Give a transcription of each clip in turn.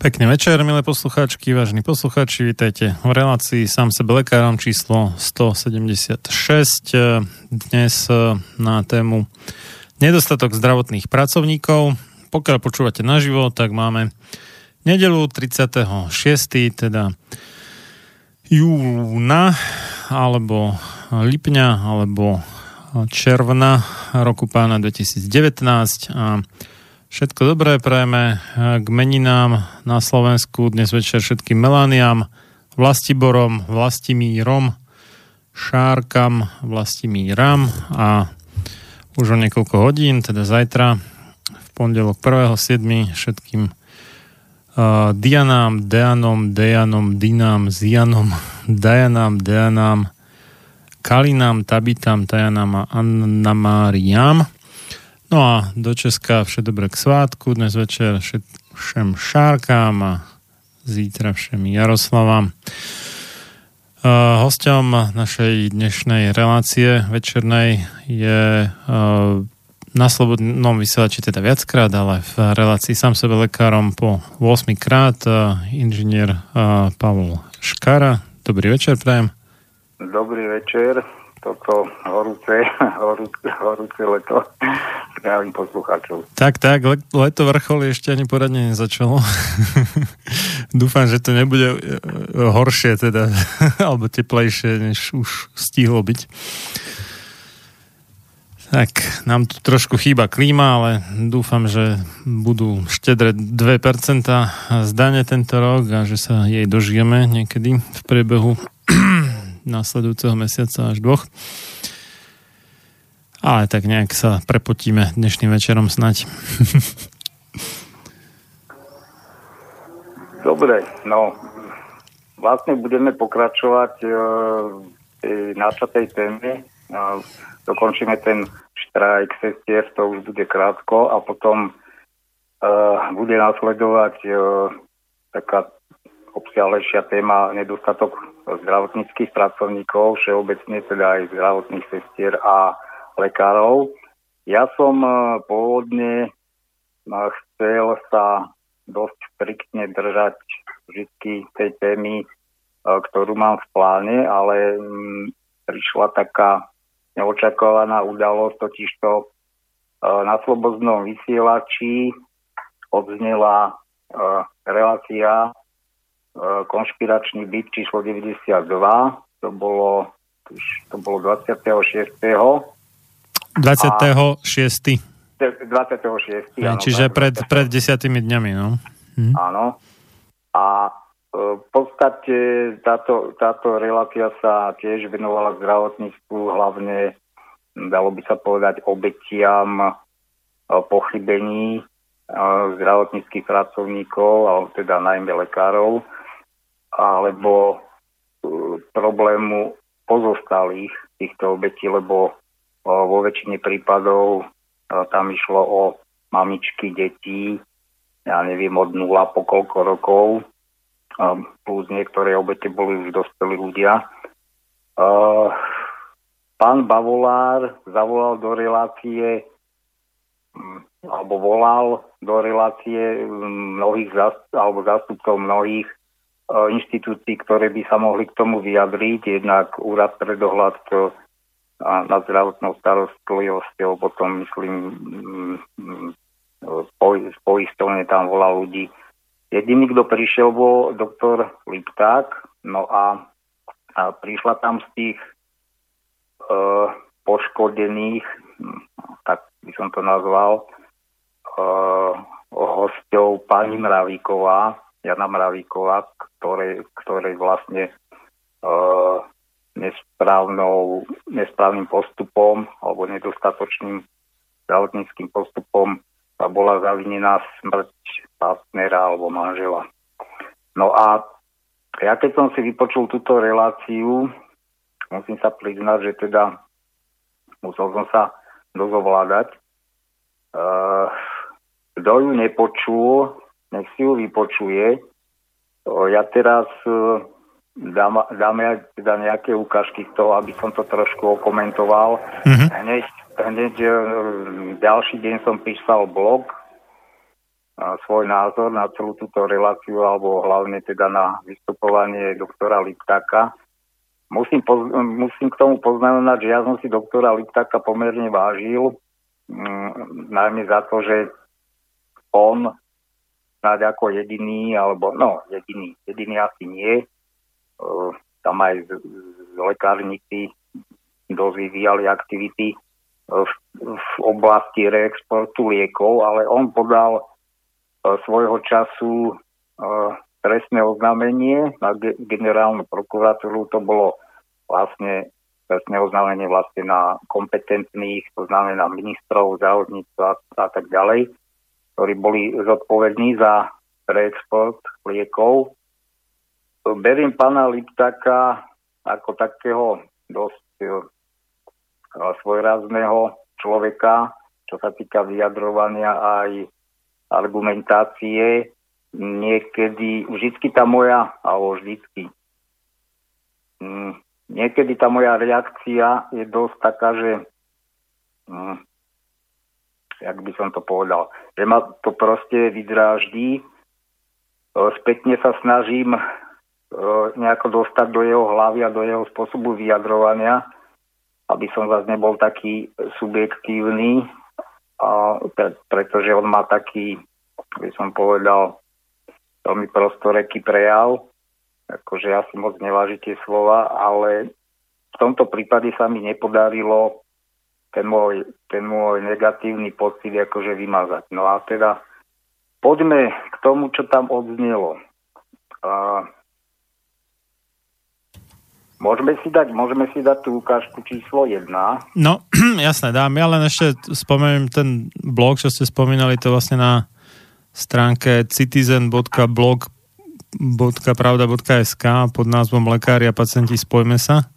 Pekný večer, milé poslucháčky, vážni poslucháči, vítajte v relácii sám sebe lekárom číslo 176. Dnes na tému nedostatok zdravotných pracovníkov. Pokiaľ počúvate naživo, tak máme nedelu 36. teda júna alebo lipňa alebo června roku pána 2019 a všetko dobré prajeme k meninám na Slovensku dnes večer všetkým Melániam, Vlastiborom, Vlastimírom, Šárkam, Vlastimíram a už o niekoľko hodín, teda zajtra, v pondelok 1.7. všetkým uh, Dianám, Deanom, Dejanom, Dinám, Zianom, Dajanám, Deanám, Kalinám, Tabitám, Tajanám a Annamáriám. No a do Česka vše dobré k svátku, dnes večer všem šárkám a zítra všem Jaroslavám. Uh, hosťom našej dnešnej relácie večernej je uh, na Slobodnom vysielači teda viackrát, ale v relácii sám sebe lekárom po 8 krát uh, inžinier Pavol Škara. Dobrý večer, prajem. Dobrý večer toto horúce, horúce, leto zdravím poslucháčov. Tak, tak, leto vrchol ešte ani poradne nezačalo. Dúfam, že to nebude e, horšie teda, alebo teplejšie, než už stihlo byť. Tak, nám tu trošku chýba klíma, ale dúfam, že budú štedre 2% zdane tento rok a že sa jej dožijeme niekedy v priebehu následujúceho mesiaca až dvoch. Ale tak nejak sa prepotíme dnešným večerom snať. Dobre, no vlastne budeme pokračovať e, v načatej téme. E, dokončíme ten štrajk sestier, to už bude krátko a potom e, bude nasledovať e, taká obsiahlejšia téma nedostatok zdravotníckých pracovníkov, všeobecne teda aj zdravotných sestier a lekárov. Ja som e, pôvodne e, chcel sa dosť striktne držať vždy tej témy, ktorú mám v pláne, ale mm, prišla taká neočakovaná udalosť, totižto na slobodnom vysielači odznela relácia konšpiračný byt číslo 92, to bolo, to bolo 26. 26. 26. Áno, čiže pred, pred desiatými dňami, no. Hm. Áno. A e, v podstate táto, táto relácia sa tiež venovala zdravotníctvu, hlavne dalo by sa povedať obetiam e, pochybení e, zdravotníckých pracovníkov, alebo teda najmä lekárov, alebo problému pozostalých týchto obetí, lebo vo väčšine prípadov tam išlo o mamičky detí, ja neviem, od nula po koľko rokov, plus niektoré obete boli už dospelí ľudia. Pán Bavolár zavolal do relácie alebo volal do relácie mnohých zast- alebo zástupcov mnohých inštitúcií, ktoré by sa mohli k tomu vyjadriť. Jednak úrad pre dohľad na zdravotnou starostlivosťou, potom myslím z poistovne tam volá ľudí. Jediný, kto prišiel, bol doktor Lipták, no a, a prišla tam z tých e, poškodených, tak by som to nazval, e, hosťov pani Mravíková, Jana Mravíková, ktorej, ktorej vlastne e, nesprávnou, nesprávnym postupom alebo nedostatočným zdravotníckým postupom bola zavinená smrť partnera alebo manžela. No a ja keď som si vypočul túto reláciu, musím sa priznať, že teda musel som sa dozovládať. Uh, kto ju nepočul, nech si ju vypočuje. Ja teraz uh, dám, dám ja teda nejaké ukážky z toho, aby som to trošku okomentoval. Mm-hmm. Hneď hneď e, ďalší deň som písal blog, svoj názor na celú túto reláciu, alebo hlavne teda na vystupovanie doktora Liptáka. Musím, poz, musím k tomu poznamenať, že ja som si doktora Liptáka pomerne vážil, mm, najmä za to, že on snáď ako jediný, alebo no, jediný, jediný asi nie, e, tam aj z, z lekárnici dosť vyvíjali aktivity v, v oblasti reexportu liekov, ale on podal svojho času uh, trestné oznámenie na ge- generálnu prokuratúru. To bolo vlastne trestné oznámenie vlastne na kompetentných, to znamená ministrov, závodníctva a tak ďalej, ktorí boli zodpovední za reexport liekov. Beriem pána Liptaka ako takého dosť svojrázneho človeka, čo sa týka vyjadrovania aj argumentácie. Niekedy, vždycky tá moja, alebo vždycky, mm, niekedy tá moja reakcia je dosť taká, že mm, jak by som to povedal, že ma to proste vydráždí. E, spätne sa snažím e, nejako dostať do jeho hlavy a do jeho spôsobu vyjadrovania aby som zase nebol taký subjektívny, pretože on má taký, by som povedal, veľmi prostoreký prejav, akože ja si moc nevážim tie slova, ale v tomto prípade sa mi nepodarilo ten môj, ten môj negatívny pocit akože vymazať. No a teda poďme k tomu, čo tam odznelo. A, Môžeme si dať, môžeme si dať tú ukážku číslo 1. No, jasné, dám. Ja len ešte spomeniem ten blog, čo ste spomínali, to vlastne na stránke citizen.blog.pravda.sk pod názvom Lekári a pacienti spojme sa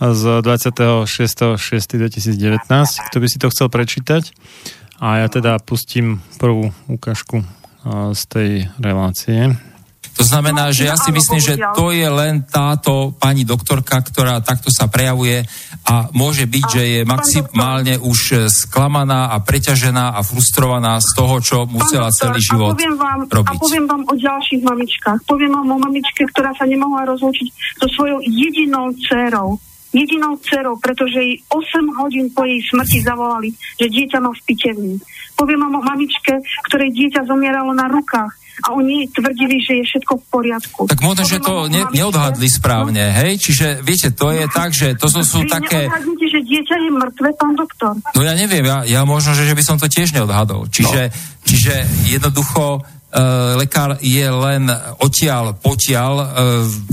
z 26.6.2019. Kto by si to chcel prečítať? A ja teda pustím prvú ukážku z tej relácie. To znamená, že ja si myslím, že to je len táto pani doktorka, ktorá takto sa prejavuje a môže byť, že je maximálne už e, sklamaná a preťažená a frustrovaná z toho, čo musela celý život a poviem vám, robiť. A poviem vám o ďalších mamičkách. Poviem vám o mamičke, ktorá sa nemohla rozlúčiť so svojou jedinou dcerou jedinou dcerou, pretože jej 8 hodín po jej smrti zavolali, že dieťa má v pitevni. Poviem o mamičke, ktorej dieťa zomieralo na rukách a oni tvrdili, že je všetko v poriadku. Tak možno, že to ne, neodhadli správne, no? hej? Čiže, viete, to je tak, že to sú, sú Vy také... Že dieťa je mŕtve, pán doktor. No ja neviem, ja, ja možno, že, že by som to tiež neodhadol. Čiže, no. čiže jednoducho lekár je len odtiaľ potiaľ uh,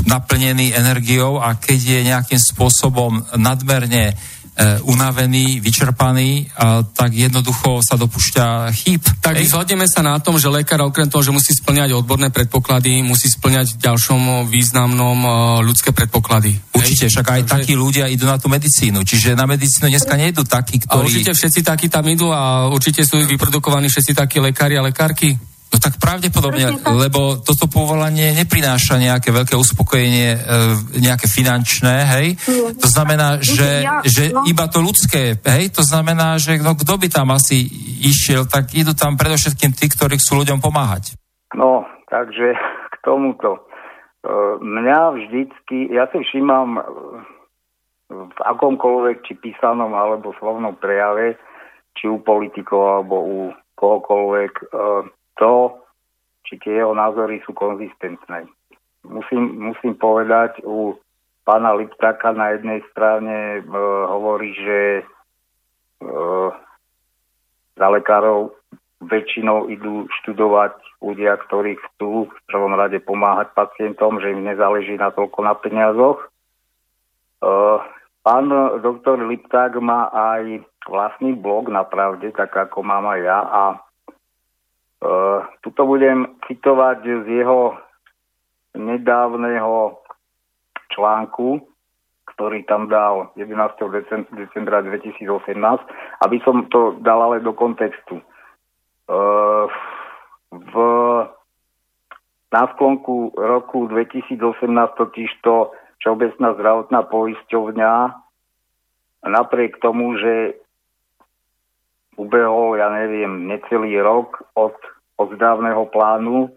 naplnený energiou a keď je nejakým spôsobom nadmerne uh, unavený, vyčerpaný, uh, tak jednoducho sa dopúšťa chýb. Tak zhodneme sa na tom, že lekár okrem toho, že musí splňať odborné predpoklady, musí splňať ďalšom významnom ľudské predpoklady. Určite, však aj Takže... takí ľudia idú na tú medicínu, čiže na medicínu dneska nejdu takí, ktorí... A určite všetci takí tam idú a určite sú vyprodukovaní všetci takí lekári a lekárky? No tak pravdepodobne, lebo toto povolanie neprináša nejaké veľké uspokojenie, e, nejaké finančné, hej? To znamená, že, že no. iba to ľudské, hej? To znamená, že no, kto by tam asi išiel, tak idú tam predovšetkým tí, ktorí chcú ľuďom pomáhať. No, takže k tomuto. E, mňa vždycky, ja si všímam v akomkoľvek, či písanom alebo slovnom prejave, či u politikov alebo u kohokoľvek, e, to, či tie jeho názory sú konzistentné. Musím, musím povedať, u pána Liptaka na jednej strane e, hovorí, že e, za lekárov väčšinou idú študovať ľudia, ktorí chcú v prvom rade pomáhať pacientom, že im nezáleží na toľko na peniazoch. E, pán doktor Lipták má aj vlastný blog na pravde, tak ako mám aj ja a Uh, tuto budem citovať z jeho nedávneho článku, ktorý tam dal 11. decembra 2018, aby som to dal ale do kontextu. Uh, v, na sklonku roku 2018 totižto Všeobecná zdravotná poisťovňa napriek tomu, že ubehol, ja neviem, necelý rok od od plánu,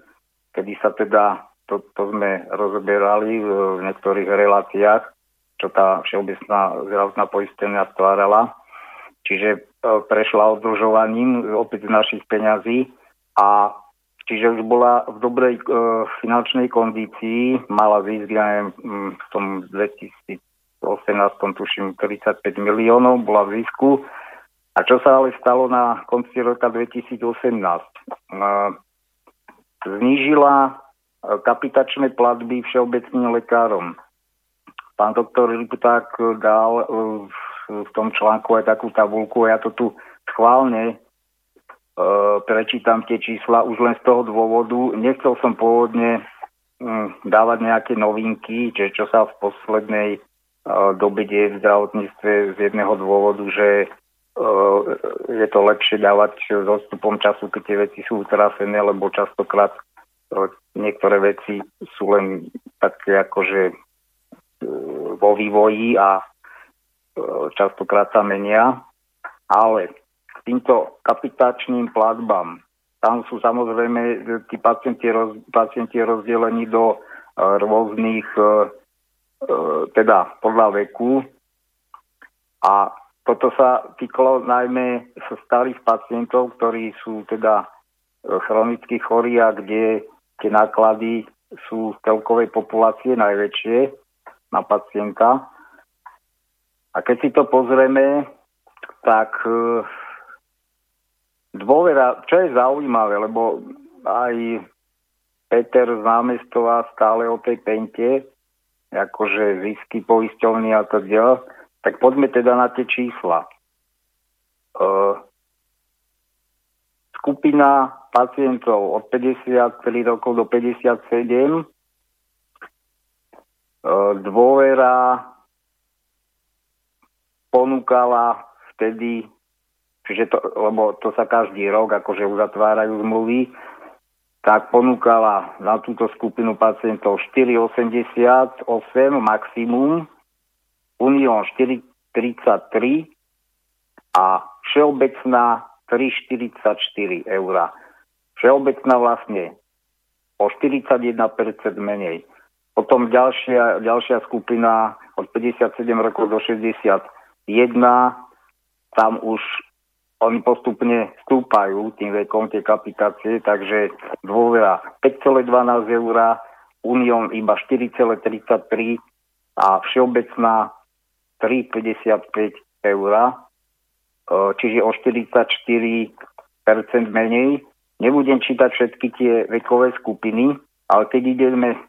kedy sa teda, to, to sme rozoberali v niektorých reláciách, čo tá všeobecná zdravotná poistenia stvárala. Čiže e, prešla oddlžovaním opäť z našich peňazí a čiže už bola v dobrej e, finančnej kondícii, mala zísť, ja neviem, v tom 2018 tuším 35 miliónov, bola v zisku a čo sa ale stalo na konci roka 2018? Znížila e, kapitačné platby všeobecným lekárom. Pán doktor Liputák dal e, v tom článku aj takú tabulku, ja to tu schválne e, prečítam tie čísla už len z toho dôvodu. Nechcel som pôvodne dávať nejaké novinky, že čo sa v poslednej dobe deje v zdravotníctve z jedného dôvodu, že je to lepšie dávať s odstupom času, keď tie veci sú utrasené, lebo častokrát eh, niektoré veci sú len také akože eh, vo vývoji a častokrát sa menia. Ale k týmto kapitačným platbám, tam sú samozrejme tí pacienti, roz, pacienti rozdelení do rôznych, teda podľa veku a toto sa týkalo najmä starých pacientov, ktorí sú teda e, chronicky chorí a kde tie náklady sú z celkovej populácie najväčšie na pacienta. A keď si to pozrieme, tak e, dôvera, čo je zaujímavé, lebo aj Peter z námestova stále o tej pente, akože zisky poisťovný a tak ďalej, tak poďme teda na tie čísla. Uh, skupina pacientov od 53 rokov do 57 uh, dôvera ponúkala vtedy, čiže to, lebo to sa každý rok akože uzatvárajú zmluvy, tak ponúkala na túto skupinu pacientov 4,88 maximum, Unión 4,33 a všeobecná 3,44 eur. Všeobecná vlastne o 41% menej. Potom ďalšia, ďalšia skupina od 57 rokov do 61, tam už oni postupne stúpajú tým vekom tie kapitácie, takže dôvera 5,12 eur, Unión iba 4,33 a všeobecná 3,55 eur, e, čiže o 44% menej. Nebudem čítať všetky tie vekové skupiny, ale keď ideme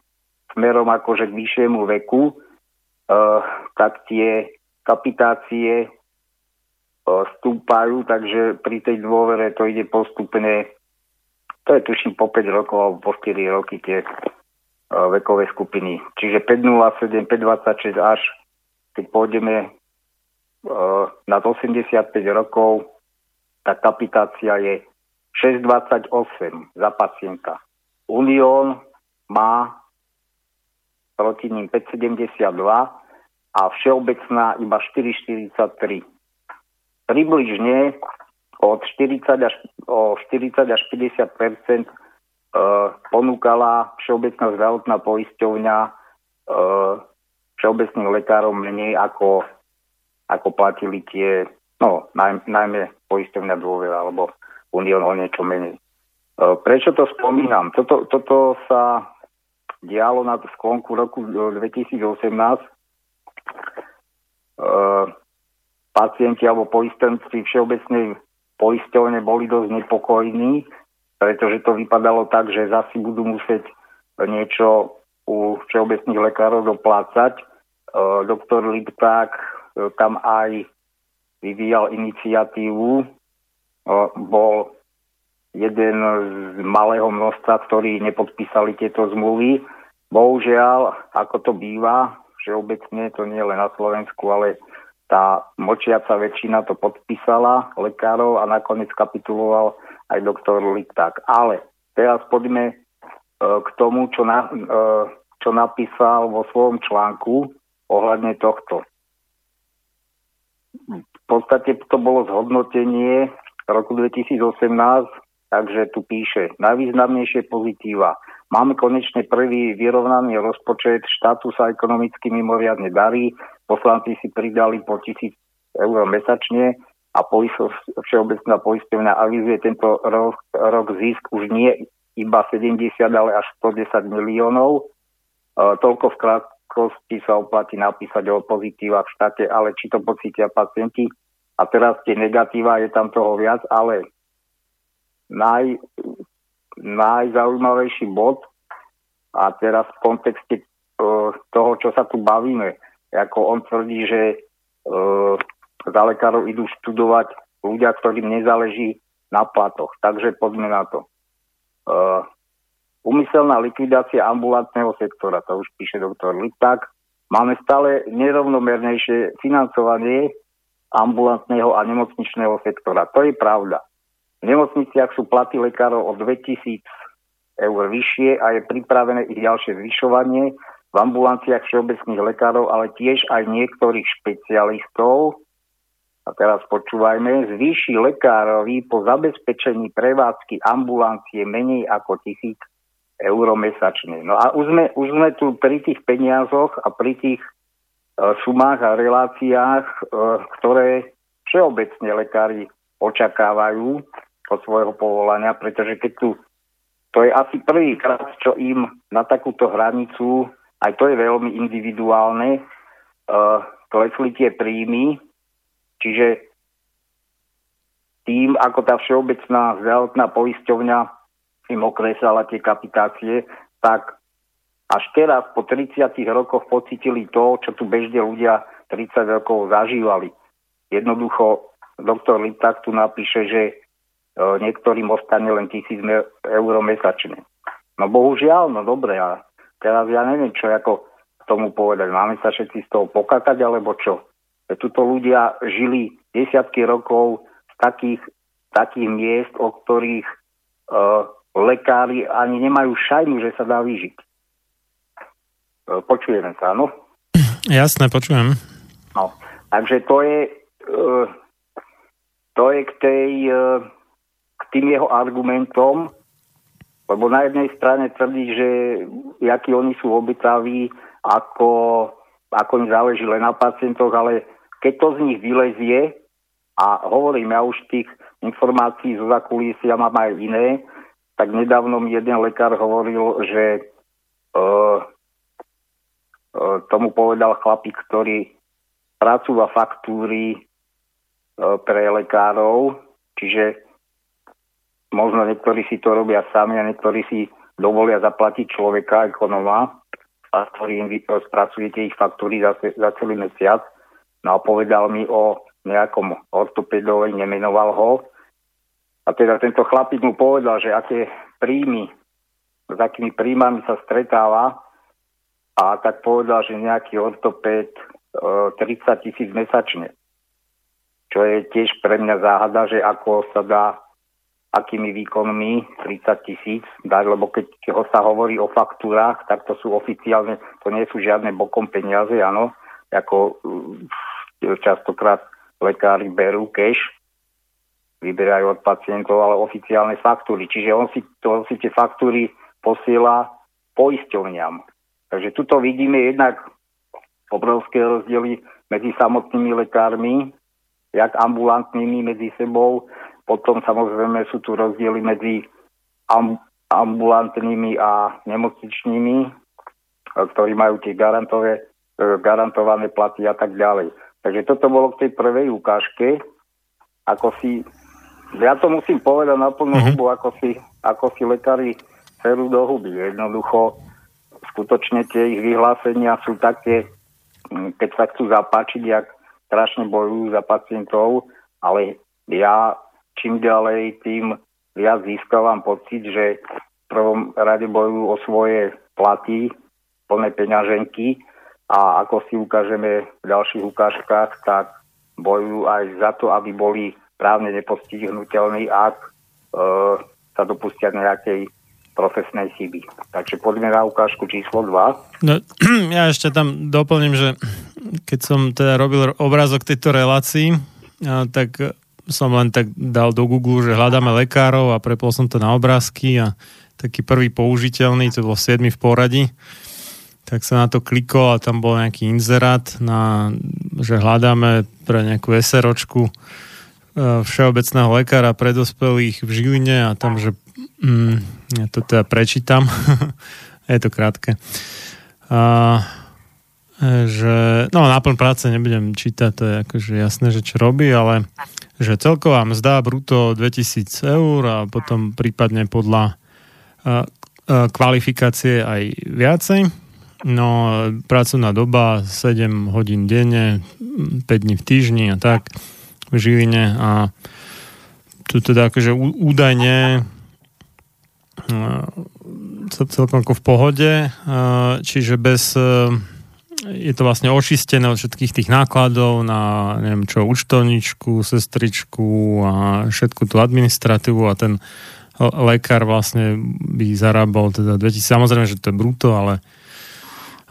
smerom akože k vyššiemu veku, uh, tak tie kapitácie stúpajú, takže pri tej dôvere to ide postupne, to je tuším po 5 rokov alebo po 4 roky tie vekové skupiny. Čiže 507, 526 až keď pôjdeme nad 85 rokov, tá kapitácia je 6,28 za pacienta. Unión má proti ním 5,72 a všeobecná iba 4,43 približne od 40 až, o 40 až 50 e, ponúkala Všeobecná zdravotná poisťovňa všeobecným lekárom menej ako, ako platili tie, no naj, najmä poisťovňa dôvera alebo Unión o niečo menej. E, prečo to spomínam? Toto, toto sa dialo na sklonku roku 2018. E, pacienti alebo poistenci všeobecnej poisťovne boli dosť nepokojní, pretože to vypadalo tak, že zasi budú musieť niečo u všeobecných lekárov doplácať. E, doktor Lipták e, tam aj vyvíjal iniciatívu. E, bol jeden z malého množstva, ktorí nepodpísali tieto zmluvy. Bohužiaľ, ako to býva, všeobecne, to nie len na Slovensku, ale tá močiaca väčšina to podpísala lekárov a nakoniec kapituloval aj doktor Lipták. Ale teraz poďme k tomu, čo, na, e, čo napísal vo svojom článku ohľadne tohto. V podstate to bolo zhodnotenie roku 2018, takže tu píše najvýznamnejšie pozitíva. Máme konečne prvý vyrovnaný rozpočet, štátu sa ekonomicky mimoriadne darí, poslanci si pridali po tisíc eur mesačne a poisto, všeobecná poistovňa avizuje tento rok, rok zisk už nie iba 70, ale až 110 miliónov. E, toľko v krátkosti sa oplatí napísať o pozitívach v štáte, ale či to pocítia pacienti. A teraz tie negatíva je tam toho viac, ale naj, najzaujímavejší bod a teraz v kontexte e, toho, čo sa tu bavíme, ako on tvrdí, že e, za lekárov idú študovať ľudia, ktorým nezáleží na platoch. Takže poďme na to. Umyselná likvidácia ambulantného sektora, to už píše doktor Liták. Máme stále nerovnomernejšie financovanie ambulantného a nemocničného sektora. To je pravda. V nemocniciach sú platy lekárov o 2000 eur vyššie a je pripravené ich ďalšie zvyšovanie v ambulanciách všeobecných lekárov, ale tiež aj niektorých špecialistov. A teraz počúvajme, zvýši lekárovi po zabezpečení prevádzky ambulancie menej ako tisíc eur mesačne. No a už sme, už sme tu pri tých peniazoch a pri tých e, sumách a reláciách, e, ktoré všeobecne lekári očakávajú od svojho povolania, pretože keď tu to je asi prvýkrát, čo im na takúto hranicu aj to je veľmi individuálne, uh, klesli tie príjmy, čiže tým, ako tá všeobecná zdravotná poisťovňa im okresala tie kapitácie, tak až teraz po 30 rokoch pocitili to, čo tu bežne ľudia 30 rokov zažívali. Jednoducho doktor Liptak tu napíše, že e, niektorým ostane len tisíc eur mesačne. No bohužiaľ, no dobre, a Teraz ja neviem, čo ako k tomu povedať. Máme sa všetci z toho pokakať, alebo čo? Tuto ľudia žili desiatky rokov z takých, takých miest, o ktorých uh, lekári ani nemajú šajnu, že sa dá vyžiť. E, počujeme sa, áno? Jasné, počujem. No, takže to je, e, to je k, tej, e, k tým jeho argumentom, lebo na jednej strane tvrdí, že akí oni sú obetaví, ako, ako im záleží len na pacientoch, ale keď to z nich vylezie, a hovorím, ja už tých informácií zo zakulísia mám aj iné, tak nedávno mi jeden lekár hovoril, že uh, uh, tomu povedal chlapík, ktorý pracúva faktúry uh, pre lekárov, čiže možno niektorí si to robia sami a niektorí si dovolia zaplatiť človeka, ekonoma, a ktorý im spracujete ich faktúry za, za celý mesiac. No a povedal mi o nejakom ortopedovi, nemenoval ho, a teda tento chlapík mu povedal, že aké príjmy, s akými príjmami sa stretáva. A tak povedal, že nejaký ortopéd e, 30 tisíc mesačne. Čo je tiež pre mňa záhada, že ako sa dá akými výkonmi 30 tisíc dať, lebo keď ho sa hovorí o faktúrach, tak to sú oficiálne, to nie sú žiadne bokom peniaze, áno, ako častokrát lekári berú cash, vyberajú od pacientov, ale oficiálne faktúry. Čiže on si, to, on si tie faktúry posiela poisťovňam. Takže tuto vidíme jednak obrovské rozdiely medzi samotnými lekármi, jak ambulantnými medzi sebou, potom samozrejme sú tu rozdiely medzi ambulantnými a nemocničnými, ktorí majú tie garantové, garantované platy a tak ďalej. Takže toto bolo k tej prvej ukážke, ako si ja to musím povedať na plnú mm-hmm. hubu, ako si, ako si lekári serú do huby. Jednoducho, skutočne tie ich vyhlásenia sú také, mm, keď sa chcú zapáčiť, jak strašne bojujú za pacientov, ale ja čím ďalej, tým viac získavam pocit, že v prvom rade bojujú o svoje platy, plné peňaženky a ako si ukážeme v ďalších ukážkach, tak bojujú aj za to, aby boli právne nepostihnutelný, ak e, sa dopustia nejakej profesnej chyby. Takže poďme na ukážku číslo 2. No, ja ešte tam doplním, že keď som teda robil obrázok tejto relácii, tak som len tak dal do Google, že hľadáme lekárov a prepol som to na obrázky a taký prvý použiteľný, to bol 7 v poradí, tak sa na to klikol a tam bol nejaký inzerát, na, že hľadáme pre nejakú SROčku E, všeobecného lekára pre dospelých v Žiline a tam, že mm, ja to teda prečítam, je to krátke. A, e, že, no náplň práce nebudem čítať, to je akože jasné, že čo robí, ale že celková mzda bruto 2000 eur a potom prípadne podľa a, a, kvalifikácie aj viacej. No, pracovná doba 7 hodín denne, 5 dní v týždni a tak v Žiline. A tu teda akože údajne celkom ako v pohode, čiže bez je to vlastne očistené od všetkých tých nákladov na, neviem čo, účtovničku, sestričku a všetku tú administratívu a ten lekár vlastne by zarábal teda 2000, samozrejme, že to je bruto, ale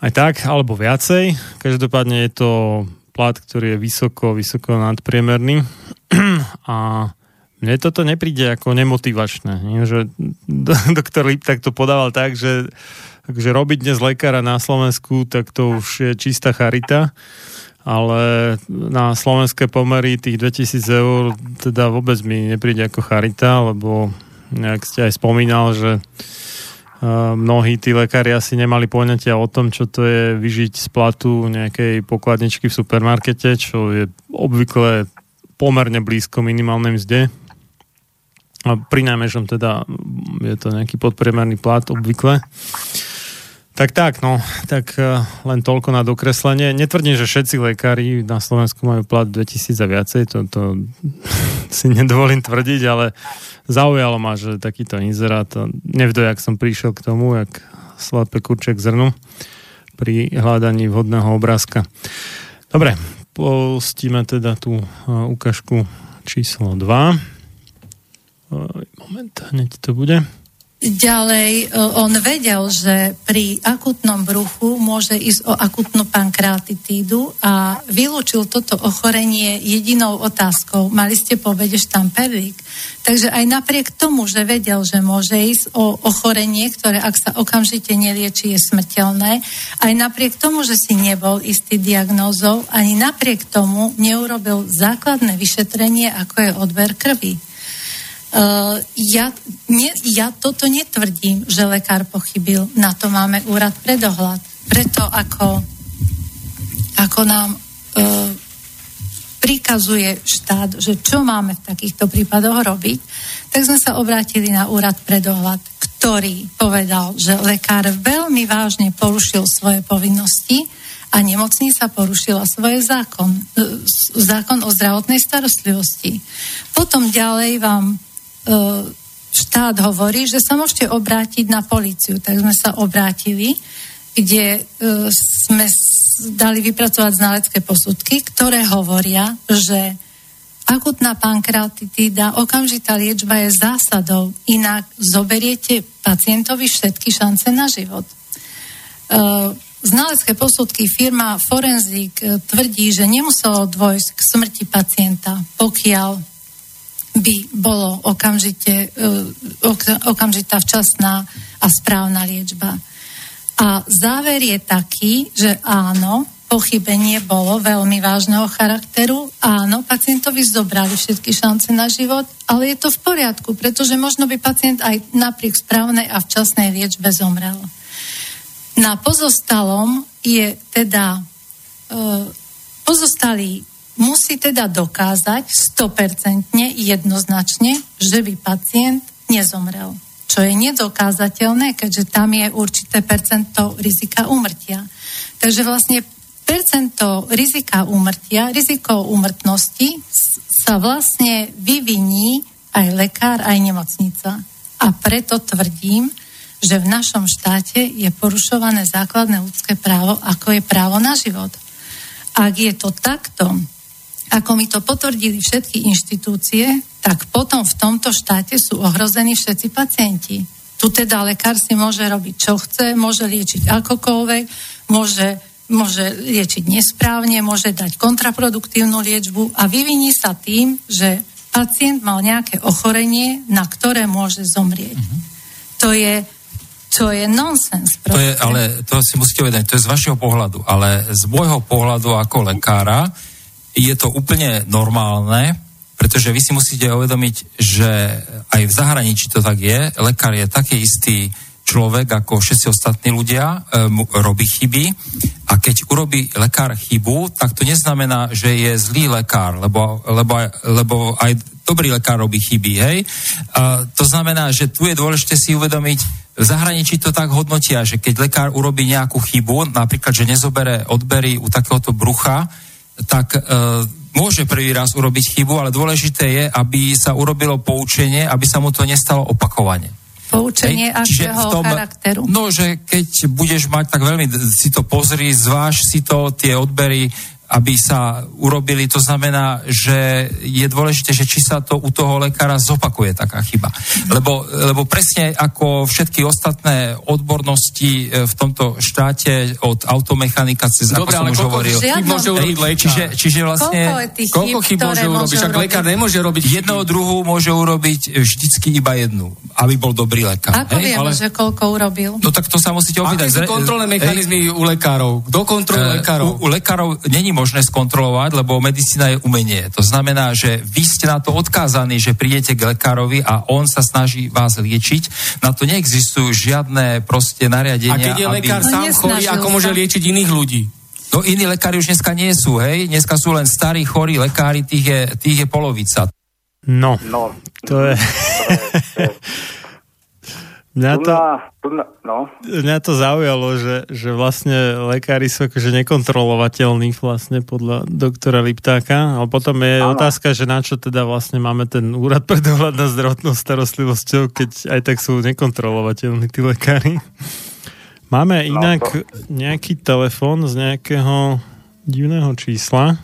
aj tak, alebo viacej. Každopádne je to plat, ktorý je vysoko, vysoko nadpriemerný. A mne toto nepríde ako nemotivačné. Nie? Že doktor Liptak to podával tak, že, že robiť dnes lekára na Slovensku, tak to už je čistá charita ale na slovenské pomery tých 2000 eur teda vôbec mi nepríde ako charita, lebo nejak ste aj spomínal, že mnohí tí lekári asi nemali poňatia o tom, čo to je vyžiť z platu nejakej pokladničky v supermarkete, čo je obvykle pomerne blízko minimálnej mzde. A pri najmenšom teda je to nejaký podpriemerný plat obvykle. Tak tak, no, tak uh, len toľko na dokreslenie. Netvrdím, že všetci lekári na Slovensku majú plat 2000 a viacej, to, to si nedovolím tvrdiť, ale zaujalo ma, že takýto inzerát, nevdo, jak som prišiel k tomu, jak slepé kurček zrnu pri hľadaní vhodného obrázka. Dobre, pustíme teda tú uh, ukážku číslo 2. Uh, moment, hneď to bude. Ďalej, e, on vedel, že pri akutnom bruchu môže ísť o akutnú pankreatitídu a vylúčil toto ochorenie jedinou otázkou. Mali ste povede štamperlík. Takže aj napriek tomu, že vedel, že môže ísť o ochorenie, ktoré ak sa okamžite nelieči, je smrteľné, aj napriek tomu, že si nebol istý diagnózou, ani napriek tomu neurobil základné vyšetrenie, ako je odber krvi. Uh, ja, ne, ja toto netvrdím, že lekár pochybil. Na to máme úrad pre dohľad. Preto ako, ako nám uh, prikazuje štát, že čo máme v takýchto prípadoch robiť, tak sme sa obrátili na úrad pre dohľad, ktorý povedal, že lekár veľmi vážne porušil svoje povinnosti a nemocnica porušila svoj zákon, e, zákon o zdravotnej starostlivosti. Potom ďalej vám štát hovorí, že sa môžete obrátiť na policiu. Tak sme sa obrátili, kde e, sme dali vypracovať znalecké posudky, ktoré hovoria, že akutná pankreatitída, okamžitá liečba je zásadou, inak zoberiete pacientovi všetky šance na život. Uh, znalecké posudky firma Forenzik tvrdí, že nemuselo dôjsť k smrti pacienta, pokiaľ by bolo okamžite, e, okamžitá včasná a správna liečba. A záver je taký, že áno, pochybenie bolo veľmi vážneho charakteru. Áno, pacientovi zobrali všetky šance na život, ale je to v poriadku, pretože možno by pacient aj napriek správnej a včasnej liečbe zomrel. Na pozostalom je teda e, pozostalý musí teda dokázať 100% jednoznačne, že by pacient nezomrel. Čo je nedokázateľné, keďže tam je určité percento rizika úmrtia. Takže vlastne percento rizika úmrtia, riziko úmrtnosti sa vlastne vyviní aj lekár, aj nemocnica. A preto tvrdím, že v našom štáte je porušované základné ľudské právo, ako je právo na život. Ak je to takto, ako mi to potvrdili všetky inštitúcie, tak potom v tomto štáte sú ohrození všetci pacienti. Tu teda lekár si môže robiť, čo chce, môže liečiť akokoľvek, môže, môže liečiť nesprávne, môže dať kontraproduktívnu liečbu a vyviní sa tým, že pacient mal nejaké ochorenie, na ktoré môže zomrieť. Mm-hmm. To je to je nonsens. To je, ale to si musíte uvedať, to je z vašeho pohľadu, ale z môjho pohľadu ako lekára, je to úplne normálne, pretože vy si musíte uvedomiť, že aj v zahraničí to tak je. Lekár je taký istý človek ako všetci ostatní ľudia, um, robí chyby a keď urobí lekár chybu, tak to neznamená, že je zlý lekár, lebo, lebo, lebo aj dobrý lekár robí chyby, hej. A to znamená, že tu je dôležité si uvedomiť, v zahraničí to tak hodnotia, že keď lekár urobí nejakú chybu, napríklad, že nezobere odbery u takéhoto brucha, tak e, môže prvý raz urobiť chybu, ale dôležité je, aby sa urobilo poučenie, aby sa mu to nestalo opakovane. Poučenie Hej, akého tom, charakteru? No, že keď budeš mať, tak veľmi si to pozri, zváž si to, tie odbery, aby sa urobili. To znamená, že je dôležité, že či sa to u toho lekára zopakuje taká chyba. Lebo, lebo presne ako všetky ostatné odbornosti e, v tomto štáte od automechanika cez, Dobre, ako som už hovoril. môže urobiť Čiže, čiže vlastne... Koľko chyb môže urobiť? Však lekár nemôže robiť Jednou druhú môže urobiť vždycky iba jednu, aby bol dobrý lekár. Ako vieme, ale... že koľko urobil? No tak to sa musíte opýtať. Aké sú kontrolné mechanizmy u lekárov? Kto kontroluje lekárov? U, u lekárov není možné skontrolovať, lebo medicína je umenie. To znamená, že vy ste na to odkázaní, že prídete k lekárovi a on sa snaží vás liečiť. Na to neexistujú žiadne proste nariadenia. A keď je lekár aby... sám no, chorý, ako môže liečiť iných ľudí? No iní lekári už dneska nie sú, hej? Dneska sú len starí, chorí lekári, tých je, tých je polovica. No, no. to je... To je, to je Mňa to, no. mňa to zaujalo, že, že vlastne lekári sú akože nekontrolovateľní vlastne podľa doktora Liptáka, ale potom je ano. otázka, že na čo teda vlastne máme ten úrad pre dohľad na zdravotnou starostlivosťou, keď aj tak sú nekontrolovateľní tí lekári. Máme no, inak no, to... nejaký telefon z nejakého divného čísla.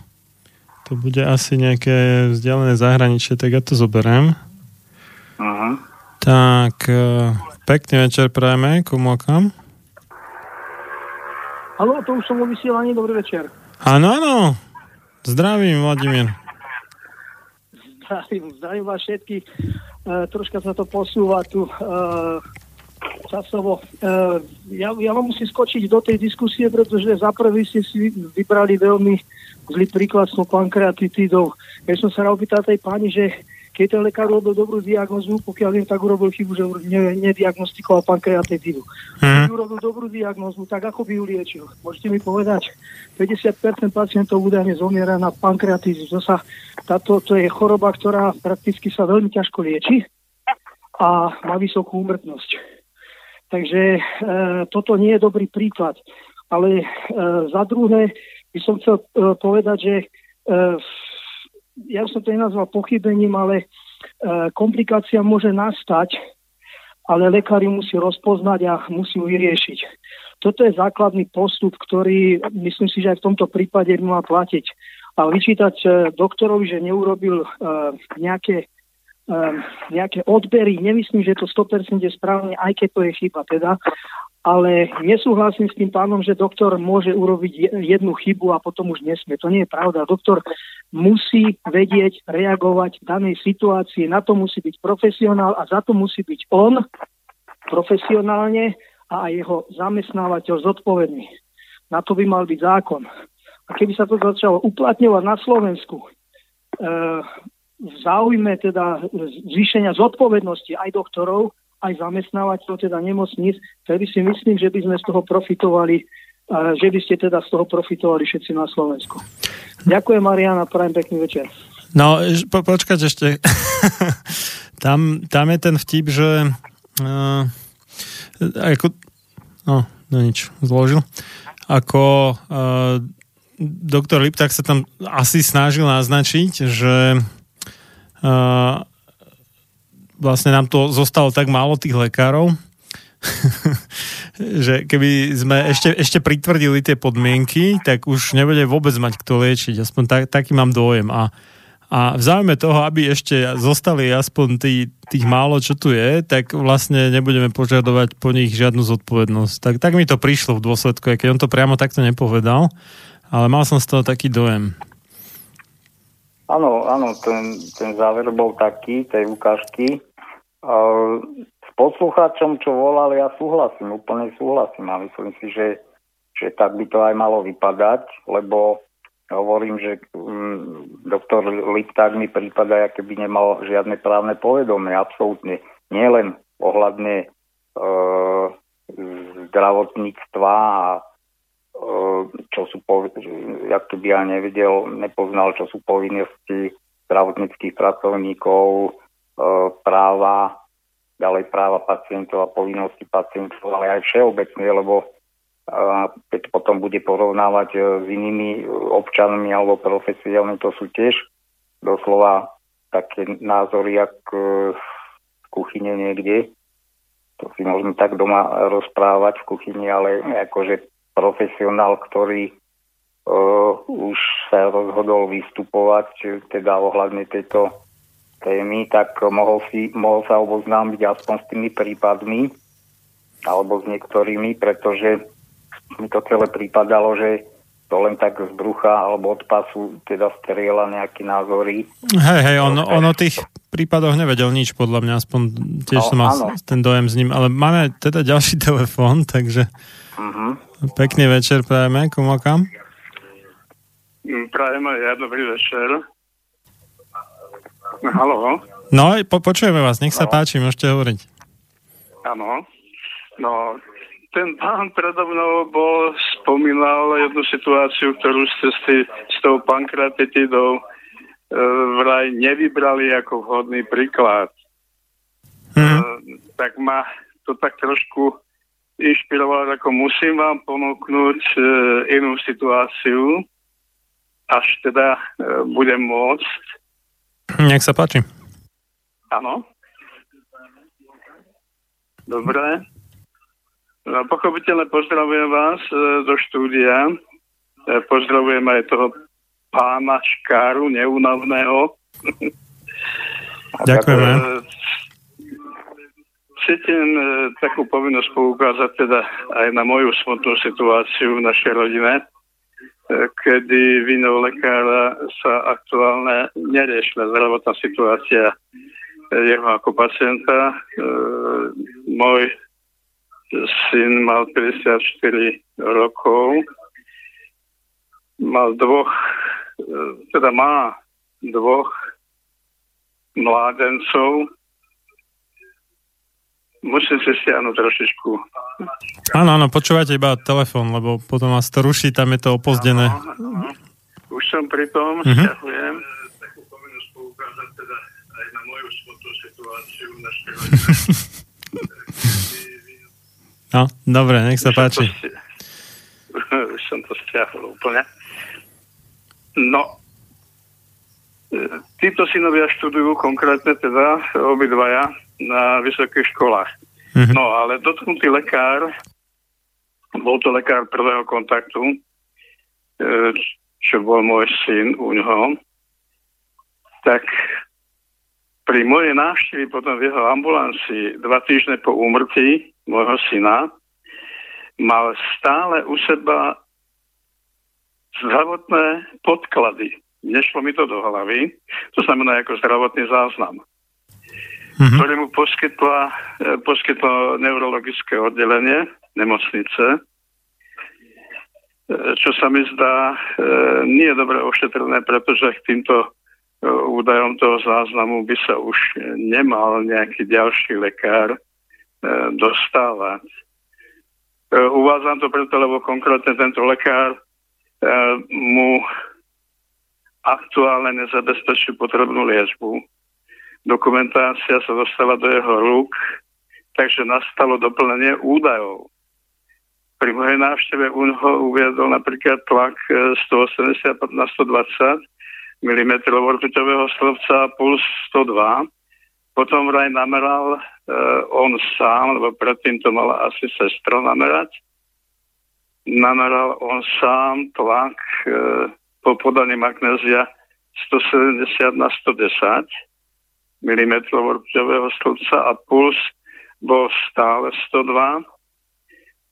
To bude asi nejaké vzdialené zahraničie, tak ja to zoberiem. Uh-huh. Tak, e, pekný večer prajeme, komu kam? Haló, to už som vo vysielaní, dobrý večer. Áno, áno, zdravím, Vladimír. Zdravím, zdravím vás všetkých. Uh, troška sa to posúva tu uh, časovo. Uh, ja, ja vám musím skočiť do tej diskusie, pretože za prvý ste si vybrali veľmi zlý príklad s tou pankreatitidou. Ja som sa opýtal tej pani, že keď ten lekár robil dobrú diagnozu, pokiaľ viem, tak urobil chybu, že ne, nediagnostikoval pankreatitídu. Hmm. Keď urobil dobrú diagnozu, tak ako by ju liečil? Môžete mi povedať, 50% pacientov údajne zomiera na pankreatizu. To, sa, táto, to je choroba, ktorá prakticky sa veľmi ťažko lieči a má vysokú úmrtnosť. Takže e, toto nie je dobrý príklad. Ale e, za druhé by som chcel e, povedať, že e, ja som to nenazval pochybením, ale e, komplikácia môže nastať, ale lekár ju musí rozpoznať a musí ju vyriešiť. Toto je základný postup, ktorý myslím si, že aj v tomto prípade by mal platiť. A vyčítať e, doktorovi, že neurobil e, nejaké, e, nejaké odbery, nemyslím, že to 100% je správne, aj keď to je chyba teda, ale nesúhlasím s tým pánom, že doktor môže urobiť jednu chybu a potom už nesmie. To nie je pravda. Doktor musí vedieť reagovať v danej situácii. Na to musí byť profesionál a za to musí byť on profesionálne a aj jeho zamestnávateľ zodpovedný. Na to by mal byť zákon. A keby sa to začalo uplatňovať na Slovensku, e, v záujme teda zvýšenia zodpovednosti aj doktorov, aj zamestnávateľov, teda nemocníc, vtedy si myslím, že by sme z toho profitovali, že by ste teda z toho profitovali všetci na Slovensku. Ďakujem, Mariana, prajem pekný večer. No, po, počkať ešte. tam, tam je ten vtip, že uh, ako, no, no nič, zložil. Ako uh, doktor Liptak sa tam asi snažil naznačiť, že uh, vlastne nám to zostalo tak málo tých lekárov, že keby sme ešte, ešte pritvrdili tie podmienky, tak už nebude vôbec mať kto liečiť. Aspoň tak, taký mám dojem. A, a v záujme toho, aby ešte zostali aspoň tí, tých málo, čo tu je, tak vlastne nebudeme požadovať po nich žiadnu zodpovednosť. Tak, tak mi to prišlo v dôsledku, keď on to priamo takto nepovedal, ale mal som z toho taký dojem. Áno, áno, ten, ten záver bol taký, tej ukážky, s poslucháčom, čo volal, ja súhlasím, úplne súhlasím a myslím si, že, že tak by to aj malo vypadať, lebo hovorím, že um, doktor Lipták mi prípada, aké by nemal žiadne právne povedomie, absolútne. Nie len ohľadne e, zdravotníctva a e, čo sú, jak by ja nevedel, nepoznal, čo sú povinnosti zdravotníckých pracovníkov, práva, ďalej práva pacientov a povinnosti pacientov, ale aj všeobecne, lebo e, keď potom bude porovnávať e, s inými občanmi alebo profesiálmi, to sú tiež doslova také názory, jak v kuchyne niekde. To si môžeme tak doma rozprávať v kuchyni, ale akože profesionál, ktorý uh, už sa rozhodol vystupovať, teda ohľadne tejto témy, tak mohol, si, mohol sa oboznámiť aspoň s tými prípadmi alebo s niektorými, pretože mi to celé prípadalo, že to len tak z brucha alebo od pasu teda strieľa nejaké názory. Hej, hej, on, on o tých prípadoch nevedel nič, podľa mňa, aspoň tiež no, som mal áno. ten dojem s ním, ale máme teda ďalší telefón, takže uh-huh. pekný večer prajeme, komu kam? Prajeme ja dobrý večer. Halo. No, po, počujeme vás, nech sa no. páči, môžete hovoriť. Áno. No, ten pán predo mnou bol, spomínal jednu situáciu, ktorú ste si s tou pankratitidou e, vraj nevybrali ako vhodný príklad. Mm. E, tak ma to tak trošku inšpirovalo, ako musím vám ponúknuť e, inú situáciu, až teda e, budem môcť nech sa páči. Áno. Dobre. No, pochopiteľne pozdravujem vás e, do štúdia. E, pozdravujem aj toho pána Škáru, neúnavného. Ďakujeme. E, takú povinnosť poukázať teda aj na moju smutnú situáciu v našej rodine, e, kedy vinou lekára sa aktuálne neriešila zdravotná situácia jeho ako pacienta. E, môj syn mal 54 rokov, mal dvoch, e, teda má dvoch mládencov, Musím si stiahnuť trošičku. Áno, áno, počúvate iba telefón, lebo potom vás to ruší, tam je to opozdené. Áno, áno. Už som pri tom, uh-huh. stiahujem. Takú povinnosť poukázať teda aj na moju smutnú situáciu na No, dobre, nech sa už páči. Som to, už som to stiahol úplne. No, e, títo synovia študujú konkrétne teda obidvaja na vysokých školách. Mm-hmm. No ale dotknutý lekár, bol to lekár prvého kontaktu, e, čo bol môj syn u ňoho, tak pri mojej návštevi potom v jeho ambulancii dva týždne po úmrtí môjho syna mal stále u seba zdravotné podklady. Nešlo mi to do hlavy, to znamená ako zdravotný záznam mm-hmm. ktoré mu poskytla, e, poskytlo neurologické oddelenie nemocnice, e, čo sa mi zdá e, nie je dobre ošetrené, pretože k týmto údajom toho záznamu by sa už nemal nejaký ďalší lekár dostávať. Uvádzam to preto, lebo konkrétne tento lekár mu aktuálne nezabezpečí potrebnú liečbu dokumentácia sa dostala do jeho rúk, takže nastalo doplnenie údajov. Pri mojej návšteve UNHO uviedol napríklad tlak 180 e, na 120 mm rtuťového stĺpca a puls 102. Potom vraj nameral e, on sám, lebo predtým to mala asi sestra namerať. Nameral on sám tlak e, po podaní magnézia 170 na 110 mm rtuťového stĺpca a puls bol stále 102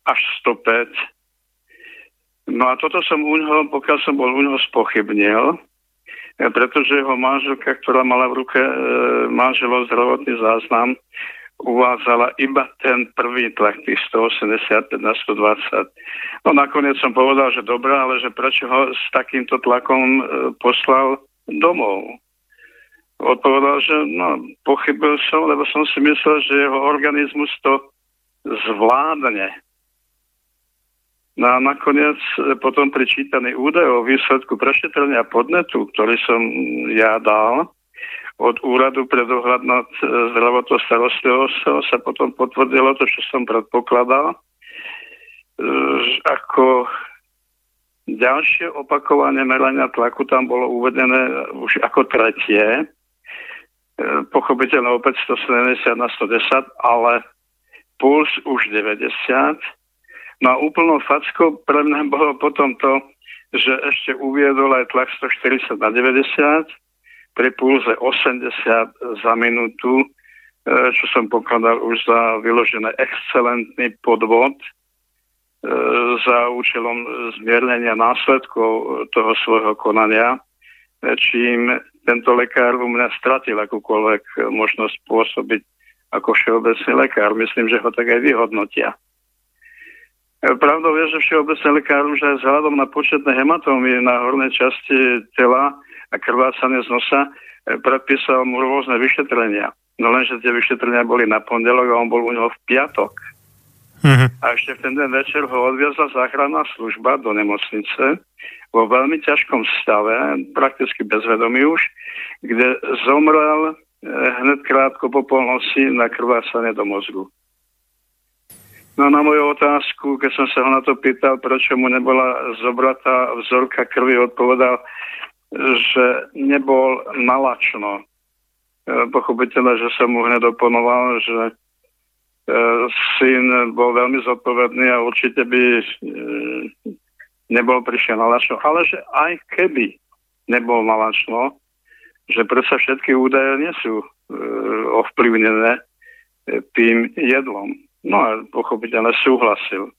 až 105. No a toto som u ňoho, pokiaľ som bol u ňoho spochybnil, e, pretože jeho manželka, ktorá mala v ruke e, manželov zdravotný záznam, uvádzala iba ten prvý tlak, tých 185 na 120. No nakoniec som povedal, že dobré, ale že prečo ho s takýmto tlakom e, poslal domov odpovedal, že no, pochybil som, lebo som si myslel, že jeho organizmus to zvládne. No a nakoniec e, potom pri čítaní údajov o výsledku prešetrenia podnetu, ktorý som ja dal od úradu pre dohľad nad e, zdravotnou starostlivosťou, sa potom potvrdilo to, čo som predpokladal, e, ako ďalšie opakovanie merania tlaku tam bolo uvedené už ako tretie pochopiteľne opäť 170 na 110, ale puls už 90. No a úplnou fackou pre mňa bolo potom to, že ešte uviedol aj tlak 140 na 90, pri pulze 80 za minútu, e, čo som pokladal už za vyložené excelentný podvod e, za účelom zmiernenia následkov toho svojho konania, čím tento lekár u mňa stratil akúkoľvek možnosť pôsobiť ako všeobecný lekár. Myslím, že ho tak aj vyhodnotia. Pravdou je, že všeobecný lekár už aj vzhľadom na početné hematómy na hornej časti tela a krvácanie z nosa eh, predpísal mu rôzne vyšetrenia. No lenže tie vyšetrenia boli na pondelok a on bol u neho v piatok. Uh-huh. A ešte v ten deň večer ho odviezla záchranná služba do nemocnice vo veľmi ťažkom stave, prakticky bezvedomý už, kde zomrel eh, hned krátko po polnoci na krvácanie do mozgu. No na moju otázku, keď som sa ho na to pýtal, prečo mu nebola zobratá vzorka krvi, odpovedal, že nebol nalačno. Eh, pochopiteľne, že som mu hneď oponoval, že syn bol veľmi zodpovedný a určite by nebol prišiel na lačno, ale že aj keby nebol na lačno, že predsa všetky údaje nie sú e, ovplyvnené e, tým jedlom. No a pochopiteľne súhlasil.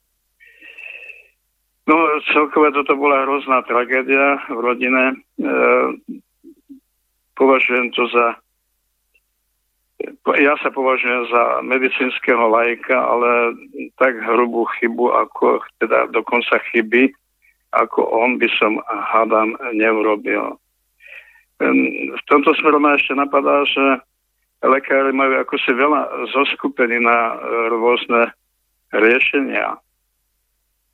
No celkové toto bola hrozná tragédia v rodine. E, považujem to za ja sa považujem za medicínskeho lajka, ale tak hrubú chybu, ako teda dokonca chyby, ako on by som hádam neurobil. V tomto smeru ma ešte napadá, že lekári majú ako si veľa zoskupení na rôzne riešenia.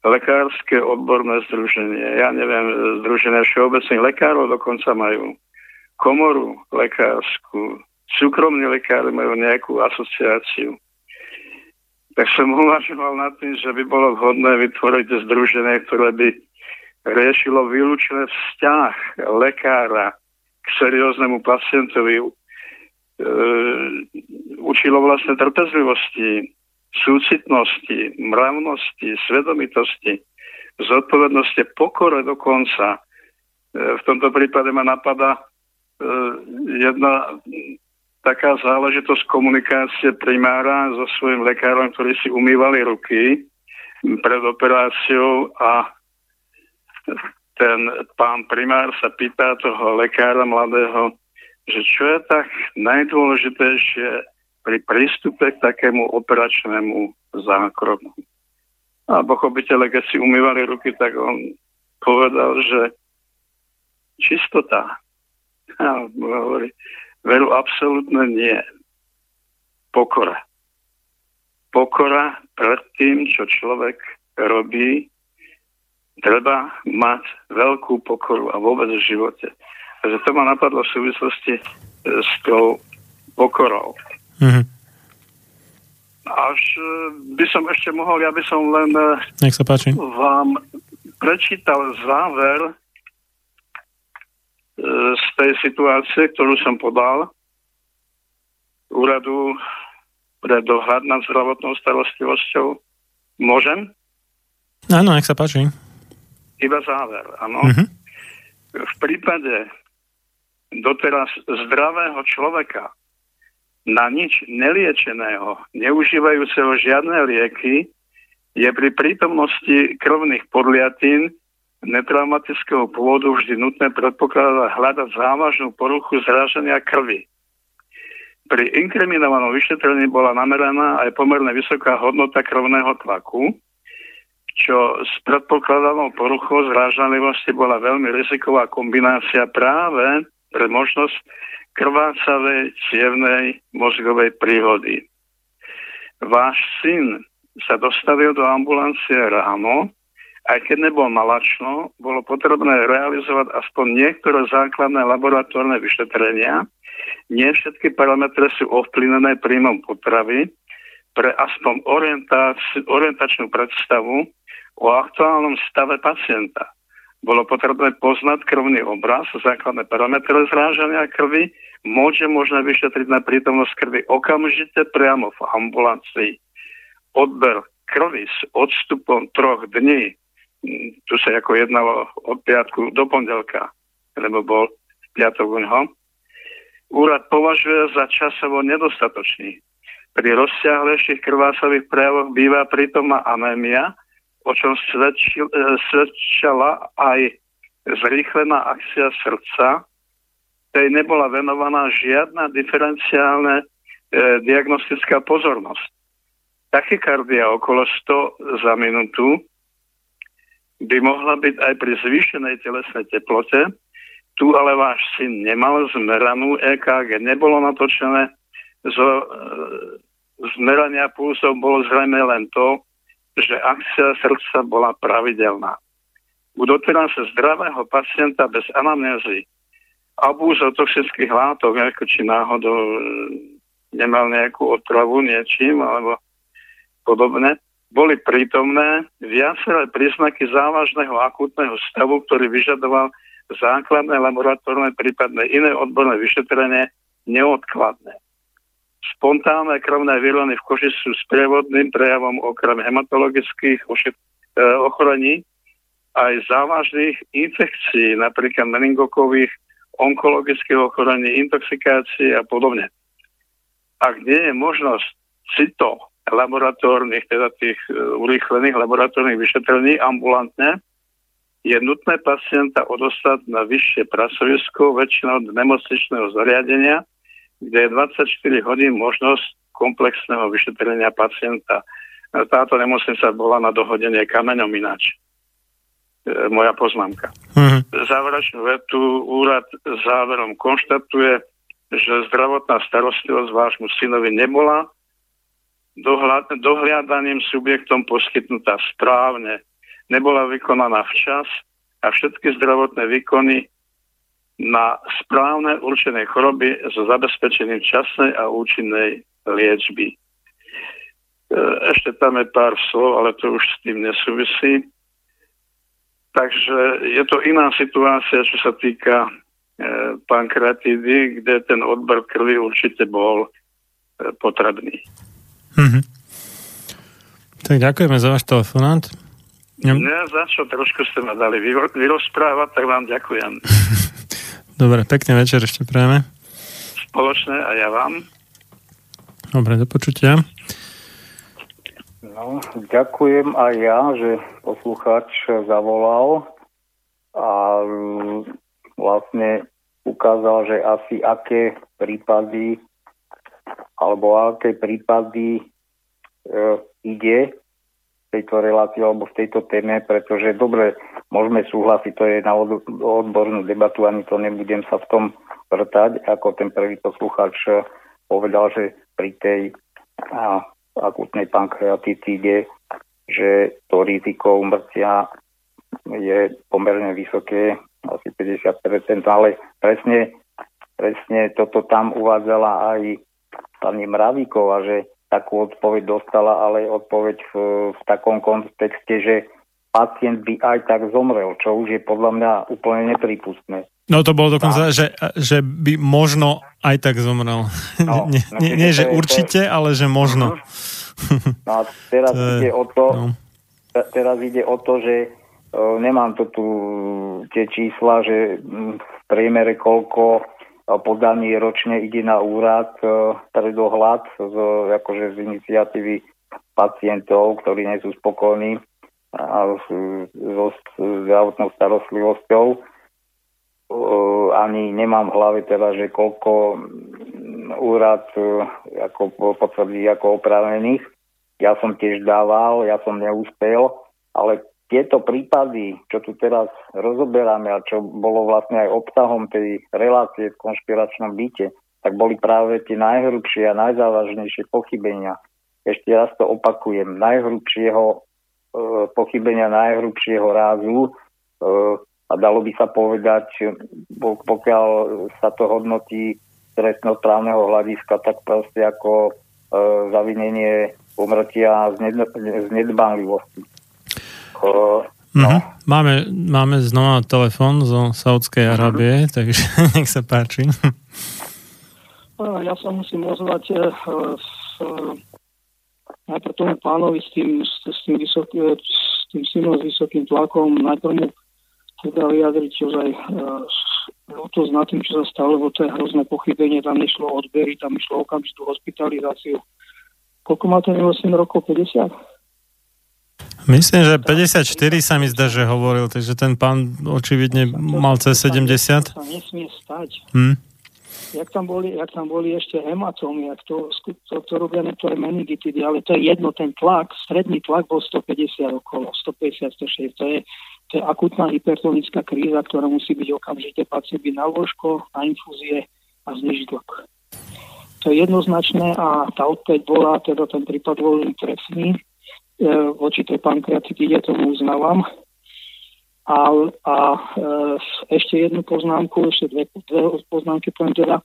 Lekárske odborné združenie, ja neviem, združenie všeobecných lekárov dokonca majú komoru lekárskú, súkromní lekári majú nejakú asociáciu. Tak som uvažoval nad tým, že by bolo vhodné vytvoriť združenie, ktoré by riešilo výlučné vzťah lekára k serióznemu pacientovi, e, učilo vlastne trpezlivosti, súcitnosti, mravnosti, svedomitosti, zodpovednosti, pokore dokonca. E, v tomto prípade ma napadá e, jedna taká záležitosť komunikácie primára so svojím lekárom, ktorí si umývali ruky pred operáciou a ten pán primár sa pýta toho lekára mladého, že čo je tak najdôležitejšie pri prístupe k takému operačnému zákroku. A pochopiteľe, keď si umývali ruky, tak on povedal, že čistota. A hovorí, veru absolútne nie. Pokora. Pokora pred tým, čo človek robí, treba mať veľkú pokoru a vôbec v živote. Takže to ma napadlo v súvislosti e, s tou pokorou. Mm-hmm. Až e, by som ešte mohol, ja by som len e, Nech sa páči. vám prečítal záver z tej situácie, ktorú som podal úradu pre dohľad nad zdravotnou starostlivosťou. Môžem? Áno, nech sa páči. Iba záver, áno. Mm-hmm. V prípade doteraz zdravého človeka na nič neliečeného, neužívajúceho žiadne lieky, je pri prítomnosti krvných podliatín netraumatického pôvodu vždy nutné predpokladať hľadať závažnú poruchu zráženia krvi. Pri inkriminovanom vyšetrení bola nameraná aj pomerne vysoká hodnota krvného tlaku, čo s predpokladanou poruchou zrážanlivosti bola veľmi riziková kombinácia práve pre možnosť krvácavej cievnej mozgovej príhody. Váš syn sa dostavil do ambulancie ráno, aj keď nebol malačno, bolo potrebné realizovať aspoň niektoré základné laboratórne vyšetrenia. Nie všetky parametre sú ovplyvnené príjmom potravy. Pre aspoň orientačnú predstavu o aktuálnom stave pacienta. Bolo potrebné poznať krvný obraz, základné parametre zrážania krvi, môže možné vyšetriť na prítomnosť krvi okamžite priamo v ambulancii. Odber krvi s odstupom troch dní, tu sa ako jednalo od piatku do pondelka, lebo bol piatok u ňoho, úrad považuje za časovo nedostatočný. Pri rozsiahlejších krvásových prejavoch býva prítomná anémia, o čom svedčil, e, svedčila aj zrýchlená akcia srdca, tej nebola venovaná žiadna diferenciálna e, diagnostická pozornosť. Tachykardia okolo 100 za minútu by mohla byť aj pri zvýšenej telesnej teplote. Tu ale váš syn nemal zmeranú EKG, nebolo natočené. Zo e, zmerania pulsov bolo zrejme len to, že akcia srdca bola pravidelná. U doteraz zdravého pacienta bez anamnézy abúzov toxických látok, ako či náhodou e, nemal nejakú otravu niečím alebo podobne, boli prítomné viaceré príznaky závažného akútneho stavu, ktorý vyžadoval základné laboratórne, prípadne iné odborné vyšetrenie neodkladné. Spontánne krvné výlony v koži sú sprievodným prejavom okrem hematologických ošet- e, ochorení aj závažných infekcií, napríklad meningokových, onkologických ochorení, intoxikácií a podobne. Ak nie je možnosť cito laboratórnych, teda tých e, urýchlených laboratórnych vyšetrení ambulantne, je nutné pacienta odostať na vyššie prasovisko, väčšinou do nemocničného zariadenia, kde je 24 hodín možnosť komplexného vyšetrenia pacienta. Táto nemocnica bola na dohodenie kameňom ináč. E, moja poznámka. Mm-hmm. Záverečnú vetu úrad záverom konštatuje, že zdravotná starostlivosť vášmu synovi nebola dohliadaním subjektom poskytnutá správne, nebola vykonaná včas a všetky zdravotné výkony na správne určené choroby so zabezpečením časnej a účinnej liečby. E, ešte tam je pár slov, ale to už s tým nesúvisí. Takže je to iná situácia, čo sa týka e, kde ten odber krvi určite bol e, potrebný. Mm-hmm. Tak ďakujeme za váš telefonát. Ja, za čo trošku ste ma dali vyrozprávať, tak vám ďakujem. Dobre, pekný večer ešte prejme. Spoločne a ja vám. Dobre, do počutia. No, ďakujem aj ja, že posluchač zavolal a mm, vlastne ukázal, že asi aké prípady alebo aké prípady e, ide v tejto relácii alebo v tejto téme, pretože dobre, môžeme súhlasiť, to je na odbornú debatu, ani to nebudem sa v tom vrtať, ako ten prvý posluchač povedal, že pri tej a, akutnej pankreatitíde, že to riziko umrtia je pomerne vysoké, asi 50%, ale presne, presne toto tam uvádzala aj pani Mravíková, že takú odpoveď dostala, ale odpoveď v, v takom kontexte, že pacient by aj tak zomrel, čo už je podľa mňa úplne nepripustné. No to bolo dokonca, že, že by možno aj tak zomrel. No, nie, no, nie, nie, že určite, ale že možno. Mhm. No a teraz to ide o to, no. teraz ide o to, že uh, nemám to tu tie čísla, že v priemere koľko podaní ročne ide na úrad uh, predohľad z, akože z iniciatívy pacientov, ktorí nie sú spokojní so zdravotnou starostlivosťou. Uh, ani nemám v hlave teda, že koľko úrad uh, ako potvrdí ako opravených. Ja som tiež dával, ja som neúspel, ale tieto prípady, čo tu teraz rozoberáme a čo bolo vlastne aj obsahom tej relácie v konšpiračnom byte, tak boli práve tie najhrubšie a najzávažnejšie pochybenia. Ešte raz to opakujem, najhrubšieho e, pochybenia najhrubšieho rázu e, a dalo by sa povedať, pokiaľ sa to hodnotí trestnoprávneho hľadiska, tak proste ako e, zavinenie umrtia z, ned- z nedbanlivosti. No. mm-hmm. Máme, máme znova telefon zo Saudskej uh-huh. Arábie, takže nech sa páči. Ja sa musím ozvať s, uh, najprv tomu pánovi s tým, s, tým, vysoký, s tým synom s vysokým tlakom, najprv mu teda vyjadriť ozaj ľútosť uh, na tým, čo sa stalo, lebo to je hrozné pochybenie, tam nešlo odbery, tam išlo okamžitú hospitalizáciu. Koľko má ten 8 rokov? 50? Myslím, že 54 sa mi zdá, že hovoril, takže ten pán očividne mal cez 70. To nesmie stať. Hm? Jak tam, boli, jak tam boli ešte hematómy, jak to, to, to robia niektoré meningitidy, ale to je jedno, ten tlak, stredný tlak bol 150 okolo, 150, 160, to je, to je akutná hypertonická kríza, ktorá musí byť okamžite pacient na lôžko, na infúzie a znižiť tlak. To je jednoznačné a tá odpoveď bola, teda ten prípad bol trefný, E, voči tej pankreatitide, tomu uznávam. A, a e, ešte jednu poznámku, ešte dve, dve poznámky poviem teda.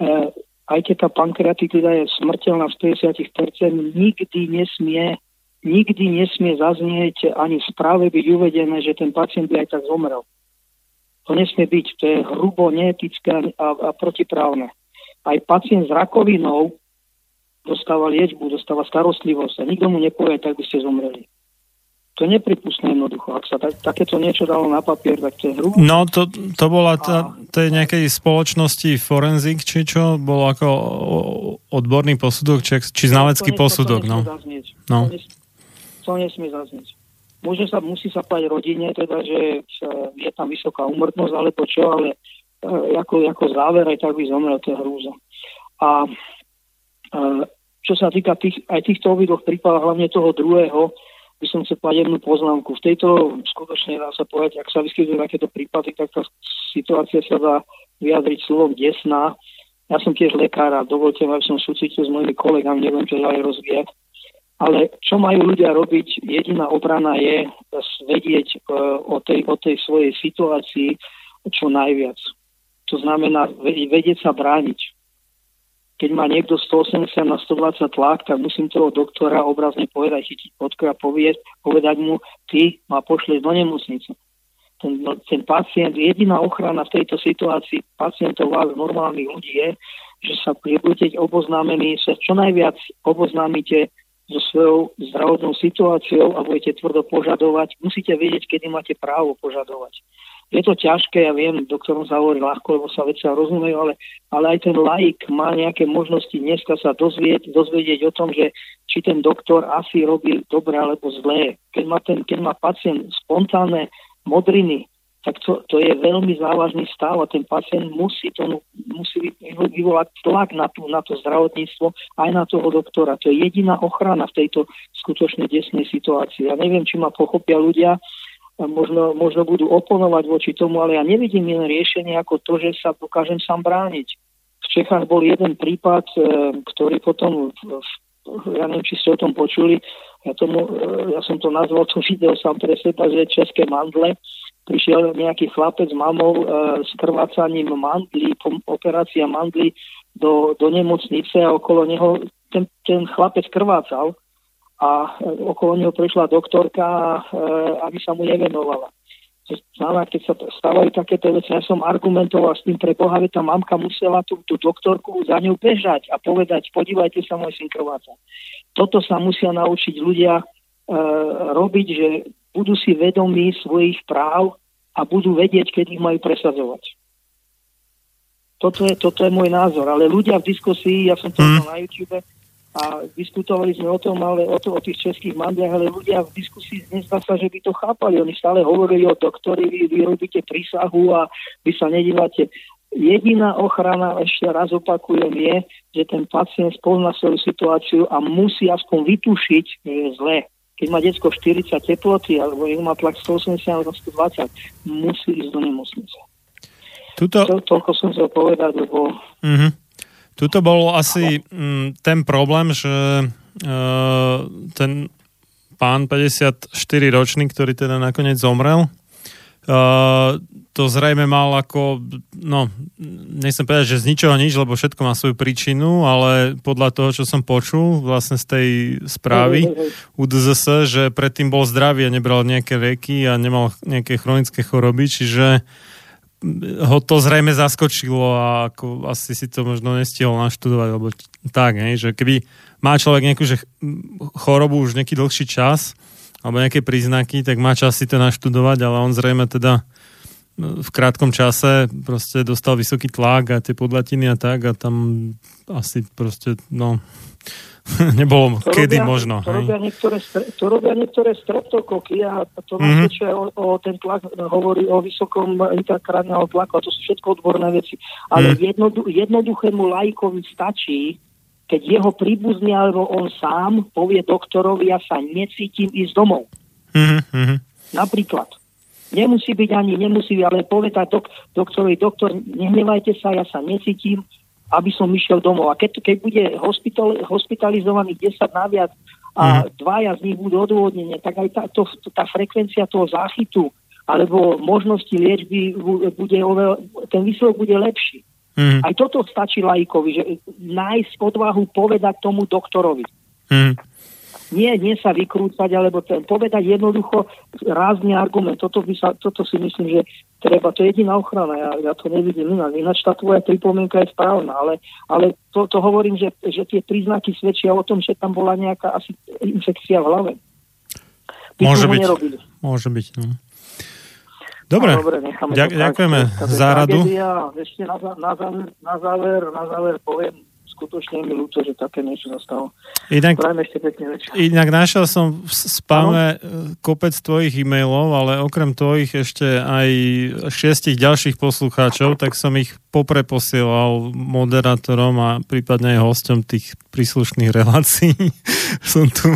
E, aj keď tá pankreatitida je smrteľná z 50%, nikdy nesmie nikdy nesmie zaznieť ani v správe byť uvedené, že ten pacient by aj tak zomrel. To nesmie byť, to je hrubo neetické a, a protiprávne. Aj pacient s rakovinou dostáva liečbu, dostáva starostlivosť a nikto mu nepovie, tak by ste zomreli. To je nepripustné jednoducho. Ak sa tak, takéto niečo dalo na papier, tak to je hrubé. No, to, to bola tá, tej nejakej spoločnosti Forenzik, či čo? Bolo ako odborný posudok, či, či znalecký to, posudok, to, no. Zaznieť. no. To, nesmie, to nesmie zaznieť. Môže sa, musí sa povedať rodine, teda, že je tam vysoká umrtnosť, alebo čo, ale e, ako, ako záver aj tak by zomrel, to je hrúza. A e, čo sa týka tých, aj týchto obidvoch prípadov, hlavne toho druhého, by som chcel povedať jednu poznámku. V tejto skutočne dá sa povedať, ak sa vyskytujú takéto prípady, tak tá situácia sa dá vyjadriť slovom desná. Ja som tiež lekár a dovolte aby som súcitil s mojimi kolegami, neviem čo ďalej rozvíjať. Ale čo majú ľudia robiť? Jediná obrana je vedieť uh, o, tej, o tej svojej situácii čo najviac. To znamená vedieť sa brániť. Keď má niekto 180 na 120 tlak, tak musím toho doktora obrazne povedať, chytiť podku a povedať, povedať mu, ty ma pošleš do nemocnice. Ten, ten pacient, jediná ochrana v tejto situácii pacientov vás normálnych ľudí je, že sa budete oboznámení, sa čo najviac oboznámite so svojou zdravotnou situáciou a budete tvrdo požadovať, musíte vedieť, kedy máte právo požadovať. Je to ťažké, ja viem, doktorom sa hovorí ľahko, lebo sa veci rozumejú, ale, ale aj ten laik má nejaké možnosti dneska sa dozvieť, dozvedieť o tom, že či ten doktor asi robí dobre alebo zlé. Keď má, ten, keď má pacient spontánne modriny, tak to, to je veľmi závažný stav a ten pacient musí, tomu, musí vyvolať tlak na, tú, na to zdravotníctvo aj na toho doktora. To je jediná ochrana v tejto skutočne desnej situácii. Ja neviem, či ma pochopia ľudia, možno, možno budú oponovať voči tomu, ale ja nevidím len riešenie ako to, že sa dokážem sám brániť. V Čechách bol jeden prípad, e, ktorý potom, ja neviem, či ste o tom počuli, ja, tomu, e, ja som to nazval, to video sám pre seba, že české mandle, prišiel nejaký chlapec s mamou e, s krvácaním mandly, operácia mandly do, do nemocnice a okolo neho ten, ten chlapec krvácal a e, okolo neho prišla doktorka, e, aby sa mu nevenovala. Znamená, keď sa stávajú takéto veci, ja som argumentoval s tým pre Boha, tá mamka musela tú, tú doktorku za ňou bežať a povedať, podívajte sa, môj syn krváca. Toto sa musia naučiť ľudia e, robiť, že budú si vedomí svojich práv a budú vedieť, keď ich majú presadzovať. Toto je, toto je môj názor, ale ľudia v diskusii, ja som to mm. na YouTube a diskutovali sme o tom, ale o, to, o tých českých mandiach, ale ľudia v diskusii nezdá sa, že by to chápali. Oni stále hovorili o doktori, vy, vy robíte prísahu a vy sa nedívate. Jediná ochrana, ešte raz opakujem, je, že ten pacient spozná svoju situáciu a musí aspoň vytušiť, že je zlé keď má detsko 40 teploty alebo má tlak 180 alebo 120, musí ísť do nemocnice. Tuto... To, toľko som chcel povedať, lebo... Mm-hmm. Tuto bol asi mm, ten problém, že uh, ten pán 54 ročný, ktorý teda nakoniec zomrel, uh, to zrejme mal ako, no, nechcem povedať, že z ničoho nič, lebo všetko má svoju príčinu, ale podľa toho, čo som počul vlastne z tej správy UDZS, že predtým bol zdravý a nebral nejaké reky a nemal nejaké chronické choroby, čiže ho to zrejme zaskočilo a ako asi si to možno nestihol naštudovať, alebo tak, hej, že keby má človek nejakú že chorobu už nejaký dlhší čas, alebo nejaké príznaky, tak má čas si to naštudovať, ale on zrejme teda v krátkom čase proste dostal vysoký tlak a tie podlatiny a tak a tam asi proste, no, nebolo to kedy robia, možno. To robia, niektoré, to robia niektoré streptokoky a to mm-hmm. o, o ten tlak hovorí o vysokom intrakránneho tlaku a to sú všetko odborné veci. Ale mm. jednodu, jednoduchému lajkovi stačí, keď jeho príbuzný alebo on sám povie doktorovi, ja sa necítim ísť domov. Mm-hmm. Napríklad. Nemusí byť ani, nemusí, ale povedať dok, doktorovi, doktor, nehnevajte sa, ja sa necítim, aby som išiel domov. A keď, keď bude hospital, hospitalizovaný 10 naviac a mm. dvaja z nich budú odôvodnenie, tak aj tá, to, tá frekvencia toho záchytu alebo možnosti liečby bude oveľ, ten výsledok bude lepší. Mm. Aj toto stačí lajkovi, že nájsť odvahu povedať tomu doktorovi. Mm nie, nie sa vykrúcať, alebo ten, povedať jednoducho rázny argument. Toto, by sa, toto si myslím, že treba, to je jediná ochrana, ja, ja to nevidím inak. Ináč tá tvoja pripomienka je správna, ale, ale to, to hovorím, že, že tie príznaky svedčia o tom, že tam bola nejaká asi infekcia v hlave. By môže byť, nerobili. môže byť, no. Dobre, no, dobre Ďak, ďakujeme za radu. Ešte na, na, záver, na, záver, na záver poviem skutočne mi ľúto, že také niečo nastalo. Inak, Prajme ešte pekne večer. inak našiel som v spame e, kopec tvojich e-mailov, ale okrem tvojich ešte aj šiestich ďalších poslucháčov, tak som ich popreposielal moderátorom a prípadne aj hosťom tých príslušných relácií. som tu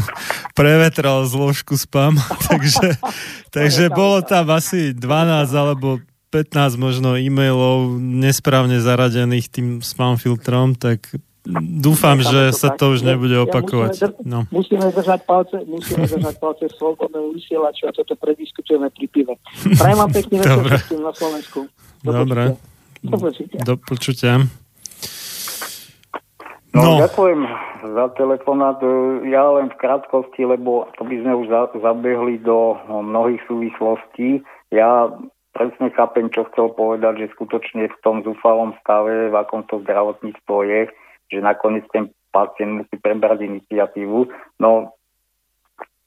prevetral zložku spam, takže, takže bolo tam asi 12 alebo 15 možno e-mailov nesprávne zaradených tým spam filtrom, tak dúfam, že sa to už nebude opakovať. No. Musíme držať palce, musíme držať palce slobodnému vysielaču a toto prediskutujeme pri pive. Prajem vám pekný večer na Slovensku. Do Dobre. Do počutia. Do počutia. No, No. ďakujem za telefonát. Ja len v krátkosti, lebo to by sme už za, zabehli do no, mnohých súvislostí. Ja presne chápem, čo chcel povedať, že skutočne v tom zúfalom stave, v akom to zdravotníctvo je, že nakoniec ten pacient musí prebrať iniciatívu. No,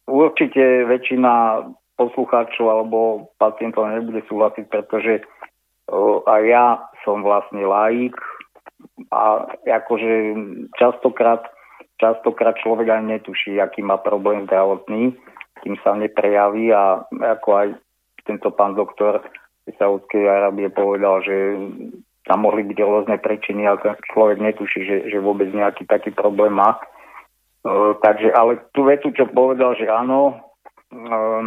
určite väčšina poslucháčov alebo pacientov nebude súhlasiť, pretože o, aj ja som vlastne laik, a akože častokrát, častokrát človek ani netuší, aký má problém zdravotný, kým sa neprejaví a ako aj tento pán doktor Saudskej Arábie povedal, že tam mohli byť rôzne príčiny, ale človek netuší, že, že vôbec nejaký taký problém má. Uh, takže, ale tú vetu, čo povedal, že áno, uh,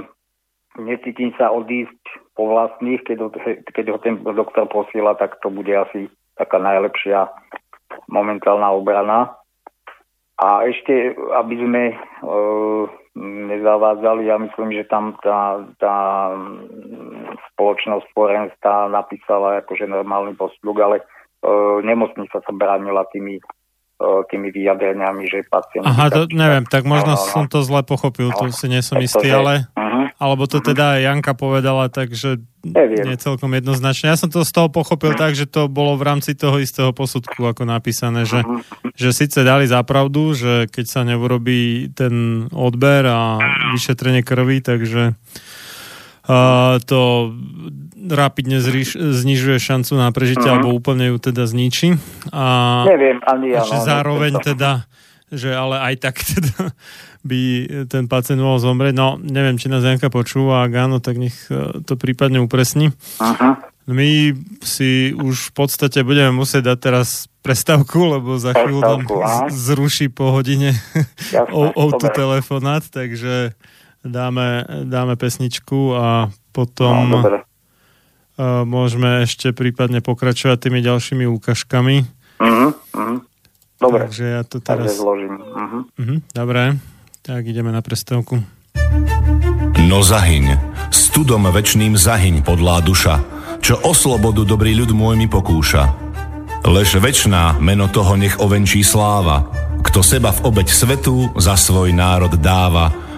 necítim sa odísť po vlastných, keď ho, keď ho ten doktor posiela, tak to bude asi taká najlepšia momentálna obrana. A ešte, aby sme e, nezavádzali, ja myslím, že tam tá, tá mm, spoločnosť Forens tá napísala akože normálny postup, ale e, nemocnica sa bránila tými, tými vyjadreniami, že pacient... Aha, to neviem, tak možno No, no, no. som to zle pochopil, to si nie som istý, Pretože- ale... Mhm. Alebo to teda aj Janka povedala, takže Neviem. nie celkom jednoznačne. Ja som to z toho pochopil tak, že to bolo v rámci toho istého posudku ako napísané, že, že síce dali za pravdu, že keď sa neurobí ten odber a vyšetrenie krvi, takže uh, to rapidne zriš, znižuje šancu na prežitie, Mhm. alebo úplne ju teda zničí. A, Neviem, ani ja. no, zároveň to- teda, že ale aj tak teda by ten pacient mohol zomrieť. No, neviem, či nás Janka počúva, ak áno, tak nech e, to prípadne upresní. Aha. My si už v podstate budeme musieť dať teraz prestávku, lebo za chvíľu nám zruší po hodine Jasné, o, o tu dobre. telefonát, takže dáme, dáme pesničku a potom No, dobre. Môžeme ešte prípadne pokračovať tými ďalšími úkažkami. Mhm, mhm. Dobre, Takže ja to takže teraz... zložím. Mhm. Mhm, dobre, tak ideme na prestávku. No zahyň, studom večným zahyň podlá duša, čo o slobodu dobrý ľud môj mi pokúša. Lež večná meno toho nech ovenčí sláva, kto seba v obeď svetu za svoj národ dáva.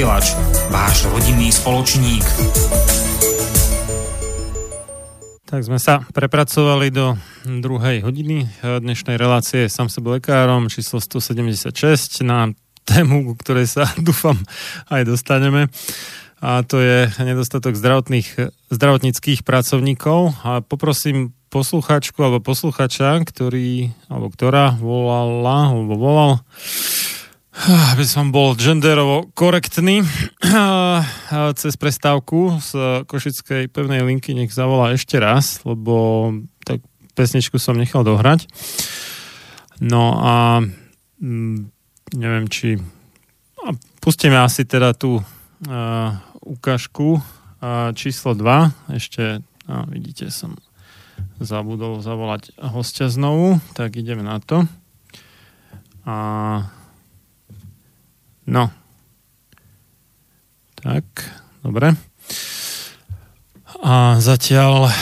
Vysielač, váš rodinný spoločník. Tak sme sa prepracovali do druhej hodiny dnešnej relácie sám sebe lekárom číslo 176 na tému, ku ktorej sa dúfam aj dostaneme. A to je nedostatok zdravotných, zdravotníckých pracovníkov. A poprosím posluchačku alebo posluchača, ktorý, alebo ktorá volala, alebo volal, aby som bol genderovo korektný cez prestávku z Košickej pevnej linky nech zavolá ešte raz, lebo tak pesničku som nechal dohrať. No a mm, neviem, či a pustíme asi teda tú uh, ukážku uh, číslo 2. Ešte, a vidíte, som zabudol zavolať hostia znovu, tak ideme na to. A no. Tak, dobre. A zatiaľ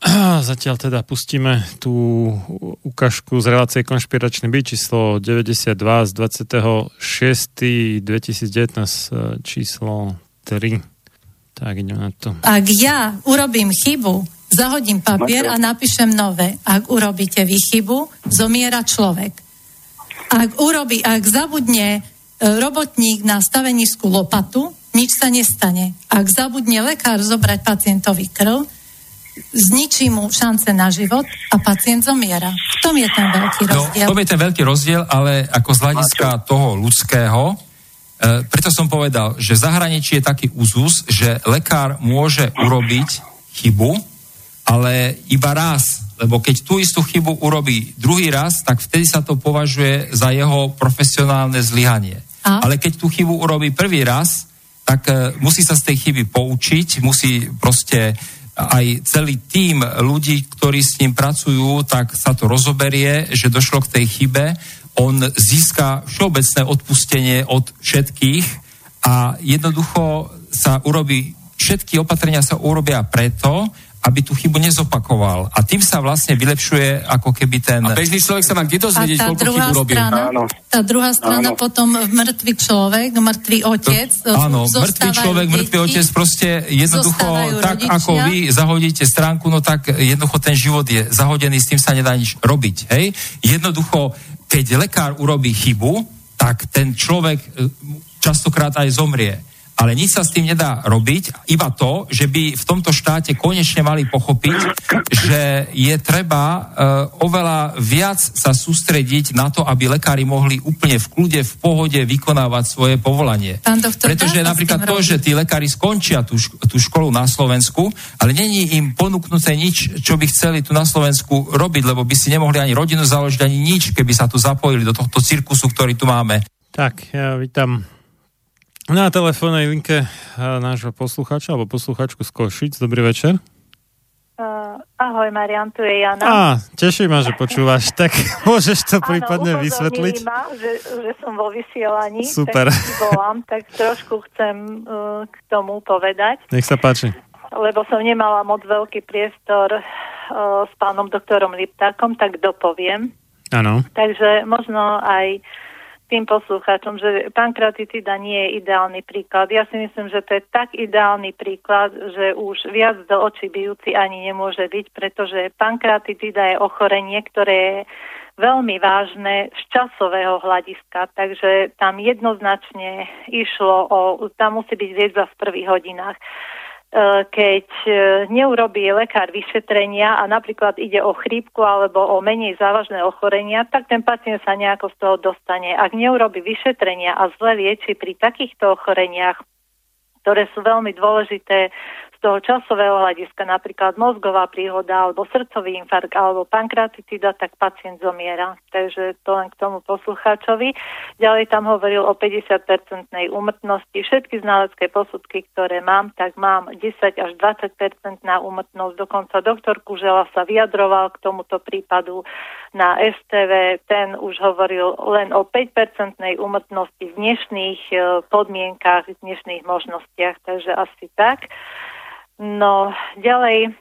zatiaľ teda pustíme tú ukážku z relácie Konšpiračný byt číslo 92 z 26. 2019 číslo 3. Tak ideme na to. Ak ja urobím chybu, zahodím papier a napíšem nové. Ak urobíte vy chybu, zomiera človek. Ak, urobí, ak zabudne e, robotník na stavenisku lopatu, nič sa nestane. Ak zabudne lekár zobrať pacientovi krv, zničí mu šance na život a pacient zomiera. V tom je ten veľký No, rozdiel. to je ten veľký rozdiel, ale ako z hľadiska toho ľudského, e, preto som povedal, že v zahraničí je taký úzus, že lekár môže urobiť chybu, ale iba raz, lebo keď tú istú chybu urobí druhý raz, tak vtedy sa to považuje za jeho profesionálne zlyhanie. A? Ale keď tú chybu urobí prvý raz, tak e, musí sa z tej chyby poučiť, musí proste aj celý tím ľudí, ktorí s ním pracujú, tak sa to rozoberie, že došlo k tej chybe. On získa všeobecné odpustenie od všetkých a jednoducho sa urobí, všetky opatrenia sa urobia preto, aby tú chybu nezopakoval. A tým sa vlastne vylepšuje ako keby ten... A bežný človek sa má kde dozvedieť, koľko druhá chybu robil. strana, tá druhá strana Áno. potom mŕtvý človek, mŕtvý otec. Áno, zostávajú mŕtvý človek, deti, mŕtvý otec proste jednoducho, tak rodičia. ako vy zahodíte stránku, no tak jednoducho ten život je zahodený, s tým sa nedá nič robiť, hej? Jednoducho, keď lekár urobí chybu, tak ten človek e, častokrát aj zomrie. Ale nič sa s tým nedá robiť, iba to, že by v tomto štáte konečne mali pochopiť, že je treba uh, oveľa viac sa sústrediť na to, aby lekári mohli úplne v kľude, v pohode vykonávať svoje povolanie. Pretože napríklad to, robiť? že tí lekári skončia tú, tú školu na Slovensku, ale není im ponúknuté nič, čo by chceli tu na Slovensku robiť, lebo by si nemohli ani rodinu založiť, ani nič, keby sa tu zapojili do tohto cirkusu, ktorý tu máme. Tak, ja vítam na telefónnej linke eh, nášho poslucháča alebo poslucháčku z Košic. Dobrý večer. Uh, ahoj, Marian, tu je Jana. Á, teší ma, že počúvaš. Tak môžeš to prípadne Áno, vysvetliť? ma, že, že som vo vysielaní. Super. Tak volám, tak trošku chcem uh, k tomu povedať, Nech sa páči. lebo som nemala moc veľký priestor uh, s pánom doktorom Liptákom, tak dopoviem. Áno. Takže možno aj tým poslucháčom, že pankratitida nie je ideálny príklad. Ja si myslím, že to je tak ideálny príklad, že už viac do očí bijúci ani nemôže byť, pretože pankratitida je ochorenie, ktoré je veľmi vážne z časového hľadiska, takže tam jednoznačne išlo o, tam musí byť liečba v prvých hodinách keď e, neurobí lekár vyšetrenia a napríklad ide o chrípku alebo o menej závažné ochorenia, tak ten pacient sa nejako z toho dostane. Ak neurobi vyšetrenia a zle lieči pri takýchto ochoreniach, ktoré sú veľmi dôležité toho časového hľadiska, napríklad mozgová príhoda, alebo srdcový infarkt, alebo pankratitida, tak pacient zomiera. Takže to len k tomu poslucháčovi. Ďalej tam hovoril o 50-percentnej úmrtnosti. Všetky znalecké posudky, ktoré mám, tak mám 10 až 20 na úmrtnosť. Dokonca doktor Kužela sa vyjadroval k tomuto prípadu na STV. Ten už hovoril len o 5-percentnej úmrtnosti v dnešných e, podmienkách, v dnešných možnostiach. Takže asi tak. No, ďalej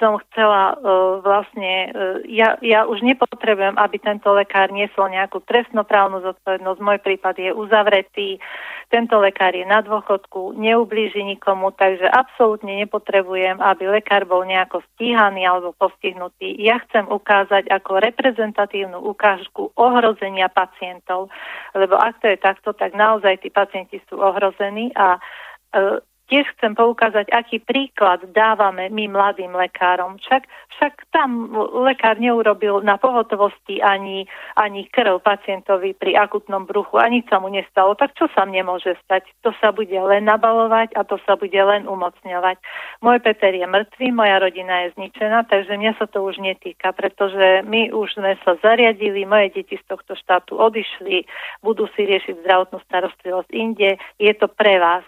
som chcela uh, vlastne, uh, ja, ja už nepotrebujem, aby tento lekár niesol nejakú trestnoprávnu zodpovednosť. Môj prípad je uzavretý, tento lekár je na dôchodku, neublíži nikomu, takže absolútne nepotrebujem, aby lekár bol nejako stíhaný alebo postihnutý. Ja chcem ukázať ako reprezentatívnu ukážku ohrozenia pacientov, lebo ak to je takto, tak naozaj tí pacienti sú ohrození a uh, tiež chcem poukázať, aký príklad dávame my mladým lekárom. Však, však tam lekár neurobil na pohotovosti ani, ani krv pacientovi pri akutnom bruchu, ani sa mu nestalo. Tak čo sa mne môže stať? To sa bude len nabalovať a to sa bude len umocňovať. Môj Peter je mŕtvý, moja rodina je zničená, takže mňa sa to už netýka, pretože my už sme sa zariadili, moje deti z tohto štátu odišli, budú si riešiť zdravotnú starostlivosť inde. Je to pre vás.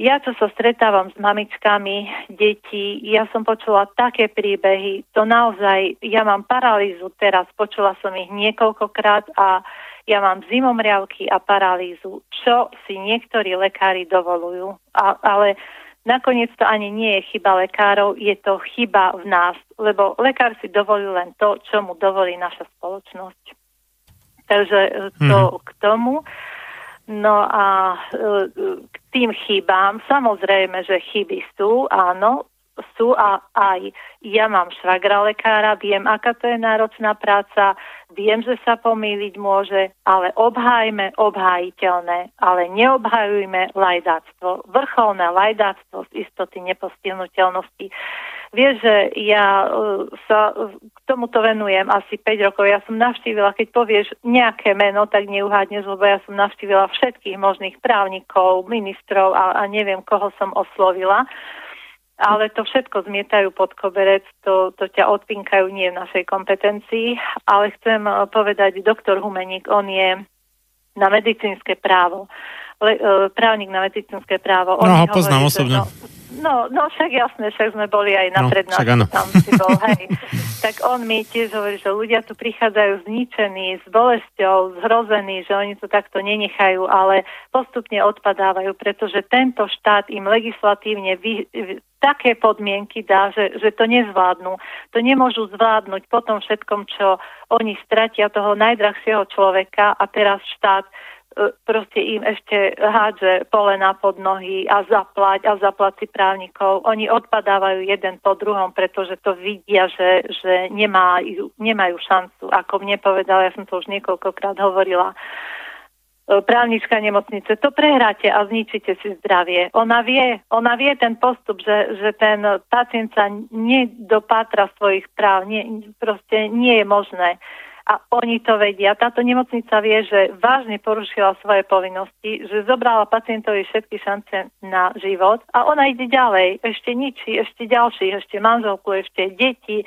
Ja, čo sa stretávam s mamičkami detí, ja som počula také príbehy, to naozaj, ja mám paralýzu teraz, počula som ich niekoľkokrát a ja mám zimomriavky a paralýzu, čo si niektorí lekári dovolujú. A, ale nakoniec to ani nie je chyba lekárov, je to chyba v nás, lebo lekár si dovolí len to, čo mu dovolí naša spoločnosť. Takže to mm. k tomu. No a e, k tým chybám, samozrejme, že chyby sú, áno, sú a aj ja mám švagra lekára, viem, aká to je náročná práca, viem, že sa pomýliť môže, ale obhajme obhajiteľné, ale neobhajujme lajdáctvo. Vrcholné lajdáctvo z istoty nepostihnutelnosti. Vieš, že ja uh, sa k tomuto venujem asi 5 rokov. Ja som navštívila, keď povieš nejaké meno, tak neuhádneš, lebo ja som navštívila všetkých možných právnikov, ministrov a, a neviem, koho som oslovila. Ale to všetko zmietajú pod koberec, to, to ťa odpinkajú nie v našej kompetencii. Ale chcem uh, povedať, doktor Humeník, on je na medicínske právo. Le, právnik na medicínske právo. On no, ho poznám hovorí, osobne. no, No, no však jasné, však sme boli aj na no, prednášku, tam si bol, hej. tak on mi tiež hovorí, že ľudia tu prichádzajú zničení, s bolesťou, zhrození, že oni to takto nenechajú, ale postupne odpadávajú, pretože tento štát im legislatívne vy, také podmienky dá, že, že to nezvládnu. To nemôžu zvládnuť po tom všetkom, čo oni stratia toho najdrahšieho človeka a teraz štát proste im ešte hádže polena pod nohy a zaplať a zaplať si právnikov. Oni odpadávajú jeden po druhom, pretože to vidia, že, že nemajú, nemajú šancu. Ako mne povedala, ja som to už niekoľkokrát hovorila, e, právnička nemocnice, to prehráte a zničíte si zdravie. Ona vie, ona vie ten postup, že, že ten pacient sa nedopátra svojich práv, nie, proste nie je možné a oni to vedia. Táto nemocnica vie, že vážne porušila svoje povinnosti, že zobrala pacientovi všetky šance na život a ona ide ďalej. Ešte ničí, ešte ďalší, ešte manželku, ešte deti.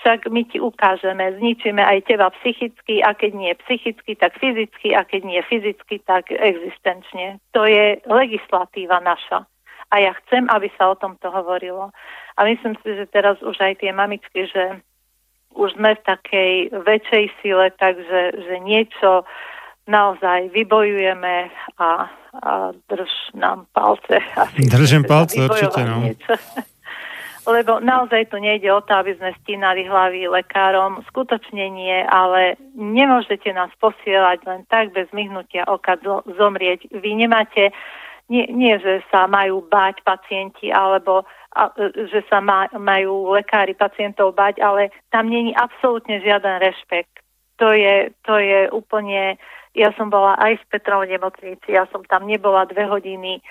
Však my ti ukážeme, zničíme aj teba psychicky a keď nie psychicky, tak fyzicky a keď nie fyzicky, tak existenčne. To je legislatíva naša. A ja chcem, aby sa o tomto hovorilo. A myslím si, že teraz už aj tie mamičky, že už sme v takej väčšej sile, takže že niečo naozaj vybojujeme a, a drž nám palce. Asi Držím palce, určite. No. Lebo naozaj tu nejde o to, aby sme stínali hlavy lekárom. Skutočne nie, ale nemôžete nás posielať len tak bez myhnutia oka zomrieť. Vy nemáte, nie, nie že sa majú báť pacienti, alebo a, e, že sa má, majú lekári pacientov bať, ale tam není absolútne žiaden rešpekt. To je, to je úplne, ja som bola aj v nemocnici, ja som tam nebola dve hodiny e,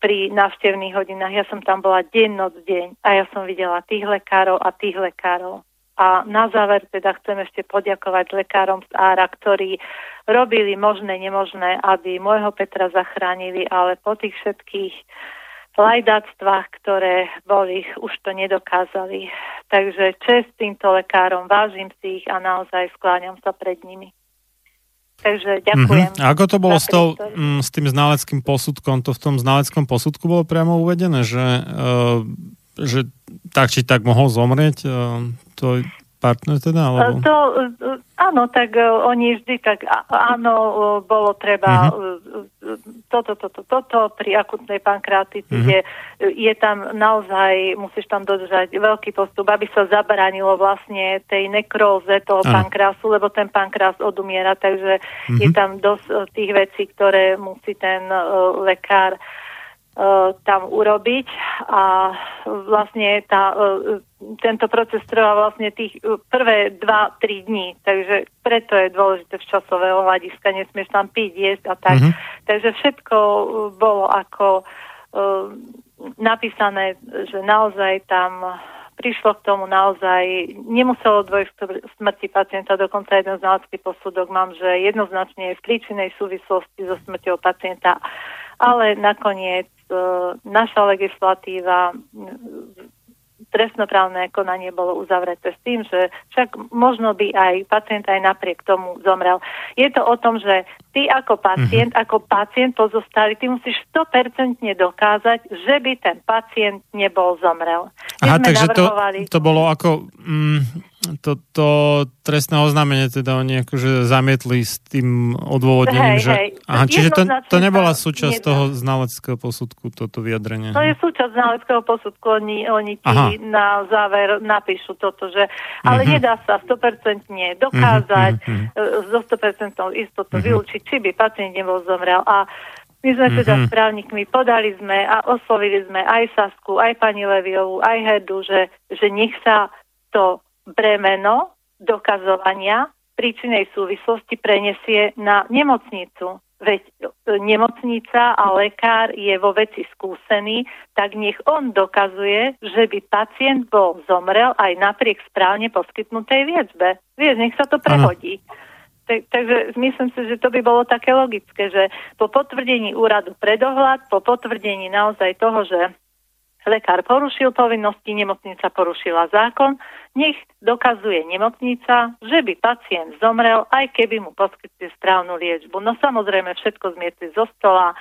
pri návštevných hodinách, ja som tam bola deň, noc, deň a ja som videla tých lekárov a tých lekárov. A na záver teda chcem ešte poďakovať lekárom z Ára, ktorí robili možné, nemožné, aby môjho Petra zachránili, ale po tých všetkých lajdáctvách, ktoré boli, už to nedokázali. Takže čest týmto lekárom, vážim si ich a naozaj skláňam sa pred nimi. Takže ďakujem. Mm-hmm. A ako to bolo s, tou, m, mm, s tým znaleckým posudkom? To v tom znaleckom posudku bolo priamo uvedené, že, uh, že tak či tak mohol zomrieť? Uh, to partner teda? Alebo... To, áno, tak uh, oni vždy tak, áno, bolo treba uh-huh. toto, toto, toto, pri akutnej pankreatitide uh-huh. je tam naozaj, musíš tam dodržať veľký postup, aby sa zabránilo vlastne tej nekróze toho uh-huh. pankreasu, lebo ten pankreas odumiera, takže uh-huh. je tam dosť tých vecí, ktoré musí ten uh, lekár uh, E, tam urobiť a vlastne tá, e, tento proces trvá vlastne tých e, prvé 2-3 dní, takže preto je dôležité z časového hľadiska, nesmieš tam piť, jesť a tak. Mm-hmm. Takže všetko bolo ako napísané, že naozaj tam prišlo k tomu naozaj, nemuselo dôjsť k smrti pacienta, dokonca jeden znalecký posudok mám, že jednoznačne je v príčinej súvislosti so smrťou pacienta, ale nakoniec E, naša legislatíva trestnoprávne konanie bolo uzavreté s tým, že však možno by aj pacient aj napriek tomu zomrel. Je to o tom, že ty ako pacient, mm-hmm. ako pacient pozostali, ty musíš 100% dokázať, že by ten pacient nebol zomrel. Aha, takže to, to bolo ako... Mm, to, trestné oznámenie teda oni akože zamietli s tým odôvodnením, hej, že... Hej. Aha, čiže to, to nebola súčasť nie, toho znaleckého posudku, toto vyjadrenie. To je súčasť znaleckého posudku, oni, oni ti Aha. na záver napíšu toto, že... Ale uh-huh. nedá sa 100% dokázať, uh-huh. so 100% istotou uh-huh. vylúčiť, či by pacient nebol zomrel. A my sme teda mm-hmm. s právnikmi podali sme a oslovili sme aj Sasku, aj pani Leviovu, aj Herdu, že, že nech sa to bremeno dokazovania príčinej súvislosti prenesie na nemocnicu. veď e, nemocnica a lekár je vo veci skúsený, tak nech on dokazuje, že by pacient bol zomrel aj napriek správne poskytnutej liečbe. Vieš, nech sa to prehodí. Tak, takže myslím si, že to by bolo také logické, že po potvrdení úradu predohľad, po potvrdení naozaj toho, že lekár porušil povinnosti, nemocnica porušila zákon, nech dokazuje nemocnica, že by pacient zomrel, aj keby mu poskytli správnu liečbu. No samozrejme všetko zmietli zo stola,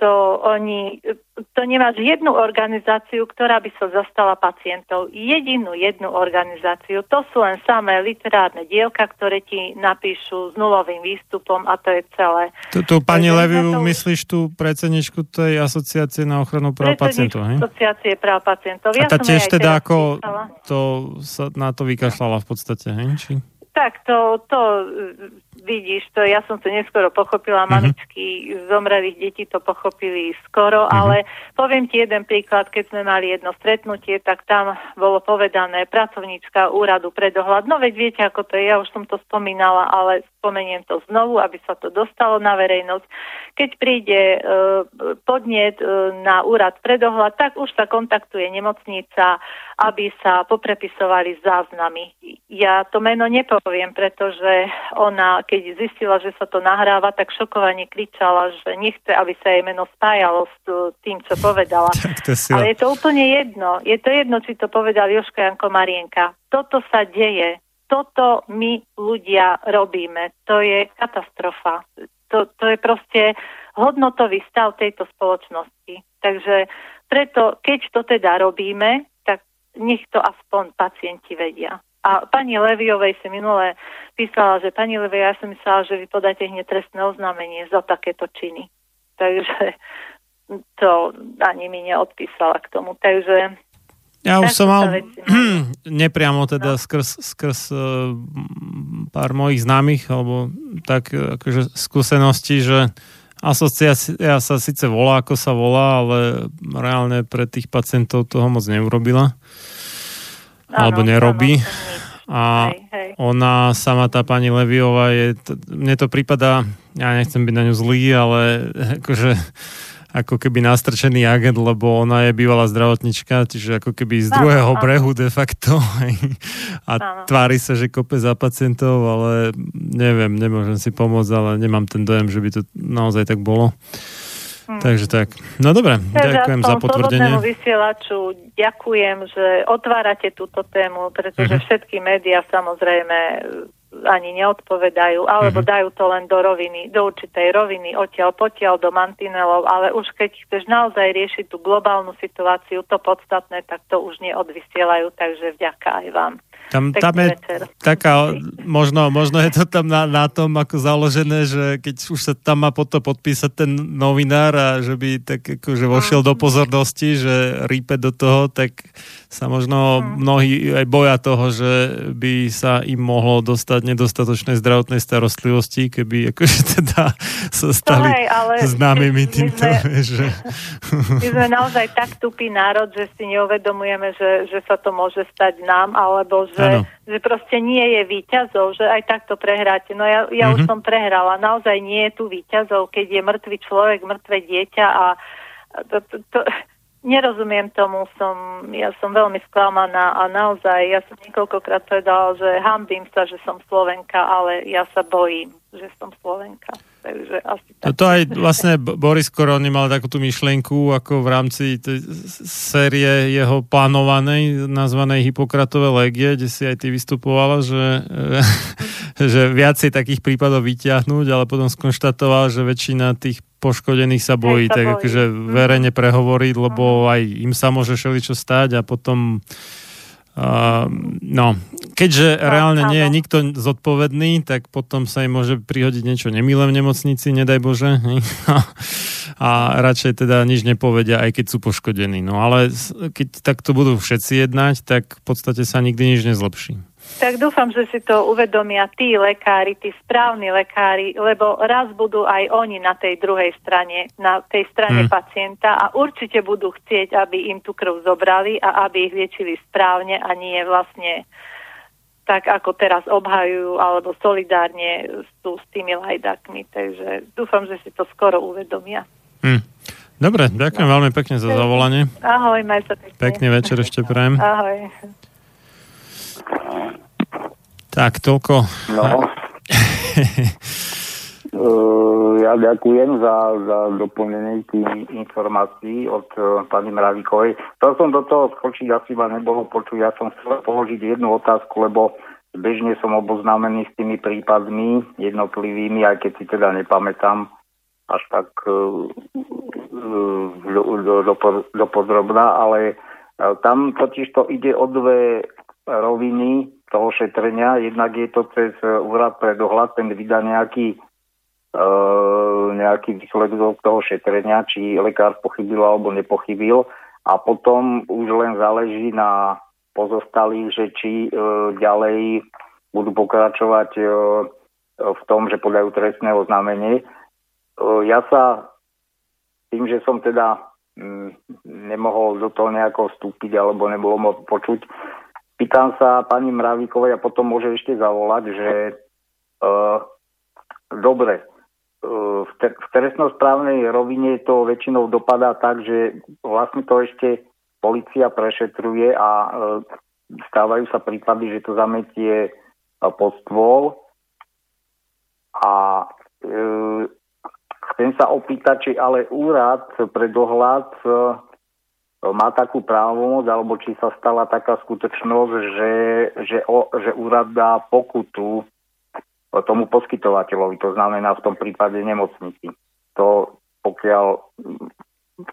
to oni, to nemáš jednu organizáciu, ktorá by sa zastala pacientov. Jedinú jednu organizáciu. To sú len samé literárne dielka, ktoré ti napíšu s nulovým výstupom a to je celé. Tu, tu pani Leviu, to... myslíš tú predsedničku tej asociácie na ochranu práv pacientov, hej? Asociácie práv pacientov. Ja a tá tiež teda ako to sa na to vykašľala v podstate, hej? Či... Tak to, to vidíš, to ja som to neskoro pochopila, uh-huh. mamičky zomrelých detí to pochopili skoro, uh-huh. ale poviem ti jeden príklad, keď sme mali jedno stretnutie, tak tam bolo povedané pracovníčka úradu pre dohľad. No veď viete, ako to je, ja už som to spomínala, ale spomeniem to znovu, aby sa to dostalo na verejnosť. Keď príde e, podnet e, na úrad pre dohľad, tak už sa kontaktuje nemocnica, aby sa poprepisovali záznamy. Ja to meno nepoviem, pretože ona, keď zistila, že sa to nahráva, tak šokovane kričala, že nechce, aby sa jej meno spájalo s tým, čo povedala. Ale je to úplne jedno. Je to jedno, či to povedal Joško Janko Marienka. Toto sa deje. Toto my ľudia robíme. To je katastrofa. To, to je proste hodnotový stav tejto spoločnosti. Takže preto, keď to teda robíme, tak nech to aspoň pacienti vedia. A pani Leviovej si minule písala, že pani Levia, ja som myslela, že vy podáte hneď trestné oznámenie za takéto činy. Takže to ani mi neodpísala k tomu. Takže ja už som mal nepriamo teda no. skrz, skrz uh, pár mojich známych, alebo tak akože skúsenosti, že asociácia sa síce volá, ako sa volá, ale reálne pre tých pacientov toho moc neurobila alebo nerobí. A hej, hej. ona sama, tá pani Leviová, je, mne to prípada, ja nechcem byť na ňu zlý, ale akože ako keby nastrčený agent, lebo ona je bývalá zdravotnička, čiže ako keby z druhého áno, brehu de facto a áno. tvári sa, že kope za pacientov, ale neviem, nemôžem si pomôcť, ale nemám ten dojem, že by to naozaj tak bolo. Hmm. Takže tak. No dobre, Takže ďakujem za potvrdenie. vysielaču ďakujem, že otvárate túto tému, pretože uh-huh. všetky médiá samozrejme ani neodpovedajú, alebo uh-huh. dajú to len do roviny, do určitej roviny, odtiaľ potiaľ do mantinelov, ale už keď chceš naozaj riešiť tú globálnu situáciu, to podstatné, tak to už neodvysielajú, takže vďaka aj vám. Tam, tam je večer. taká, možno, možno je to tam na, na tom ako založené, že keď už sa tam má potom podpísať ten novinár a že by tak akože vošiel do pozornosti, že rípe do toho, tak sa možno mnohí aj boja toho, že by sa im mohlo dostať nedostatočnej zdravotnej starostlivosti, keby akože teda sa stali hej, ale známymi týmto. My sme, že... my sme naozaj tak tupý národ, že si neuvedomujeme, že, že sa to môže stať nám, alebo že, že proste nie je výťazov, že aj takto prehráte. No ja, ja mm-hmm. už mhm. som prehrala. Naozaj nie je tu výťazov, keď je mŕtvý človek, mŕtve dieťa a to, to, to, nerozumiem tomu, som, ja som veľmi sklamaná a naozaj, ja som niekoľkokrát povedala, že hambím sa, že som Slovenka, ale ja sa bojím, že som Slovenka. Takže asi tak. Toto aj vlastne Boris Koroni mal takúto myšlienku ako v rámci tej série jeho plánovanej, nazvanej Hipokratové legie, kde si aj ty vystupovala, že, že viacej takých prípadov vyťahnuť, ale potom skonštatoval, že väčšina tých poškodených sa bojí, sa tak bojí. akože verejne prehovoriť, lebo aj im sa môže šeličo stať a potom Uh, no, keďže no, reálne áno. nie je nikto zodpovedný, tak potom sa im môže prihodiť niečo nemilé v nemocnici, nedaj Bože. a radšej teda nič nepovedia, aj keď sú poškodení. No ale keď takto budú všetci jednať, tak v podstate sa nikdy nič nezlepší. Tak dúfam, že si to uvedomia tí lekári, tí správni lekári, lebo raz budú aj oni na tej druhej strane, na tej strane hmm. pacienta a určite budú chcieť, aby im tú krv zobrali a aby ich liečili správne a nie vlastne tak ako teraz obhajujú alebo solidárne sú s tými lajdakmi. Takže dúfam, že si to skoro uvedomia. Hm. Dobre, ďakujem veľmi pekne za zavolanie. Ahoj, maj sa pekne. Pekný večer ešte prajem. Ahoj. Tak, toľko. No. Uh, ja ďakujem za, za doplnenie tých informácií od uh, pani Mravíkovej. Chcel som do toho skočiť, asi ma nebolo počuť. Ja som chcel položiť jednu otázku, lebo bežne som oboznámený s tými prípadmi jednotlivými, aj keď si teda nepamätám až tak uh, do, do, do, do podrobná, ale tam totiž to ide o dve roviny toho šetrenia. Jednak je to cez úrad pre dohľad, ten vydá nejaký Eh, nejaký výsledok toho šetrenia, či lekár pochybil alebo nepochybil. A potom už len záleží na pozostalých, že či e, ďalej budú pokračovať e, v tom, že podajú trestné oznámenie. E, ja sa tým, že som teda m, nemohol do toho nejako vstúpiť alebo nebolo mo počuť, pýtam sa pani Mravíkovej a potom môže ešte zavolať, že e, dobre, v, te- v trestnosprávnej rovine to väčšinou dopadá tak, že vlastne to ešte policia prešetruje a e, stávajú sa prípady, že to zametie e, pod stôl. A e, chcem sa opýtať, či ale úrad pre dohľad e, má takú právomoc, alebo či sa stala taká skutočnosť, že, že, o, že úrad dá pokutu tomu poskytovateľovi, to znamená v tom prípade nemocnici. To pokiaľ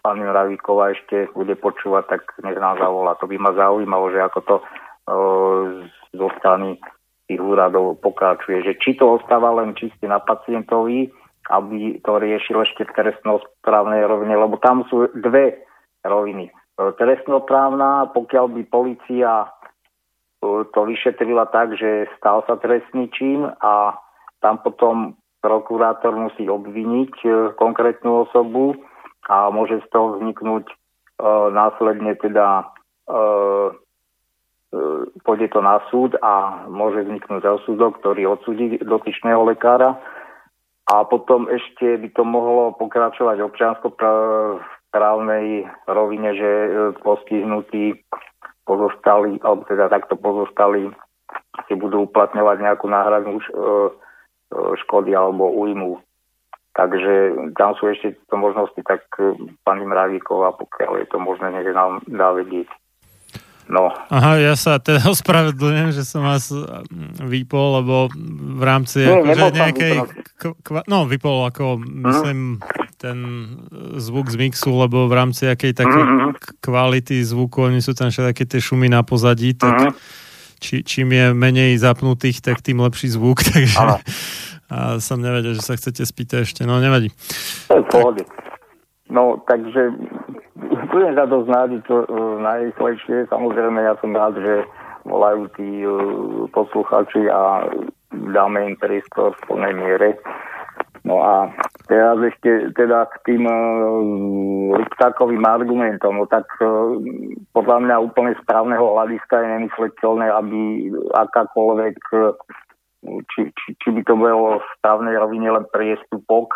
pani Ravíková ešte bude počúvať, tak nech nás zavolá. To by ma zaujímalo, že ako to e, zo strany tých úradov pokračuje. Že či to ostáva len čiste na pacientovi, aby to riešil ešte v trestnoprávnej rovine, lebo tam sú dve roviny. E, trestnoprávna, pokiaľ by policia to vyšetrila tak, že stal sa trestný čin a tam potom prokurátor musí obviniť e, konkrétnu osobu a môže z toho vzniknúť e, následne teda e, e, pôjde to na súd a môže vzniknúť rozsudok, ktorý odsúdi dotyčného lekára. A potom ešte by to mohlo pokračovať občiansko právnej rovine, že e, postihnutý pozostali, alebo teda takto pozostali si budú uplatňovať nejakú náhradnú e, e, škody alebo újmu. Takže tam sú ešte to možnosti, tak pani Mravíková, pokiaľ je to možné, nech nám dá vedieť. No. Aha, ja sa teda ospravedlňujem, že som vás vypol, lebo v rámci Nie, akože nejakej... Kva, no, vypol ako, myslím, mm ten zvuk z mixu, lebo v rámci akej takej mm-hmm. kvality zvuku, oni sú tam všetky tie šumy na pozadí, tak mm-hmm. či, čím je menej zapnutých, tak tým lepší zvuk, takže a som nevedel, že sa chcete spýtať ešte, no nevadí. To je. No, takže budem za to znáť to uh, najrychlejšie. Samozrejme, ja som rád, že volajú tí uh, posluchači a dáme im priestor v plnej miere. No a teraz ešte teda k tým uh, Liptákovým argumentom, no tak uh, podľa mňa úplne správneho hľadiska je nemysliteľné, aby akákoľvek, uh, či, či, či by to bolo v správnej rovine len priestupok,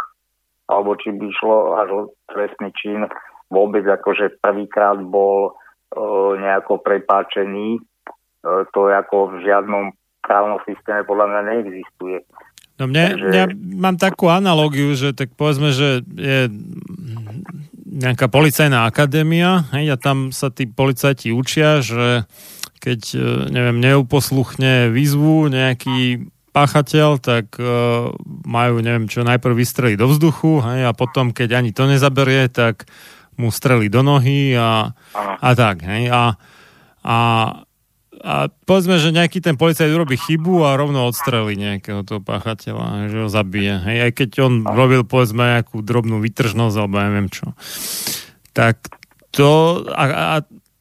alebo či by šlo až o trestný čin, vôbec akože prvýkrát bol uh, nejako prepáčený. Uh, to ako v žiadnom právnom systéme podľa mňa neexistuje. No mne, Takže... ja mám takú analogiu, že tak povedzme, že je nejaká policajná akadémia hej, a tam sa tí policajti učia, že keď, e, neviem, neuposluchne výzvu nejaký páchateľ, tak uh, majú, neviem čo, najprv vystreliť do vzduchu hej, a potom, keď ani to nezaberie, tak mu streli do nohy a, a tak. Hej, a, a a povedzme, že nejaký ten policajt urobí chybu a rovno odstrelí nejakého toho páchateľa, že ho zabije. Hej, aj keď on robil povedzme nejakú drobnú vytržnosť alebo neviem čo. Tak to a, a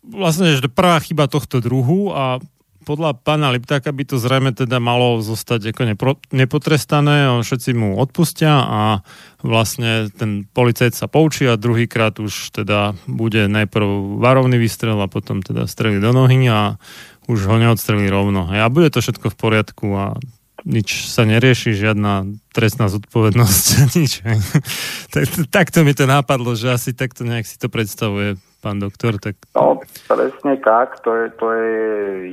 vlastne, že prvá chyba tohto druhu a podľa pána Liptáka by to zrejme teda malo zostať ako nepro, nepotrestané, všetci mu odpustia a vlastne ten policajt sa poučí a druhýkrát už teda bude najprv varovný výstrel a potom teda strely do nohy a už ho neodstrelí rovno. A bude to všetko v poriadku a nič sa nerieši, žiadna trestná zodpovednosť, nič. tak, takto mi to nápadlo, že asi takto nejak si to predstavuje pán doktor. Tak... No, presne tak, to je, to je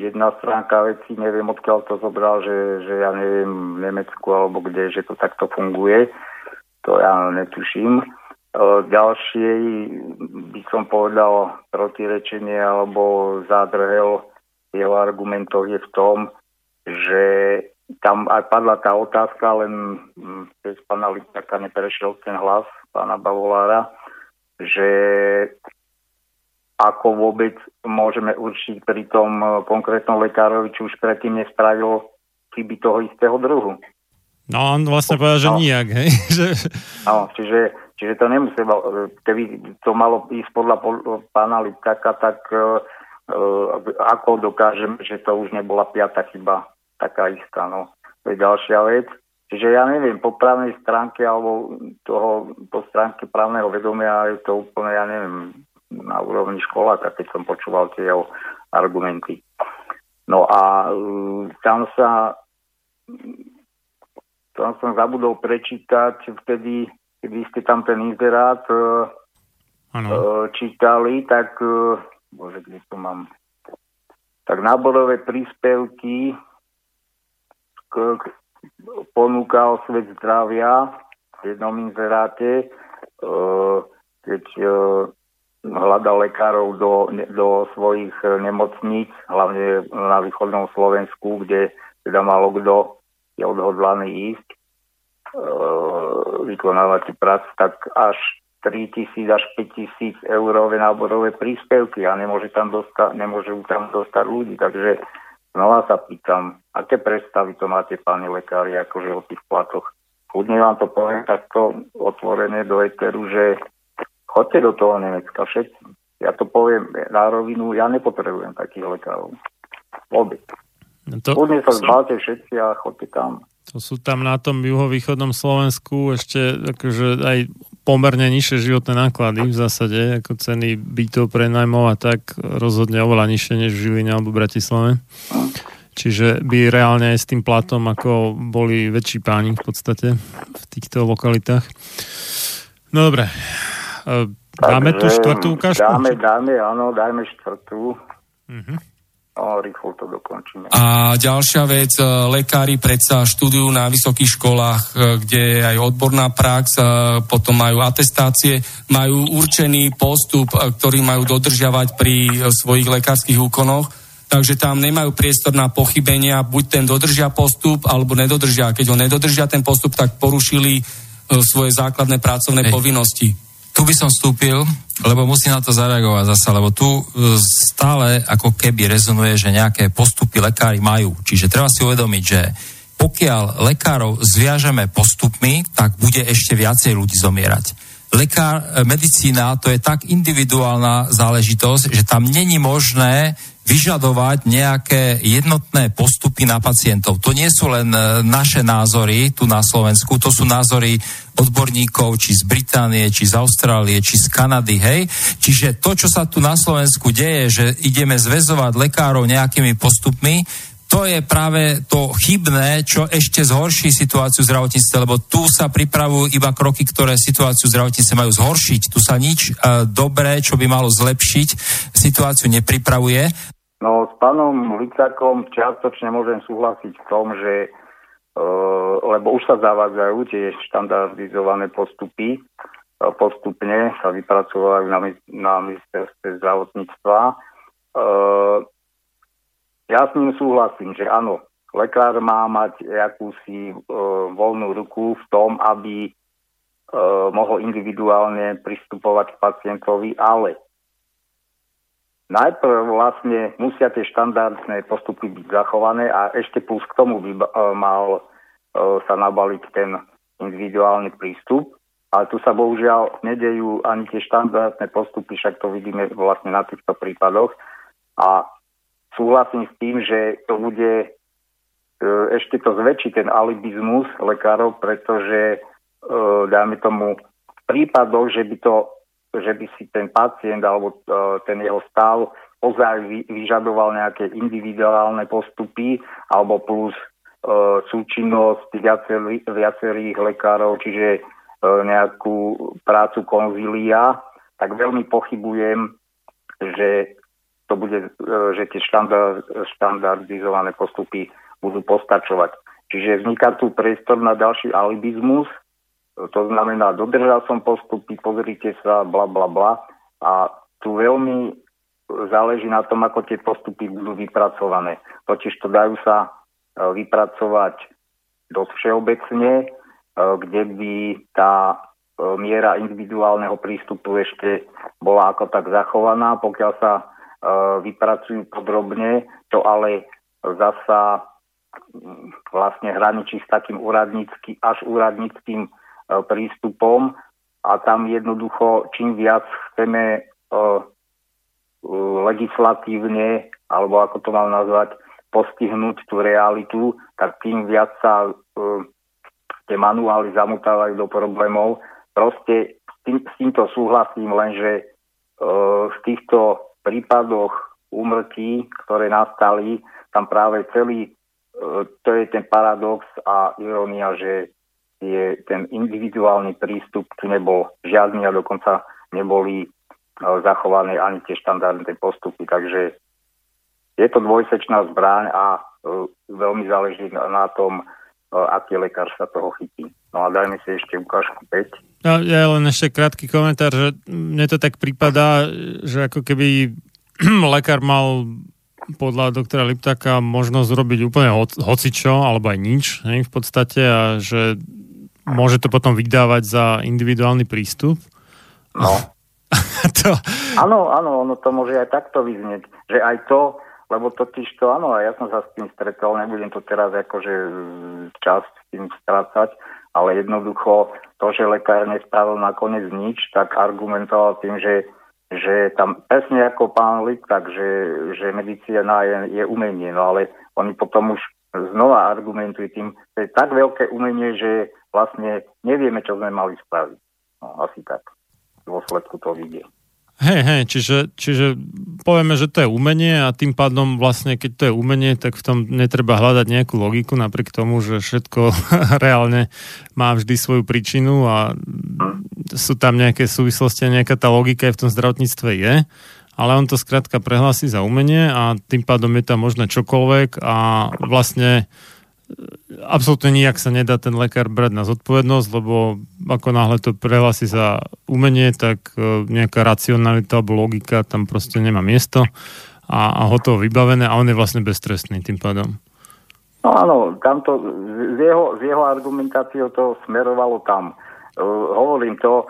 jedna stránka veci, neviem odkiaľ to zobral, že, že ja neviem v Nemecku alebo kde, že to takto funguje, to ja netuším. E, ďalšie by som povedal protirečenie alebo zádrhel jeho argumentov je v tom, že tam aj padla tá otázka, len cez pána Litáka neprešiel ten hlas pána Bavolára, že ako vôbec môžeme určiť pri tom konkrétnom lekárovi, či už predtým nespravil chyby toho istého druhu. No on vlastne povedal, že no. nijak, hej? no, čiže, čiže to nemuselo, eh, keby to malo ísť podľa pána Liptaka, tak uh, ako dokážeme, že to už nebola piata chyba taká istá, no. To je ďalšia vec. Čiže ja neviem, po právnej stránke alebo toho, po stránke právneho vedomia je to úplne, ja neviem, na úrovni školáka, keď som počúval tie jeho argumenty. No a uh, tam sa tam som zabudol prečítať vtedy, keď ste tam ten inzerát uh, uh, čítali, tak bože, kde to mám? Tak náborové príspevky k, k, ponúkal svet zdravia v jednom inzeráte, uh, keď uh, hľadal lekárov do, do svojich e, nemocníc, hlavne na východnom Slovensku, kde teda malo kto je odhodlaný ísť e, vykonávať prácu, tak až 3 tisíc až 5 tisíc eurové náborové príspevky a nemôže tam dostať, nemôžu tam dostať ľudí. Takže znova sa pýtam, aké predstavy to máte, páni lekári, akože o tých platoch. Kľudne vám to poviem takto otvorené do eteru, že Chodte do toho Nemecka všetci. Ja to poviem na rovinu, ja nepotrebujem takých lekárov. Vôbec. No to... Kľudne sa zbáte všetci a chodte tam. To sú tam na tom juhovýchodnom Slovensku ešte akože aj pomerne nižšie životné náklady v zásade, ako ceny bytov pre najmov a tak rozhodne oveľa nižšie než v Žiline alebo Bratislave. Čiže by reálne aj s tým platom ako boli väčší páni v podstate v týchto lokalitách. No dobre, E, dáme Takže, tú štvrtú ukážku? Dáme, dáme, áno, dáme štvrtú. Uh-huh. No, rýchlo to dokončíme. A ďalšia vec, e, lekári predsa štúdiu na vysokých školách, e, kde je aj odborná prax, potom majú atestácie, majú určený postup, ktorý majú dodržiavať pri svojich lekárskych úkonoch, takže tam nemajú priestor na pochybenia, buď ten dodržia postup, alebo nedodržia. Keď ho nedodržia ten postup, tak porušili svoje základné pracovné Hej. povinnosti tu by som vstúpil, lebo musím na to zareagovať zase, lebo tu e, stále ako keby rezonuje, že nejaké postupy lekári majú. Čiže treba si uvedomiť, že pokiaľ lekárov zviažeme postupmi, tak bude ešte viacej ľudí zomierať. Lekár, e, medicína to je tak individuálna záležitosť, že tam není možné vyžadovať nejaké jednotné postupy na pacientov. To nie sú len e, naše názory tu na Slovensku, to sú názory odborníkov či z Británie, či z Austrálie, či z Kanady, hej. Čiže to, čo sa tu na Slovensku deje, že ideme zväzovať lekárov nejakými postupmi, to je práve to chybné, čo ešte zhorší situáciu zdravotníctva, lebo tu sa pripravujú iba kroky, ktoré situáciu zdravotníctva majú zhoršiť. Tu sa nič uh, dobré, čo by malo zlepšiť, situáciu nepripravuje. No s pánom Licákom čiastočne môžem súhlasiť v tom, že uh, lebo už sa zavádzajú tie štandardizované postupy, uh, postupne sa vypracovajú na, na ministerstve zdravotníctva. Uh, ja s ním súhlasím, že áno, lekár má mať akúsi e, voľnú ruku v tom, aby e, mohol individuálne pristupovať k pacientovi, ale najprv vlastne musia tie štandardné postupy byť zachované a ešte plus k tomu by e, mal e, sa nabaliť ten individuálny prístup. Ale tu sa bohužiaľ nedejú ani tie štandardné postupy, však to vidíme vlastne na týchto prípadoch. A súhlasím s tým, že to bude e, ešte to zväčší ten alibizmus lekárov, pretože e, dáme tomu v prípadoch, že by to že by si ten pacient alebo e, ten jeho stav ozaj vy, vyžadoval nejaké individuálne postupy alebo plus e, súčinnosť viacerý, viacerých lekárov, čiže e, nejakú prácu konzília, tak veľmi pochybujem, že to bude, e, že tie štandard, štandardizované postupy budú postačovať. Čiže vzniká tu priestor na ďalší alibizmus, to znamená, dodržal som postupy, pozrite sa, bla bla bla. A tu veľmi záleží na tom, ako tie postupy budú vypracované. Totiž to dajú sa e, vypracovať dosť všeobecne, e, kde by tá miera individuálneho prístupu ešte bola ako tak zachovaná. Pokiaľ sa vypracujú podrobne, to ale zasa vlastne hraničí s takým úradníckým, až úradníckým prístupom a tam jednoducho čím viac chceme legislatívne, alebo ako to mám nazvať, postihnúť tú realitu, tak tým viac sa tie manuály zamutávajú do problémov. Proste s, tým, s týmto súhlasím, lenže v týchto prípadoch úmrtí, ktoré nastali, tam práve celý, uh, to je ten paradox a irónia, že je ten individuálny prístup tu nebol žiadny a dokonca neboli zachované ani tie štandardné postupy. Takže je to dvojsečná zbraň a e, veľmi záleží na, tom, e, aký lekár sa toho chytí. No a dajme si ešte ukážku 5. Ja, ja len ešte krátky komentár, že mne to tak prípada, že ako keby lekár mal podľa doktora Liptaka možnosť robiť úplne ho- hocičo, alebo aj nič ne, v podstate a že môže to potom vydávať za individuálny prístup. No. to... Áno, áno, ono to môže aj takto vyznieť, že aj to, lebo totiž to, áno, ja som sa s tým stretol, nebudem to teraz akože čas s tým strácať, ale jednoducho to, že lekár nespravil nakoniec nič, tak argumentoval tým, že, že tam presne ako pán Lik, takže že medicína je, je umenie, no ale oni potom už znova argumentujú tým, že je tak veľké umenie, že vlastne nevieme, čo sme mali spraviť. No, asi tak dôsledku to vidie. Hej, hej, čiže, čiže povieme, že to je umenie a tým pádom vlastne, keď to je umenie, tak v tom netreba hľadať nejakú logiku, napriek tomu, že všetko reálne má vždy svoju príčinu a sú tam nejaké súvislosti a nejaká tá logika aj v tom zdravotníctve je, ale on to skrátka prehlási za umenie a tým pádom je tam možné čokoľvek a vlastne absolútne nijak sa nedá ten lekár brať na zodpovednosť, lebo ako náhle to prehlási za umenie, tak e, nejaká racionalita alebo logika tam proste nemá miesto a, a hotovo vybavené a on je vlastne beztrestný tým pádom. No áno, tam to, z jeho, z jeho argumentáciou to smerovalo tam. Uh, hovorím to,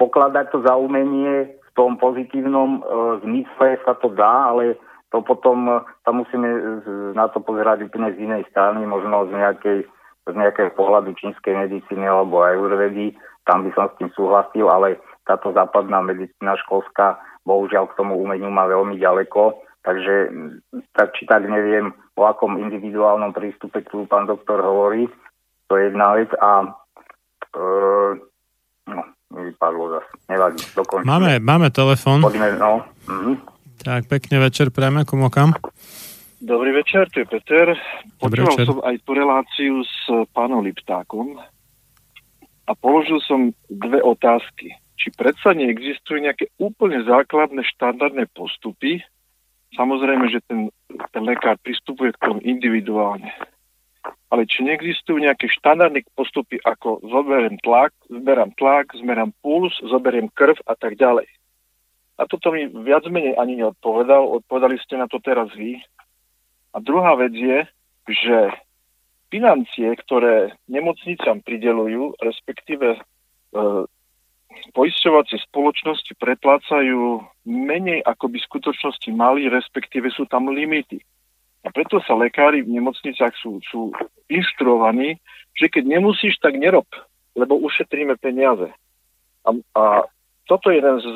pokladať to za umenie v tom pozitívnom uh, zmysle sa to dá, ale to potom eh, tam musíme na to pozerať úplne z inej strany, možno z nejakej, z nejakého pohľadu čínskej medicíny alebo aj urvedy, tam by som s tým súhlasil, ale táto západná medicína školská bohužiaľ k tomu umeniu má veľmi ďaleko, takže tak či tak neviem, o akom individuálnom prístupe tu pán doktor hovorí, to je jedna vec a e, no, vypadlo zase, nevadí, dokončíme. Máme, máme telefon. Poďme, no. Mhm. Tak, pekne večer prejme, komu kam? Dobrý večer, tu je Peter. Počúval som aj tú reláciu s pánom Liptákom a položil som dve otázky. Či predsa neexistujú nejaké úplne základné štandardné postupy? Samozrejme, že ten, ten lekár pristupuje k tomu individuálne. Ale či neexistujú nejaké štandardné postupy, ako zoberiem tlak, zberám tlak, zmerám puls, zoberiem krv a tak ďalej. A toto mi viac menej ani neodpovedal, odpovedali ste na to teraz vy. A druhá vec je, že financie, ktoré nemocnicám pridelujú, respektíve e, poisťovacie spoločnosti preplácajú menej, ako by v skutočnosti mali, respektíve sú tam limity. A preto sa lekári v nemocniciach sú, sú inštruovaní, že keď nemusíš, tak nerob, lebo ušetríme peniaze. A, a toto je jeden z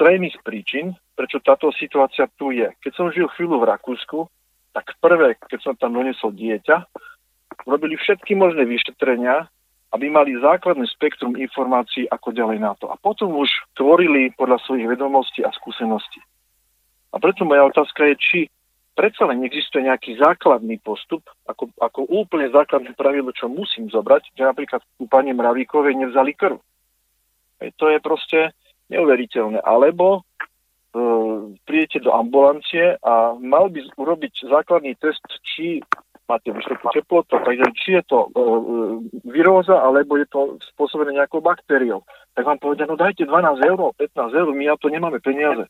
zrejmých príčin, prečo táto situácia tu je. Keď som žil chvíľu v Rakúsku, tak prvé, keď som tam donesol dieťa, robili všetky možné vyšetrenia, aby mali základné spektrum informácií, ako ďalej na to. A potom už tvorili podľa svojich vedomostí a skúseností. A preto moja otázka je, či predsa len existuje nejaký základný postup, ako, ako úplne základné pravidlo, čo musím zobrať, že napríklad u pani Mravíkovej nevzali krv. Hej, to je proste neuveriteľné. Alebo e, prídete do ambulancie a mal by urobiť základný test, či máte vysokú teplotu, takže či je to e, e, viróza, alebo je to spôsobené nejakou baktériou. Tak vám povedia, no dajte 12 eur, 15 eur, my na to nemáme peniaze.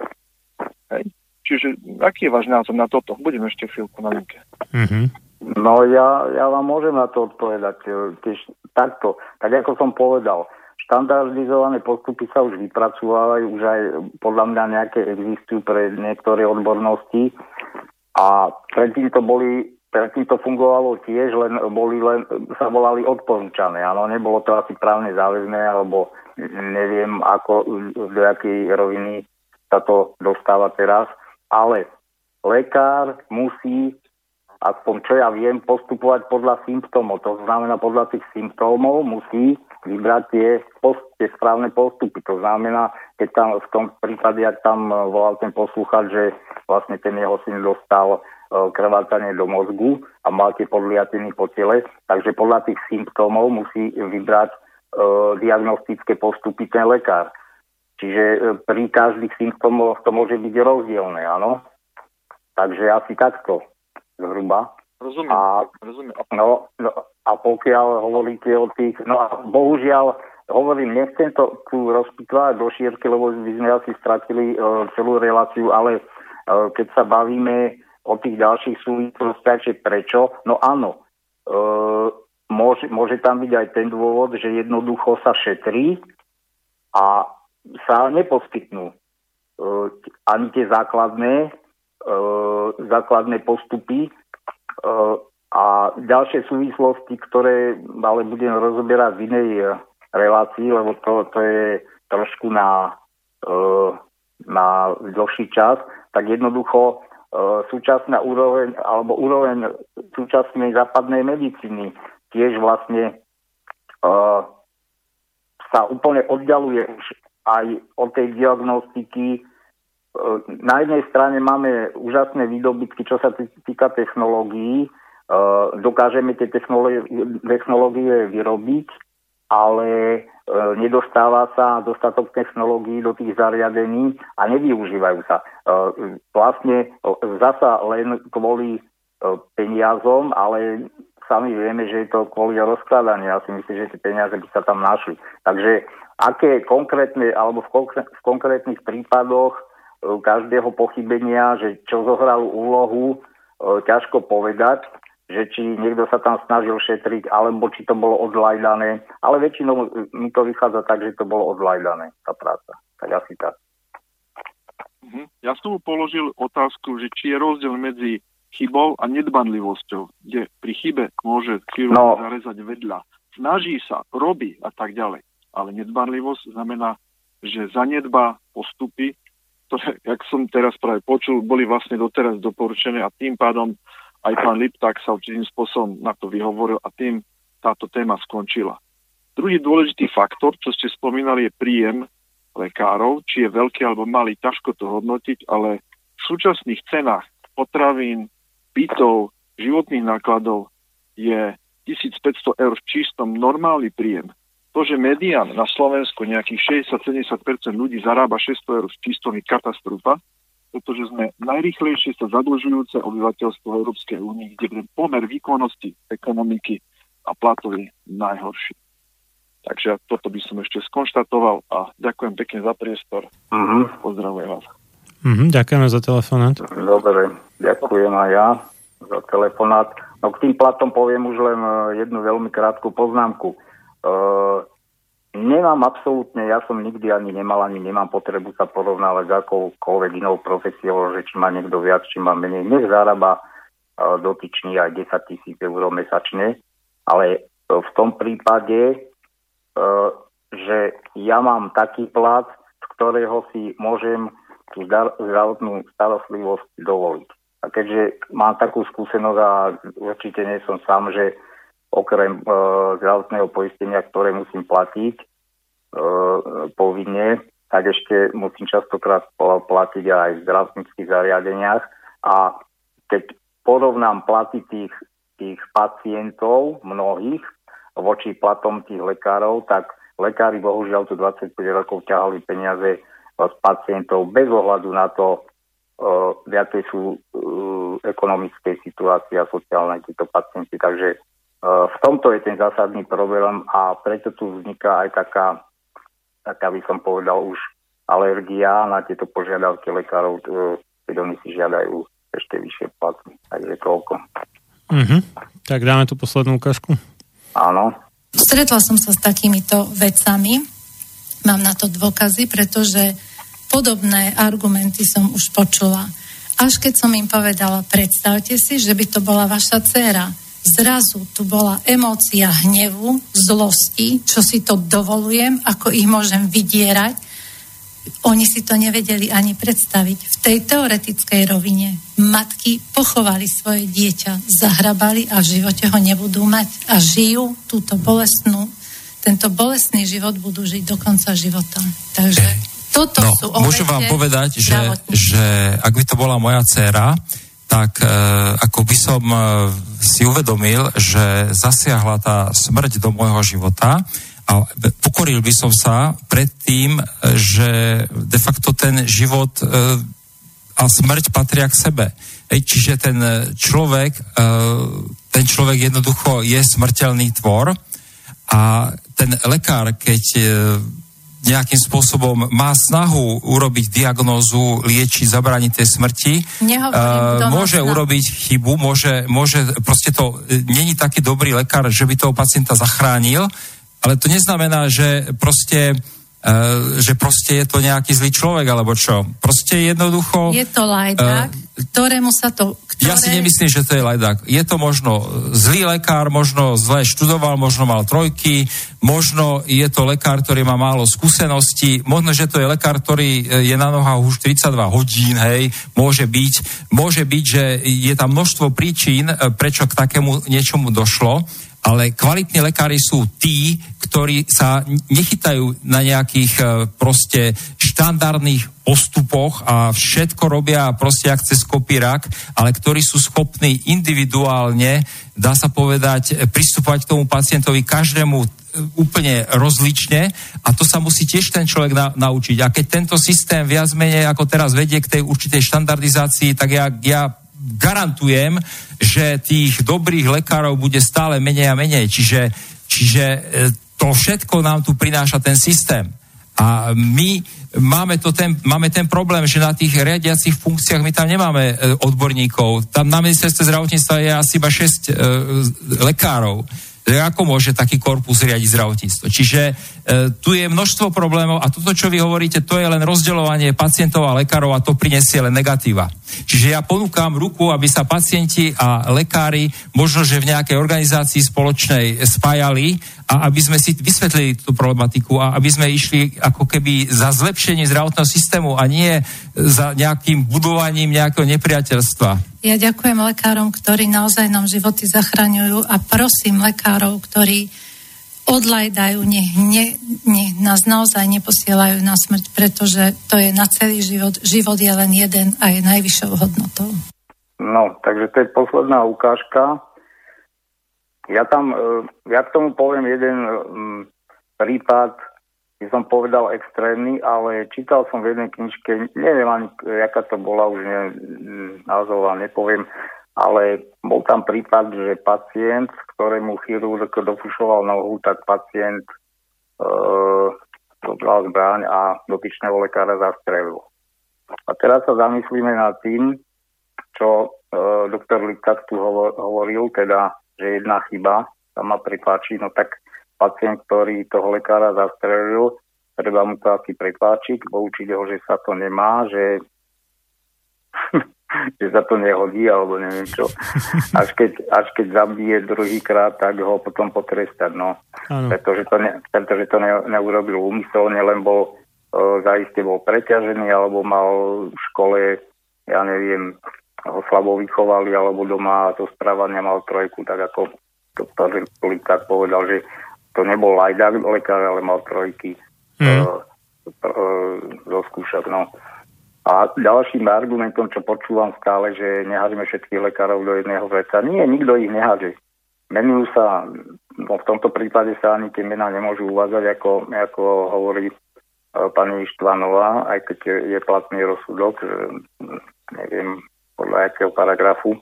Hej. Čiže aký je váš názor na toto? Budem ešte chvíľku na linke. Mm-hmm. No ja, ja vám môžem na to odpovedať. Tiež takto, tak ako som povedal, štandardizované postupy sa už vypracovávajú, už aj podľa mňa nejaké existujú pre niektoré odbornosti a predtým to boli predtým to fungovalo tiež, len boli len, sa volali odporúčané. Áno, nebolo to asi právne záväzné, alebo neviem, ako, do akej roviny sa to dostáva teraz. Ale lekár musí, aspoň čo ja viem, postupovať podľa symptómov. To znamená, podľa tých symptómov musí vybrať tie, post, tie správne postupy. To znamená, keď tam v tom prípade, ak tam volal ten poslúchať, že vlastne ten jeho syn dostal E, krvácanie do mozgu a mal tie podliatiny po tele, takže podľa tých symptómov musí vybrať e, diagnostické postupy ten lekár. Čiže e, pri každých symptómoch to môže byť rozdielne, áno? Takže asi takto, zhruba. Rozumiem, a, rozumiem. No, no, a pokiaľ hovoríte o tých, no a bohužiaľ, hovorím, nechcem to tu rozpitvať do šírky, lebo by sme asi stratili uh, celú reláciu, ale uh, keď sa bavíme o tých ďalších súvislostiach, že prečo. No áno, e, môže, môže tam byť aj ten dôvod, že jednoducho sa šetrí a sa neposkytnú e, ani tie základné, e, základné postupy e, a ďalšie súvislosti, ktoré ale budem rozoberať v inej relácii, lebo to, to je trošku na, e, na dlhší čas, tak jednoducho E, súčasná úroveň alebo úroveň súčasnej západnej medicíny tiež vlastne sa úplne oddialuje už aj od tej diagnostiky. Uh, na jednej strane máme úžasné výdobytky, čo sa týka technológií. Uh, dokážeme tie technológie, vyrobiť, ale e, nedostáva sa dostatok technológií do tých zariadení a nevyužívajú sa. Vlastne zasa len kvôli peniazom, ale sami vieme, že je to kvôli rozkladaniu. Ja si myslím, že tie peniaze by sa tam našli. Takže aké konkrétne, alebo v, konkrét, v konkrétnych prípadoch každého pochybenia, že čo zohral úlohu, e, ťažko povedať že či niekto sa tam snažil šetriť, alebo či to bolo odlajdané. Ale väčšinou mi to vychádza tak, že to bolo odlajdané, tá práca. Tak asi tak. Mhm. Ja som mu položil otázku, že či je rozdiel medzi chybou a nedbanlivosťou, kde pri chybe môže chirurg no. zarezať vedľa. Snaží sa, robí a tak ďalej. Ale nedbanlivosť znamená, že zanedba postupy, ktoré, jak som teraz práve počul, boli vlastne doteraz doporučené a tým pádom aj pán Lipták sa určitým spôsobom na to vyhovoril a tým táto téma skončila. Druhý dôležitý faktor, čo ste spomínali, je príjem lekárov, či je veľký alebo malý, ťažko to hodnotiť, ale v súčasných cenách potravín, bytov, životných nákladov je 1500 eur v čistom normálny príjem. To, že median na Slovensku nejakých 60-70% ľudí zarába 600 eur v čistom je katastrofa, pretože sme najrychlejšie sa zadlžujúce obyvateľstvo Európskej únie, kde pomer výkonnosti ekonomiky a platov je najhorší. Takže toto by som ešte skonštatoval a ďakujem pekne za priestor. Uh-huh. Pozdravujem vás. Uh-huh, ďakujeme za telefonát. Dobre, ďakujem aj ja za telefonát. No k tým platom poviem už len eh, jednu veľmi krátku poznámku. Uh, Nemám absolútne, ja som nikdy ani nemal, ani nemám potrebu sa porovnávať s akoukoľvek inou profesiou, že či má niekto viac, či má menej. Nech zarába e, dotyčný aj 10 tisíc eur mesačne, ale e, v tom prípade, e, že ja mám taký plat, z ktorého si môžem tú zdravotnú starostlivosť dovoliť. A keďže mám takú skúsenosť a určite nie som sám, že okrem e, zdravotného poistenia, ktoré musím platiť e, povinne, tak ešte musím častokrát platiť aj v zdravotníckých zariadeniach. A keď porovnám platy tých, tých pacientov, mnohých, voči platom tých lekárov, tak lekári bohužiaľ tu 25 rokov ťahali peniaze z pacientov bez ohľadu na to, uh, aké sú uh, ekonomické situácie a sociálne títo pacienti. Takže v tomto je ten zásadný problém a preto tu vzniká aj taká, taká by som povedal už alergia na tieto požiadavky lekárov, keď oni si žiadajú ešte vyššie platy. Takže toľko. Mm-hmm. Tak dáme tu poslednú ukážku. Áno. Stretla som sa s takýmito vecami. Mám na to dôkazy, pretože podobné argumenty som už počula. Až keď som im povedala, predstavte si, že by to bola vaša dcéra. Zrazu tu bola emócia hnevu, zlosti, čo si to dovolujem, ako ich môžem vydierať, oni si to nevedeli ani predstaviť. V tej teoretickej rovine matky pochovali svoje dieťa, zahrabali a v živote ho nebudú mať a žijú túto bolestnú, tento bolestný život budú žiť do konca života. Takže toto no, sú Môžem vám povedať, že, že ak by to bola moja dcéra, tak e, ako by som e, si uvedomil, že zasiahla tá smrť do môjho života, a pokoril by som sa pred tým, že de facto ten život e, a smrť patria k sebe. Čiže ten človek, ten človek jednoducho je smrteľný tvor a ten lekár, keď nejakým spôsobom má snahu urobiť diagnózu, liečiť, zabrániť tej smrti, uh, môže urobiť chybu, môže, môže, proste to není taký dobrý lekár, že by toho pacienta zachránil, ale to neznamená, že proste Uh, že proste je to nejaký zlý človek, alebo čo. Proste jednoducho... Je to lajdák, uh, ktorému sa to... Ktoré... Ja si nemyslím, že to je lajdák. Je to možno zlý lekár, možno zle študoval, možno mal trojky, možno je to lekár, ktorý má málo skúseností, možno, že to je lekár, ktorý je na nohách už 32 hodín, hej, môže byť. Môže byť, že je tam množstvo príčin, prečo k takému niečomu došlo ale kvalitní lekári sú tí, ktorí sa nechytajú na nejakých e, proste štandardných postupoch a všetko robia proste ak cez kopírak, ale ktorí sú schopní individuálne, dá sa povedať, pristupovať k tomu pacientovi každému e, úplne rozlične a to sa musí tiež ten človek na, naučiť. A keď tento systém viac menej ako teraz vedie k tej určitej štandardizácii, tak ja, ja garantujem, že tých dobrých lekárov bude stále menej a menej. Čiže, čiže e, to všetko nám tu prináša ten systém. A my máme, to ten, máme ten problém, že na tých riadiacich funkciách my tam nemáme e, odborníkov. Tam na ministerstve zdravotníctva je asi iba 6 e, lekárov ako môže taký korpus riadiť zdravotníctvo. Čiže e, tu je množstvo problémov a toto, čo vy hovoríte, to je len rozdeľovanie pacientov a lekárov a to prinesie len negatíva. Čiže ja ponúkam ruku, aby sa pacienti a lekári možno, že v nejakej organizácii spoločnej spájali a aby sme si vysvetlili tú problematiku a aby sme išli ako keby za zlepšenie zdravotného systému a nie za nejakým budovaním nejakého nepriateľstva. Ja ďakujem lekárom, ktorí naozaj nám životy zachraňujú a prosím lekárov, ktorí odlajdajú, nech, ne, nech nás naozaj neposielajú na smrť, pretože to je na celý život. Život je len jeden a je najvyššou hodnotou. No, takže to je posledná ukážka. Ja tam, e, ja k tomu poviem jeden mm, prípad, by som povedal extrémny, ale čítal som v jednej knižke, neviem ani, jaká to bola, už ne, názov vám nepoviem, ale bol tam prípad, že pacient, ktorému chirurg dofušoval nohu, tak pacient e, zbraň a dotyčného lekára zastrelil. A teraz sa zamyslíme nad tým, čo e, doktor Litak tu hovoril, teda že jedna chyba sa ma pripáči, no tak pacient, ktorý toho lekára zastrelil, treba mu to asi prepáčiť, poučiť ho, že sa to nemá, že, že sa to nehodí, alebo neviem čo. Až keď, až keď zabije druhýkrát, tak ho potom potrestať, no. Pretože to, ne, pretože to ne, neurobil úmyselne, len bol e, zaiste bol preťažený, alebo mal v škole, ja neviem, ho slabo vychovali, alebo doma to správania mal trojku, tak ako doktor Likák povedal, že to nebol lajdák lekár, ale mal trojky. Mm. Uh, zo skúšok. No. A ďalším argumentom, čo počúvam stále, že nehážeme všetkých lekárov do jedného vreca. Nie, nikto ich neháže. Menujú sa, no v tomto prípade sa ani tie mená nemôžu uvádzať, ako, ako hovorí e, pani Štvanová, aj keď je platný rozsudok, neviem podľa akého paragrafu.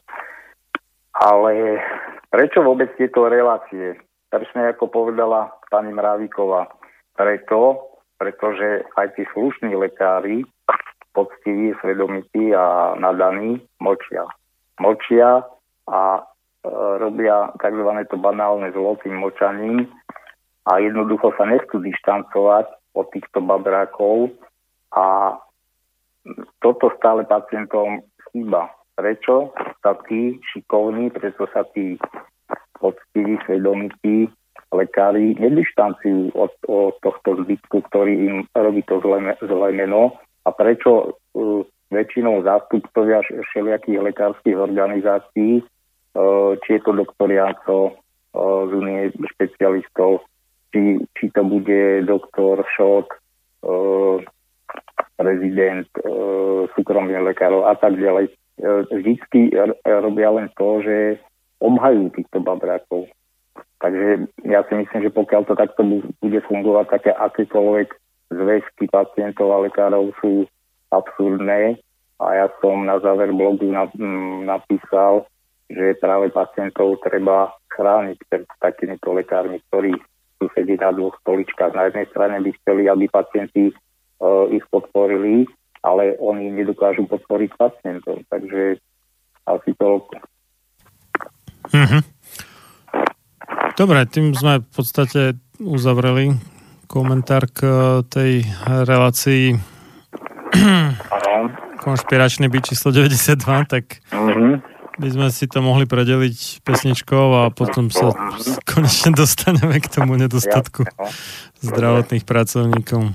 Ale prečo vôbec tieto relácie? Presne ako povedala pani Mráviková. Preto, pretože aj tí slušní lekári poctiví, svedomití a nadaní močia. Močia a e, robia tzv. to banálne zlo tým močaním a jednoducho sa nechcú dištancovať od týchto babrákov a toto stále pacientom chýba. Prečo sa tí šikovní, prečo sa tí poctiví, svedomití lekári nedištancujú od, od tohto zbytku, ktorý im robí to zlé meno a prečo uh, väčšinou zástupcovia všelijakých lekárskych organizácií, uh, či je to doktoriáco uh, z Unie špecialistov, či, či to bude doktor Šok, uh, prezident uh, súkromných lekárov a tak ďalej. Uh, vždycky robia len to, že obhajú týchto babrákov. Takže ja si myslím, že pokiaľ to takto bude fungovať, také akékoľvek zväzky pacientov a lekárov sú absurdné a ja som na záver blogu napísal, že práve pacientov treba chrániť pred takýmito lekármi, ktorí sú sedieť na dvoch stoličkách. Na jednej strane by chceli, aby pacienti ich podporili, ale oni nedokážu podporiť pacientov. Takže asi to... Mm-hmm. Dobre, tým sme v podstate uzavreli komentár k eh, tej relácii konšpiračný byt číslo 92, tak uh-huh. by sme si to mohli predeliť pesničkou a potom sa konečne dostaneme k tomu nedostatku no. zdravotných pracovníkov.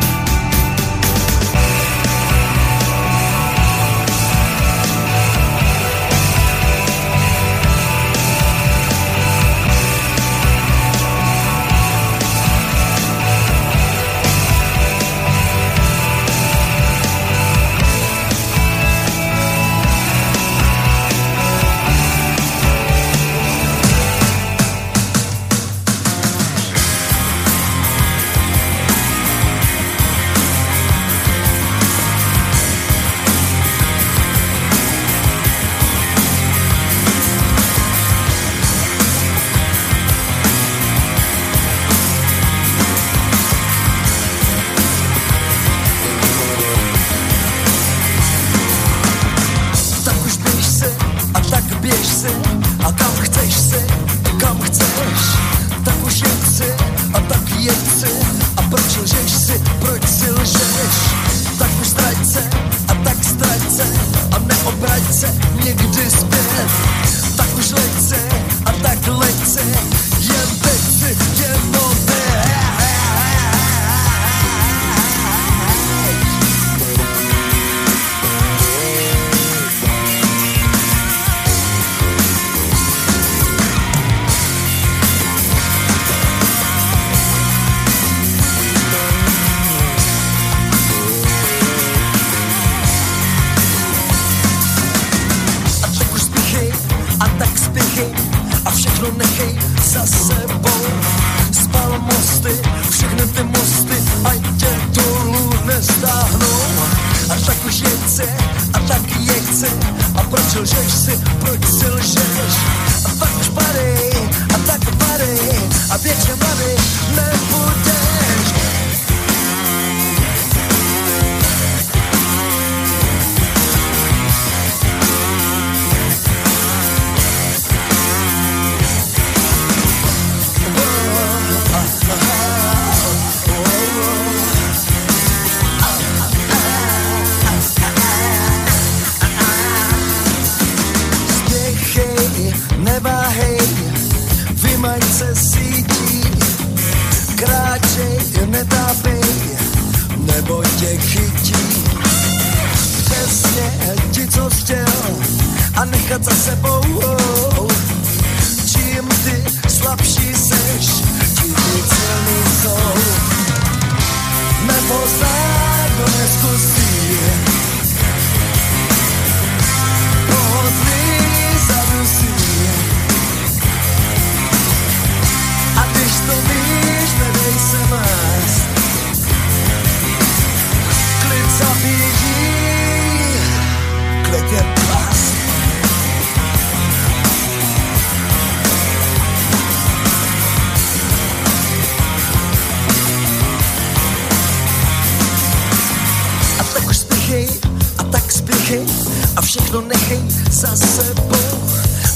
Všechno nechej za sebou.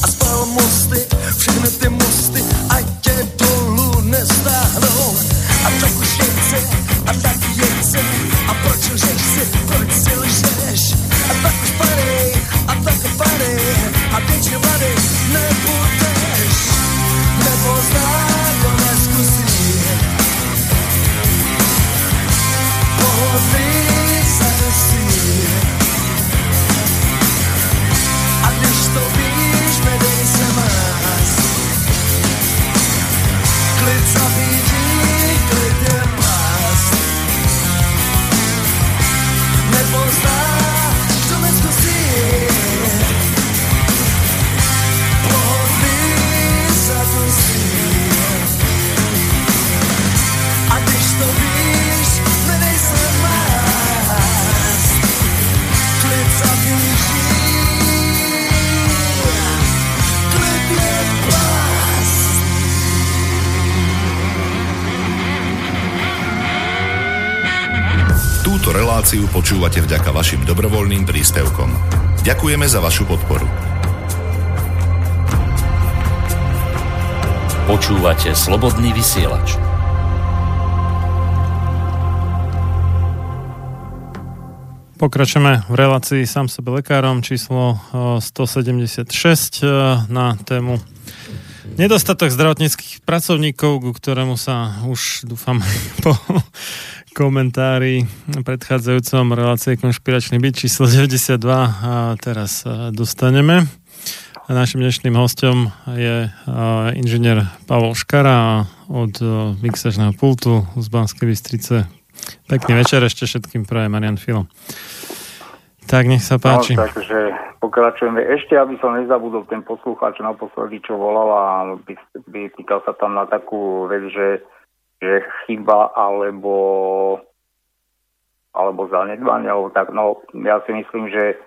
A spal mosty, všechny ty počúvate vďaka vašim dobrovoľným príspevkom. Ďakujeme za vašu podporu. Počúvate Slobodný vysielač. Pokračujeme v relácii sám sebe lekárom číslo eh, 176 eh, na tému nedostatok zdravotníckých pracovníkov, ku ktorému sa už dúfam po komentári predchádzajúcom relácie konšpiračný byt číslo 92 a teraz eh, dostaneme. Našim dnešným hostom je inžinier Pavol Škara od mixažného pultu z Banskej Bystrice. Pekný večer ešte všetkým praje Marian Filo. Tak, nech sa páči. No, takže pokračujeme. Ešte, aby som nezabudol ten poslucháč naposledy, čo volal a by, by pýtal sa tam na takú vec, že, že chyba alebo alebo zanedbanie, alebo tak. No, ja si myslím, že e,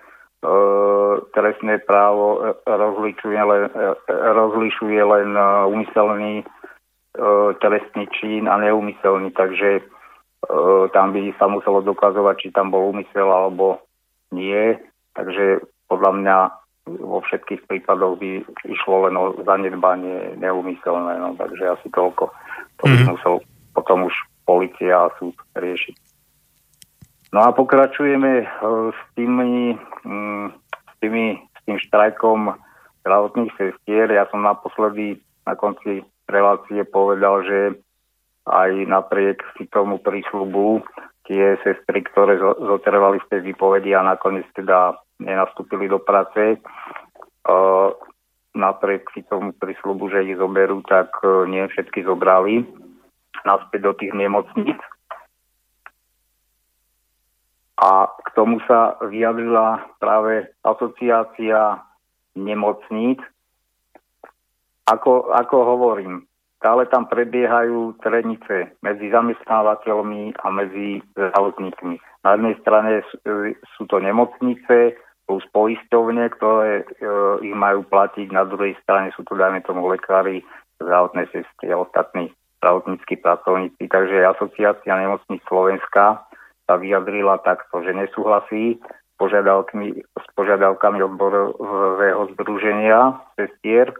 trestné právo e, rozlišuje len, e, rozlišuje len e, úmyselný e, trestný čin a neúmyselný, takže e, tam by sa muselo dokazovať, či tam bol úmysel alebo nie. Takže podľa mňa vo všetkých prípadoch by išlo len o zanedbanie neúmyselné, no, takže asi toľko. To by Mhm. musel potom už policia a súd riešiť. No a pokračujeme e, s tými, mm, s tými s tým štrajkom zdravotných sestier. Ja som naposledy na konci relácie povedal, že aj napriek si tomu prísľubu tie sestry, ktoré zo- zotrvali v tej výpovedi a nakoniec teda nenastúpili do práce, uh, napriek si tomu prísľubu, že ich zoberú, tak uh, nie všetky zobrali naspäť do tých nemocníc. A k tomu sa vyjadrila práve asociácia nemocníc. Ako, ako hovorím, stále tam prebiehajú trenice medzi zamestnávateľmi a medzi zdravotníkmi. Na jednej strane sú, sú to nemocnice plus poisťovne, ktoré e, ich majú platiť, na druhej strane sú to, dajme tomu, lekári, zdravotné sestry a ostatní zdravotníckí pracovníci. Takže asociácia nemocníc Slovenska sa vyjadrila takto, že nesúhlasí s požiadavkami, s požiadavkami odborového združenia sestier, e,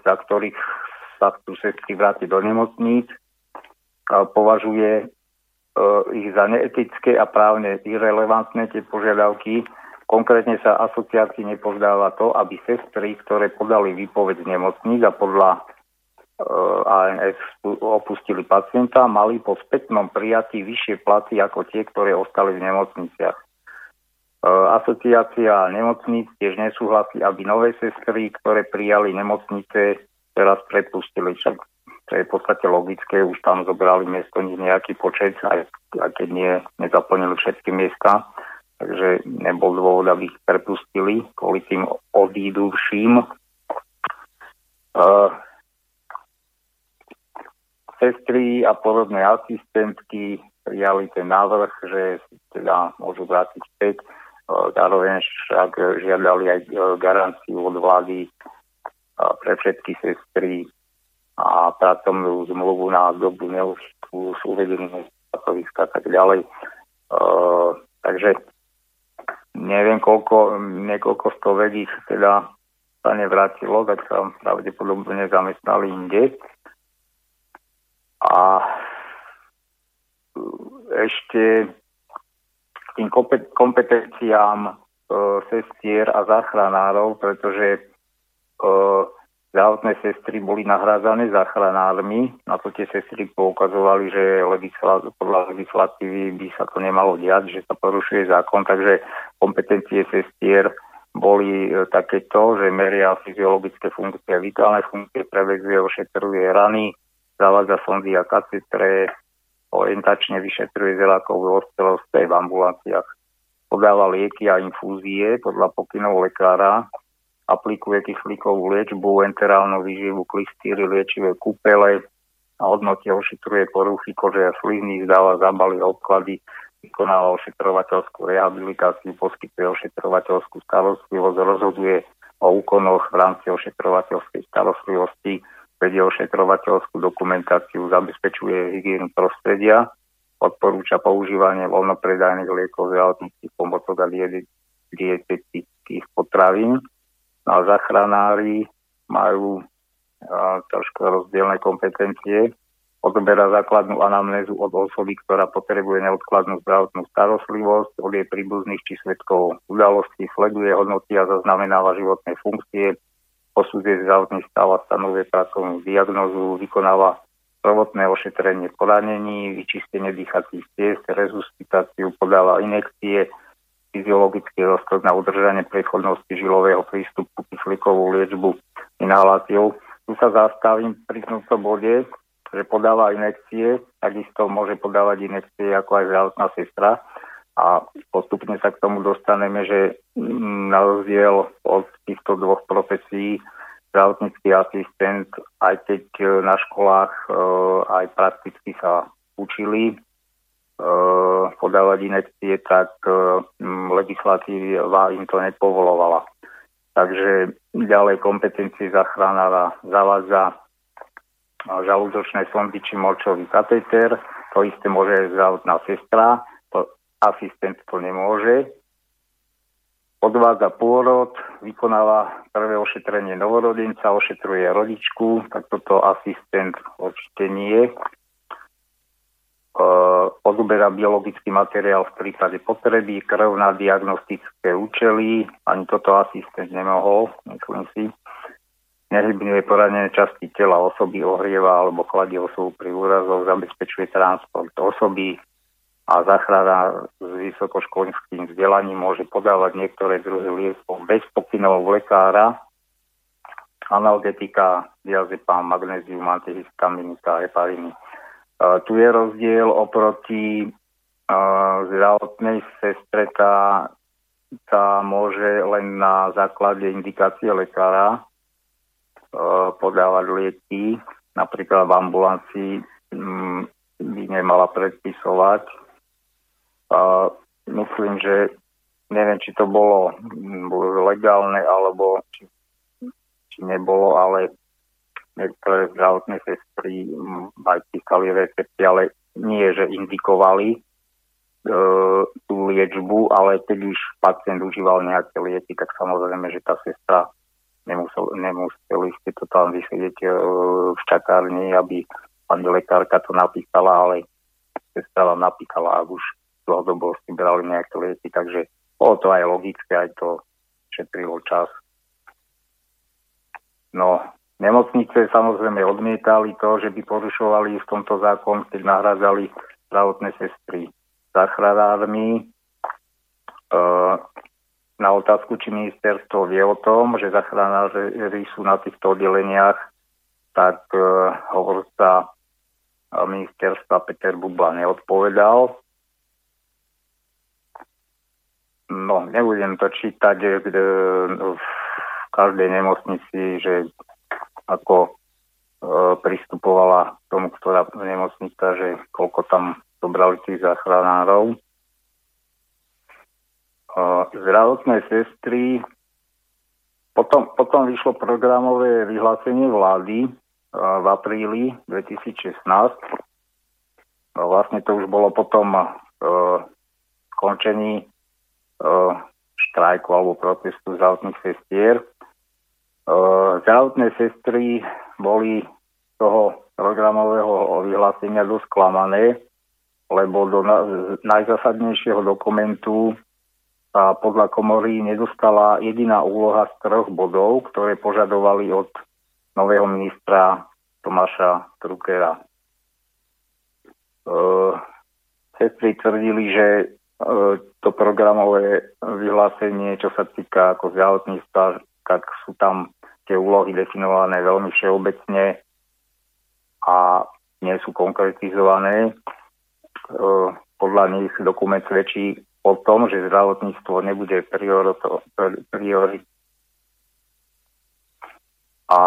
za ktorých sa chcú sestry vrátiť do nemocníc, a považuje ich za neetické a právne irrelevantné tie požiadavky. Konkrétne sa asociácii nepozdáva to, aby sestry, ktoré podali výpoveď z nemocníc a podľa e, ANS opustili pacienta, mali po spätnom prijatí vyššie platy ako tie, ktoré ostali v nemocniciach. asociácia nemocníc tiež nesúhlasí, aby nové sestry, ktoré prijali nemocnice, teraz prepustili. Však to je v podstate logické, už tam zobrali miesto nejaký počet, aj, aj keď nie, nezaplnili všetky miesta. Takže nebol dôvod, aby ich prepustili kvôli tým odíduvším. Uh, sestry a podobné asistentky prijali ten návrh, že teda môžu vrátiť späť. E, zároveň však žiadali aj e, garanciu od vlády pre všetky sestry a pracovnú zmluvu na dobu neurčitú s uvedeným pracoviska a tak ďalej. Uh, takže neviem, koľko, niekoľko stovedí teda sa nevrátilo, tak sa pravdepodobne zamestnali inde. A ešte k tým kompetenciám e, sestier a záchranárov, pretože e, zdravotné sestry boli nahrádzané záchranármi. Na to tie sestry poukazovali, že podľa legislatívy by sa to nemalo diať, že sa porušuje zákon, takže kompetencie sestier boli e, takéto, že meria fyziologické funkcie, vitálne funkcie, prevezuje, ošetruje rany, zavádza sondy a kacetre, orientačne vyšetruje zrákovú ostelosť v ambulanciách. Podáva lieky a infúzie podľa pokynov lekára, aplikuje kyslíkovú liečbu, enterálnu výživu, klistýry, liečivé kúpele a hodnotie ošetruje poruchy kože a slizní, zdáva zábaly odklady, vykonáva ošetrovateľskú rehabilitáciu, poskytuje ošetrovateľskú starostlivosť, rozhoduje o úkonoch v rámci ošetrovateľskej starostlivosti, vedie ošetrovateľskú dokumentáciu, zabezpečuje hygienu prostredia, odporúča používanie voľnopredajných liekov, zdravotníckých pomocok a dietetických potravín. No a zachranári majú a, trošku rozdielne kompetencie. Odoberá základnú anamnézu od osoby, ktorá potrebuje neodkladnú zdravotnú starostlivosť, od jej príbuzných či svetkov udalostí, sleduje hodnoty a zaznamenáva životné funkcie, posudzuje zdravotný stav a stanovuje pracovnú diagnozu, vykonáva prvotné ošetrenie poranení, vyčistenie dýchacích ciest, resuscitáciu, podáva inekcie, fyziologický rozklad na udržanie prechodnosti žilového prístupu, kyslíkovú liečbu, inhaláciou. Tu sa zastavím pri tomto bode, že podáva inekcie, takisto môže podávať inekcie ako aj zdravotná sestra a postupne sa k tomu dostaneme, že mm, na rozdiel od týchto dvoch profesí zdravotnícky asistent, aj keď e, na školách e, aj prakticky sa učili podávať inekcie, tak legislatíva im to nepovolovala. Takže ďalej kompetencie zachránára zavádza žalúdočné sondy či močový kateter, to isté môže zdravotná sestra, asistent to nemôže. Odvádza pôrod, vykonáva prvé ošetrenie novorodenca, ošetruje rodičku, tak toto asistent určite nie. Uh, odoberá biologický materiál v prípade potreby, krv na diagnostické účely, ani toto asistent nemohol, myslím si. Nehybňuje poranené časti tela osoby, ohrieva alebo chladí osobu pri úrazoch, zabezpečuje transport osoby, a záchrana s vysokoškolským vzdelaním môže podávať niektoré druhy liekov bez pokynov lekára, analgetika, diazepam, magnézium, antihistaminika, hepariny. Tu je rozdiel oproti zdravotnej sestre, tá, tá môže len na základe indikácie lekára uh, podávať lieky. Napríklad v ambulancii um, by nemala predpisovať myslím, že neviem, či to bolo legálne, alebo či, či nebolo, ale niektoré zdravotné sestry aj písali recepty, ale nie, že indikovali e, tú liečbu, ale keď už pacient užíval nejaké lieky, tak samozrejme, že tá sestra nemusel, nemuseli ste to tam vysvedieť e, v čakárni, aby pani lekárka to napísala, ale sestra vám napísala, ak už dlhodobo si brali nejaké lieky, takže bolo to aj logické, aj to šetrilo čas. No, nemocnice samozrejme odmietali to, že by porušovali v tomto zákon, keď nahrádzali zdravotné sestry záchranármi. na otázku, či ministerstvo vie o tom, že zachránári sú na týchto oddeleniach, tak hovorca ministerstva Peter Bubla neodpovedal. No, nebudem to čítať v každej nemocnici, že ako pristupovala k tomu, ktorá nemocnica, že koľko tam zobrali tých záchranárov zdravotné sestry. Potom, potom vyšlo programové vyhlásenie vlády v apríli 2016. Vlastne to už bolo potom skončení štrajku alebo protestu zdravotných sestier. Zdravotné sestry boli toho programového vyhlásenia dosť klamané, lebo do najzásadnejšieho dokumentu sa podľa komory nedostala jediná úloha z troch bodov, ktoré požadovali od nového ministra Tomáša Trukera. E, sestry tvrdili, že to programové vyhlásenie, čo sa týka ako zdravotníctva, tak sú tam tie úlohy definované veľmi všeobecne a nie sú konkretizované. E, podľa nich dokument svedčí o tom, že zdravotníctvo nebude priorit a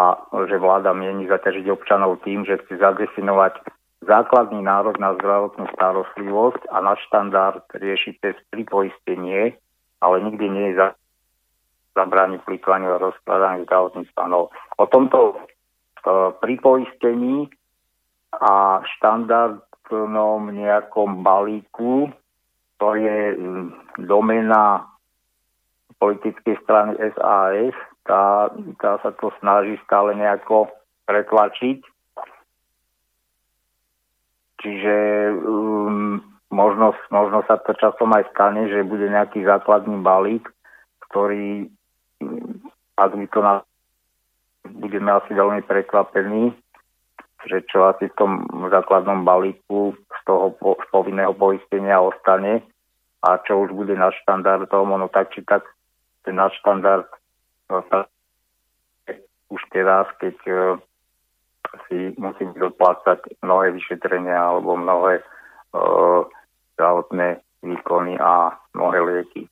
že vláda mieni zaťažiť občanov tým, že chce zadefinovať základný nárok na zdravotnú starostlivosť a na štandard riešiť cez pripoistenie, ale nikdy nie je za zabrániť plýtvaniu a rozkladaniu zdravotníctva. No, o tomto e, pripoistení a štandardnom nejakom balíku to je domena politickej strany SAS, tá, tá sa to snaží stále nejako pretlačiť. Čiže um, možno, možno sa to časom aj stane, že bude nejaký základný balík, ktorý, ak by to na, budeme asi veľmi prekvapení, že čo asi v tom základnom balíku z toho po, z povinného poistenia ostane a čo už bude na štandardom, ono tak či tak ten náš štandard no, už teraz, keď uh, si musím doplácať mnohé vyšetrenia alebo mnohé uh, zdravotné výkony a mnohé lieky.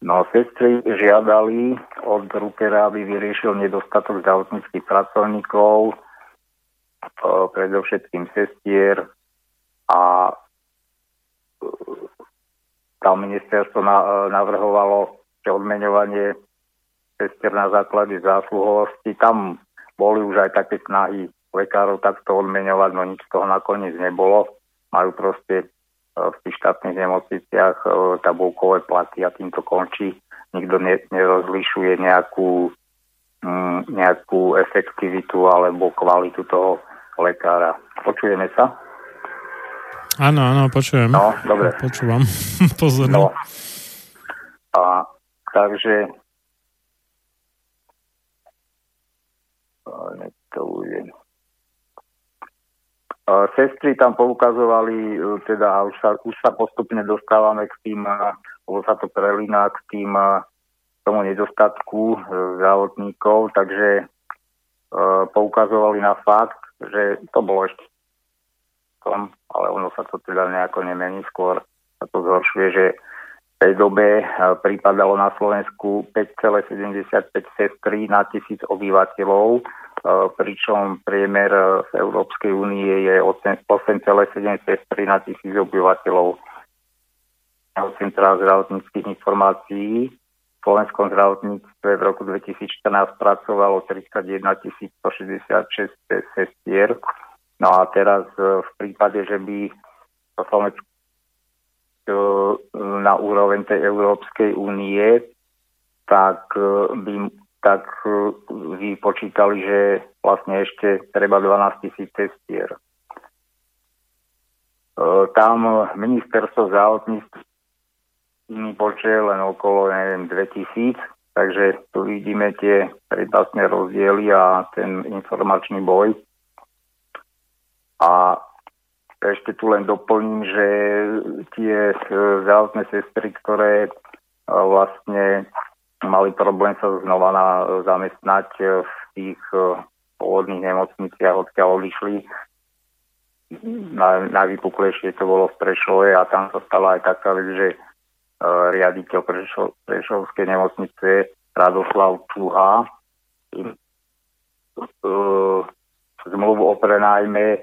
No, sestry žiadali od Rukera, aby vyriešil nedostatok zdravotníckých pracovníkov, predovšetkým sestier a e, tam ministerstvo navrhovalo, že odmeňovanie sestier na základe zásluhovosti, tam boli už aj také snahy lekárov takto odmeňovať, no nič z toho nakoniec nebolo. Majú proste e, v tých štátnych nemocniciach e, tabulkové platy a týmto končí. Nikto nerozlišuje nejakú, mm, nejakú efektivitu alebo kvalitu toho lekára. Počujeme sa? Áno, áno, počujem. No, dobre. Počúvam pozorne. No. A takže to bude. Sestry tam poukazovali, e, teda už sa, už sa postupne dostávame k tým, lebo sa to prelína k tým tomu nedostatku e, zdravotníkov, takže e, poukazovali na fakt, že to bolo ešte tom, ale ono sa to teda nejako nemení, skôr sa to zhoršuje, že v tej dobe pripadalo na Slovensku 5,75 sestry na tisíc obyvateľov, pričom priemer v Európskej únie je 8,7 sestry na tisíc obyvateľov. Centra zdravotníckých informácií v slovenskom zdravotníctve v roku 2014 pracovalo 31 166 sestier. No a teraz e, v prípade, že by Slovensko e, na úroveň tej Európskej únie, tak e, by tak vypočítali, že vlastne ešte treba 12 tisíc testier. Tam ministerstvo zdravotníctva počet len okolo, neviem, 2000, takže tu vidíme tie prednostné rozdiely a ten informačný boj. A ešte tu len doplním, že tie zdravotné sestry, ktoré vlastne mali problém sa znova na, zamestnať v tých pôvodných nemocniciach, odkiaľ odišli, na, najvypuklejšie to bolo v Prešove a tam sa stala aj taká vec, že uh, riaditeľ Prešo, Prešovskej nemocnice Radoslav Čuha uh, zmluvu o prenájme e,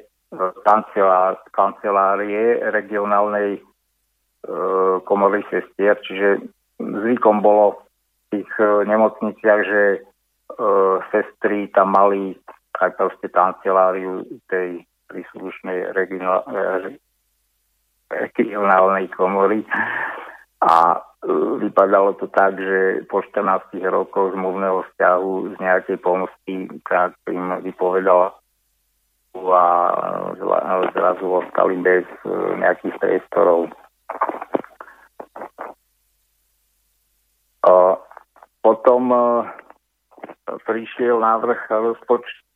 kancelá, kancelárie regionálnej uh, komory sestier, čiže zvykom bolo tých uh, nemocniciach, že uh, sestry tam mali aj proste kanceláriu tej príslušnej regionálnej komory a e, vypadalo to tak, že po 14 rokoch zmluvného vzťahu z nejakej pomoci tak im vypovedala a zrazu ostali bez e, nejakých priestorov. A potom e, prišiel návrh rozpočtu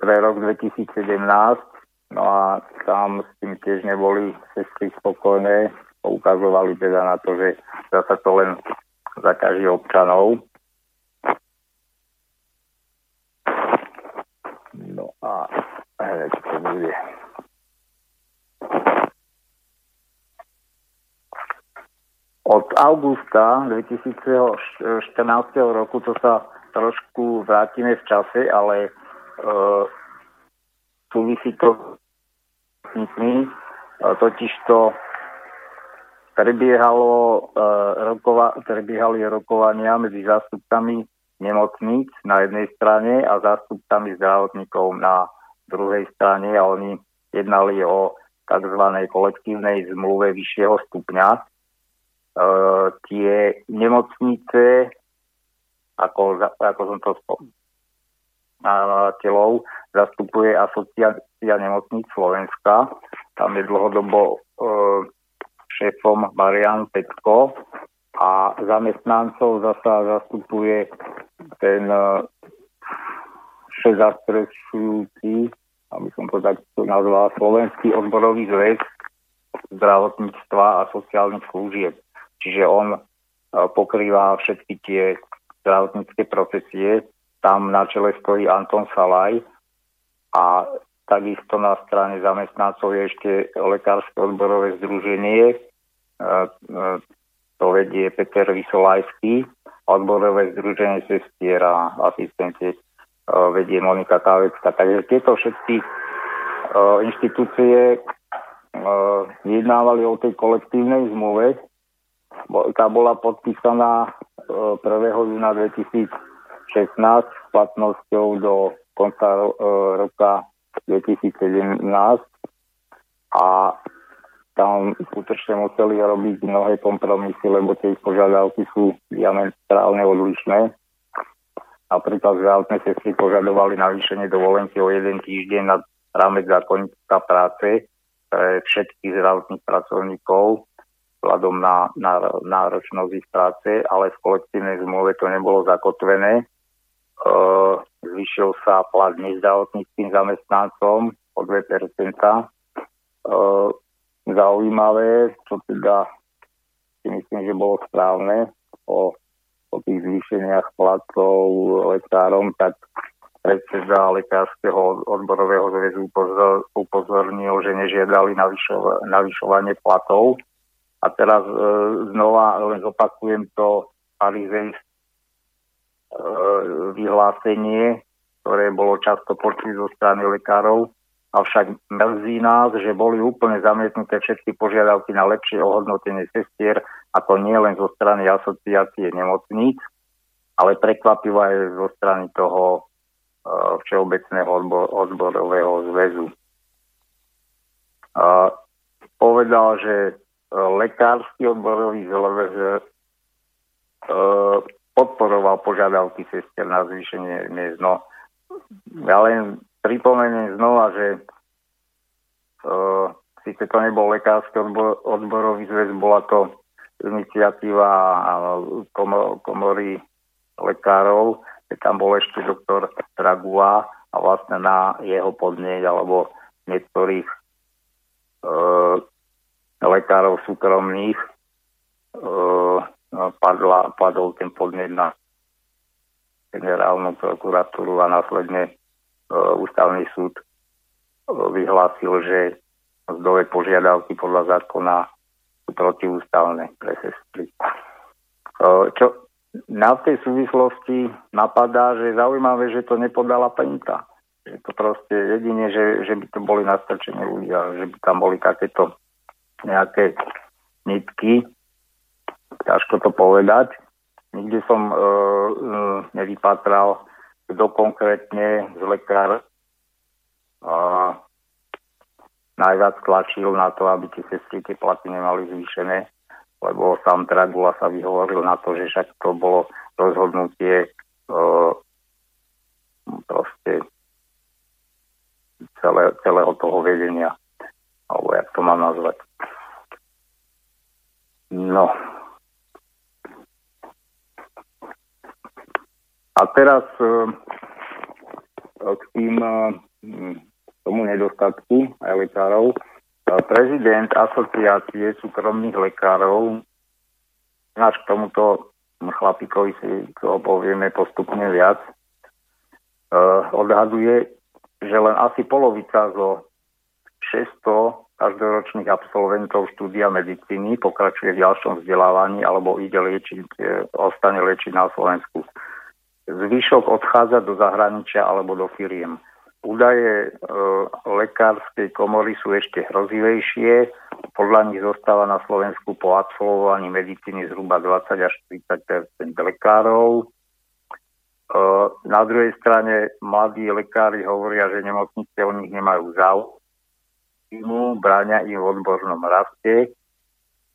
pre rok 2017, no a tam s tým tiež neboli sestry spokojné, poukazovali teda na to, že zase to len zaťaží občanov. No a hneď to bude. Od augusta 2014 roku, to sa trošku vrátime v čase, ale uh, súvisí to s uh, totiž to prebiehalo, uh, rokova, prebiehali rokovania medzi zástupcami nemocníc na jednej strane a zástupcami zdravotníkov na druhej strane a oni jednali o tzv. kolektívnej zmluve vyššieho stupňa. E, tie nemocnice ako, ako som to spomínal, zastupuje asociácia nemocníc Slovenska. Tam je dlhodobo e, šéfom Marian Petko a zamestnancov zasa zastupuje ten e, šéf zastrešujúci, aby som to tak nazval, Slovenský odborový zväz zdravotníctva a sociálnych služieb. Čiže on e, pokrýva všetky tie zdravotnícke profesie. Tam na čele stojí Anton Salaj a takisto na strane zamestnancov je ešte Lekárske odborové združenie. E, e, to vedie Peter Vysolajský, odborové združenie sestier a asistente vedie Monika Kávecka. Takže tieto všetky inštitúcie vyjednávali o tej kolektívnej zmluve. Tá bola podpísaná 1. júna 2016 s platnosťou do konca e, roka 2017 a tam skutočne museli robiť mnohé kompromisy, lebo tie požiadavky sú diametrálne odlišné. Napríklad zdravotné sestry požadovali navýšenie dovolenky o jeden týždeň na rámec zákonníka práce pre všetkých zdravotných pracovníkov vzhľadom na, na náročnosť ich práce, ale v kolektívnej zmluve to nebolo zakotvené. E, zvyšil sa plat nezdravotníckým zamestnancom o 2%. E, zaujímavé, čo teda si myslím, že bolo správne o, o tých zvýšeniach platov lekárom, tak predseda Lekárskeho odborového zväzu upozornil, že nežiadali navyšovanie platov, a teraz e, znova len zopakujem to farizejské e, vyhlásenie, ktoré bolo často počuť zo strany lekárov, avšak mrzí nás, že boli úplne zamietnuté všetky požiadavky na lepšie ohodnotenie sestier, ako nie len zo strany asociácie nemocníc, ale prekvapivo aj zo strany toho e, Všeobecného odbor, odborového zväzu. Uh, povedal, že lekársky odborový zloves e, podporoval požiadavky sestier na zvýšenie miest. No, ja len pripomeniem znova, že uh, síce to nebol lekársky odbor, odborový zväz, bola to iniciatíva komory lekárov, tam bol ešte doktor Dragua a vlastne na jeho podnieť alebo niektorých e, lekárov súkromných e, padla, padol ten podnieť na generálnu prokuratúru a následne e, ústavný súd e, vyhlásil, že zdové požiadavky podľa zákona sú protiústavné pre sestry. Čo, na tej súvislosti napadá, že zaujímavé, že to nepodala Penta. Že to proste jedine, že, že by to boli nastrčení ľudia, že by tam boli takéto nejaké nitky. Ťažko to povedať. Nikde som e, e, nevypatral, kto konkrétne z lekár e, najviac tlačil na to, aby tie sestry tie platy nemali zvýšené lebo sám Dragula sa vyhovoril na to, že však to bolo rozhodnutie e, proste celé, celého toho vedenia, alebo jak to mám nazvať. No. A teraz e, k tým e, tomu nedostatku aj lekárov prezident asociácie súkromných lekárov, až k tomuto chlapíkovi si to povieme postupne viac, odhaduje, že len asi polovica zo 600 každoročných absolventov štúdia medicíny pokračuje v ďalšom vzdelávaní alebo ide liečiť, e, ostane liečiť na Slovensku. Zvyšok odchádza do zahraničia alebo do firiem. Údaje e, lekárskej komory sú ešte hrozivejšie. Podľa nich zostáva na Slovensku po absolvovaní medicíny zhruba 20 až 30 lekárov. E, na druhej strane mladí lekári hovoria, že nemocnice o nich nemajú záujem, bráňa im v odbornom raste.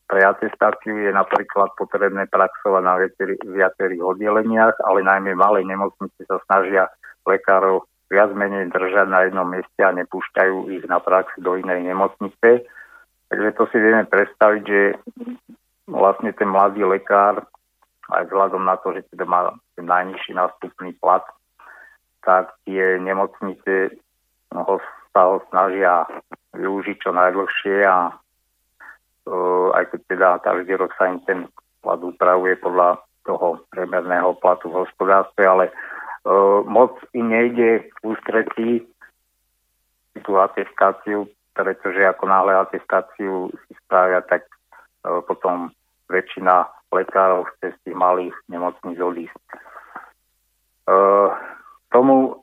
Pre atestáciu je napríklad potrebné praxovať na viacerých oddeleniach, ale najmä malé nemocnice sa snažia lekárov viac menej držať na jednom mieste a nepúšťajú ich na prax do inej nemocnice. Takže to si vieme predstaviť, že vlastne ten mladý lekár, aj vzhľadom na to, že teda má ten najnižší nástupný plat, tak tie nemocnice ho, sa ho snažia využiť čo najdlhšie a uh, aj keď teda každý rok sa im ten plat upravuje podľa toho priemerného platu v hospodárstve, ale moc im nejde ústretí tú atestáciu, pretože ako náhle atestáciu si spravia, tak potom väčšina lekárov chce z tých malých nemocníc odísť. Tomu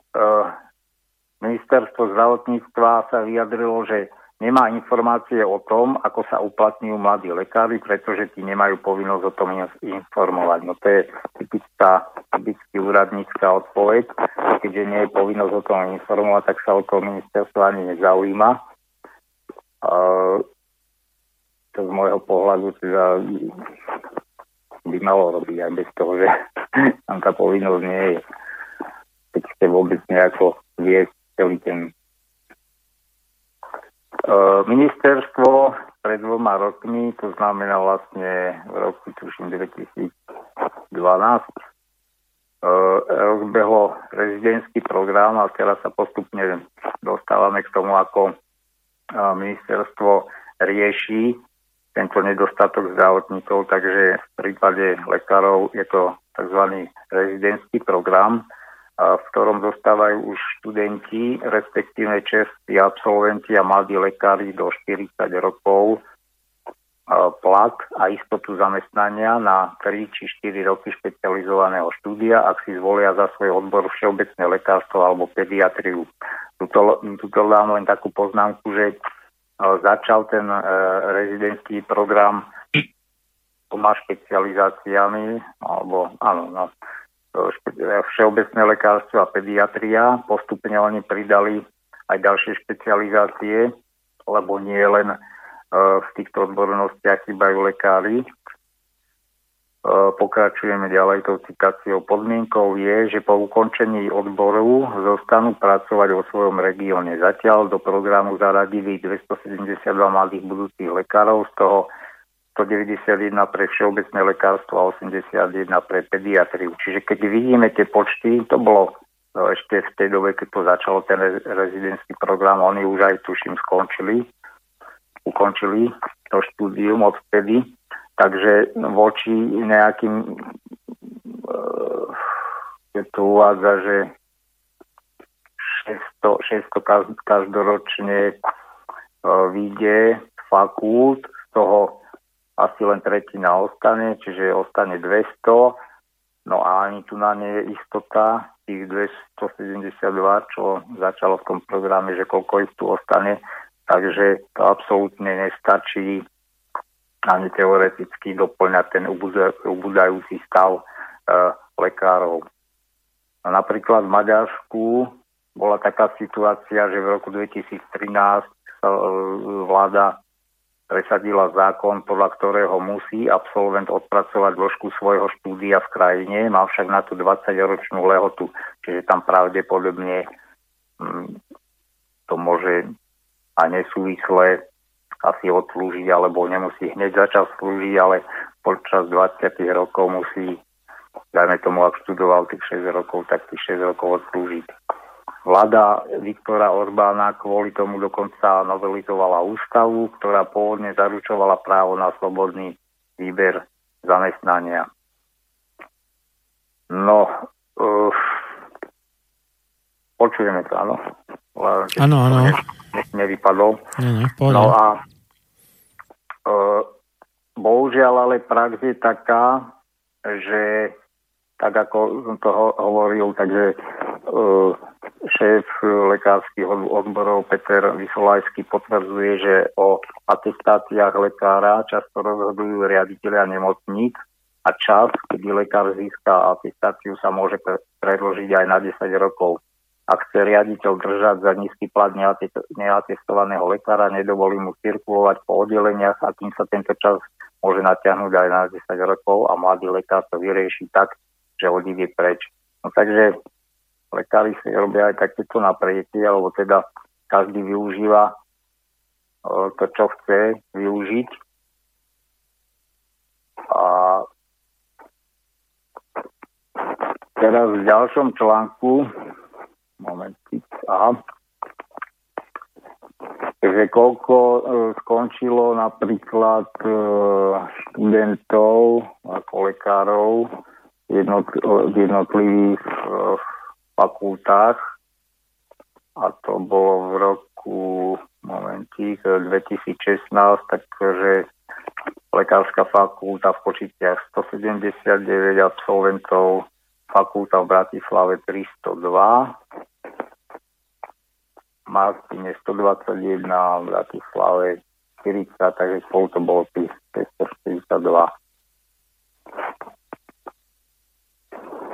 ministerstvo zdravotníctva sa vyjadrilo, že nemá informácie o tom, ako sa uplatňujú mladí lekári, pretože tí nemajú povinnosť o tom informovať. No to je typická, typický úradnícká odpoveď. Keďže nie je povinnosť o tom informovať, tak sa o to ministerstvo ani nezaujíma. Uh, to z môjho pohľadu teda by malo robiť aj bez toho, že tam tá povinnosť nie je. Keď chce vôbec nejako viesť celý ten E, ministerstvo pred dvoma rokmi, to znamená vlastne v roku tuším 2012, e, rozbehlo rezidentský program a teraz sa postupne dostávame k tomu, ako e, ministerstvo rieši tento nedostatok zdravotníkov, takže v prípade lekárov je to tzv. rezidentský program, v ktorom dostávajú už študenti, respektíve čestí absolventi a mladí lekári do 40 rokov plat a istotu zamestnania na 3 či 4 roky špecializovaného štúdia, ak si zvolia za svoj odbor všeobecné lekárstvo alebo pediatriu. Tuto, tuto dám len takú poznámku, že začal ten e, rezidentský program dvoma špecializáciami, alebo áno, no, všeobecné lekárstvo a pediatria. Postupne oni pridali aj ďalšie špecializácie, lebo nie len e, v týchto odbornostiach chýbajú lekári. E, pokračujeme ďalej tou citáciou. Podmienkou je, že po ukončení odboru zostanú pracovať vo svojom regióne. Zatiaľ do programu zaradili 272 mladých budúcich lekárov, z toho 191 pre všeobecné lekárstvo a 81 pre pediatriu. Čiže keď vidíme tie počty, to bolo no, ešte v tej dobe, keď to začalo ten rezidentský program, oni už aj tuším skončili, ukončili to štúdium odvtedy, takže voči nejakým je tu uvádza, že 600, 600 každoročne vyjde fakult, z toho asi len tretina ostane, čiže ostane 200, no a ani tu na nie je istota tých 272, čo začalo v tom programe, že koľko ich tu ostane, takže to absolútne nestačí ani teoreticky doplňať ten ubudajúci stav e, lekárov. No, napríklad v Maďarsku bola taká situácia, že v roku 2013 sa e, vláda presadila zákon, podľa ktorého musí absolvent odpracovať dĺžku svojho štúdia v krajine, má však na tú 20-ročnú lehotu, čiže tam pravdepodobne hm, to môže a nesúvisle asi odslúžiť, alebo nemusí hneď začať slúžiť, ale počas 20 rokov musí, dajme tomu, ak študoval tých 6 rokov, tak tých 6 rokov odslúžiť. Vláda Viktora Orbána kvôli tomu dokonca novelizovala ústavu, ktorá pôvodne zaručovala právo na slobodný výber zamestnania. No, uh, počujeme to, áno? Áno, áno. Nevypadol. Nie, nie, no a uh, bohužiaľ ale prax je taká, že tak ako som to ho- hovoril, takže uh, šéf lekárskych odborov Peter Vysolajský potvrdzuje, že o atestáciách lekára často rozhodujú riaditeľia nemocníc a čas, kedy lekár získa atestáciu, sa môže predložiť aj na 10 rokov. Ak chce riaditeľ držať za nízky plat neatestovaného lekára, nedovolí mu cirkulovať po oddeleniach a tým sa tento čas môže natiahnuť aj na 10 rokov a mladý lekár to vyrieši tak, že odíde preč. No takže lekári si robia aj takéto napätie, alebo teda každý využíva e, to, čo chce využiť. A teraz v ďalšom článku momentik, aha, že koľko e, skončilo napríklad e, študentov ako lekárov v jednotlivých fakultách a to bolo v roku momentík 2016, takže lekárska fakulta v Kočiciach 179 absolventov, fakulta v Bratislave 302, Martine 121, v Bratislave 40, takže spolu to bolo tých 542.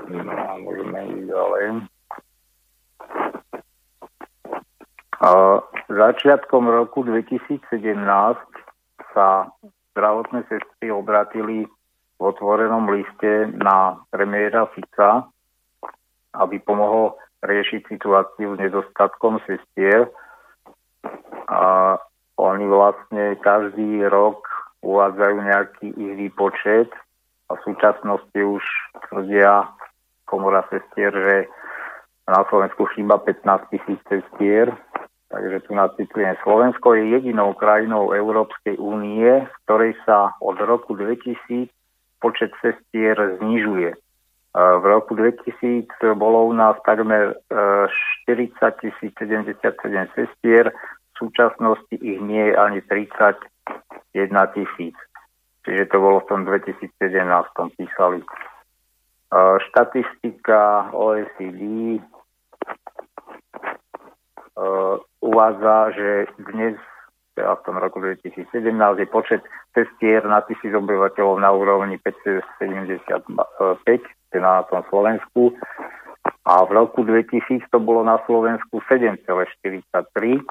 A môžeme ísť ďalej. A začiatkom roku 2017 sa zdravotné sestry obratili v otvorenom liste na premiéra Fica, aby pomohol riešiť situáciu s nedostatkom sestier. A oni vlastne každý rok uvádzajú nejaký ich výpočet a v súčasnosti už tvrdia komora sestier, že na Slovensku chýba 15 tisíc sestier, takže tu nacitujem. Slovensko je jedinou krajinou Európskej únie, v ktorej sa od roku 2000 počet sestier znižuje. V roku 2000 bolo u nás takmer 40 077 sestier, v súčasnosti ich nie je ani 31 tisíc. Čiže to bolo v tom 2017 písali. Štatistika OECD uvádza, že dnes teda v tom roku 2017 je počet cestier na tisíc obyvateľov na úrovni 575, teda na tom Slovensku. A v roku 2000 to bolo na Slovensku 7,43,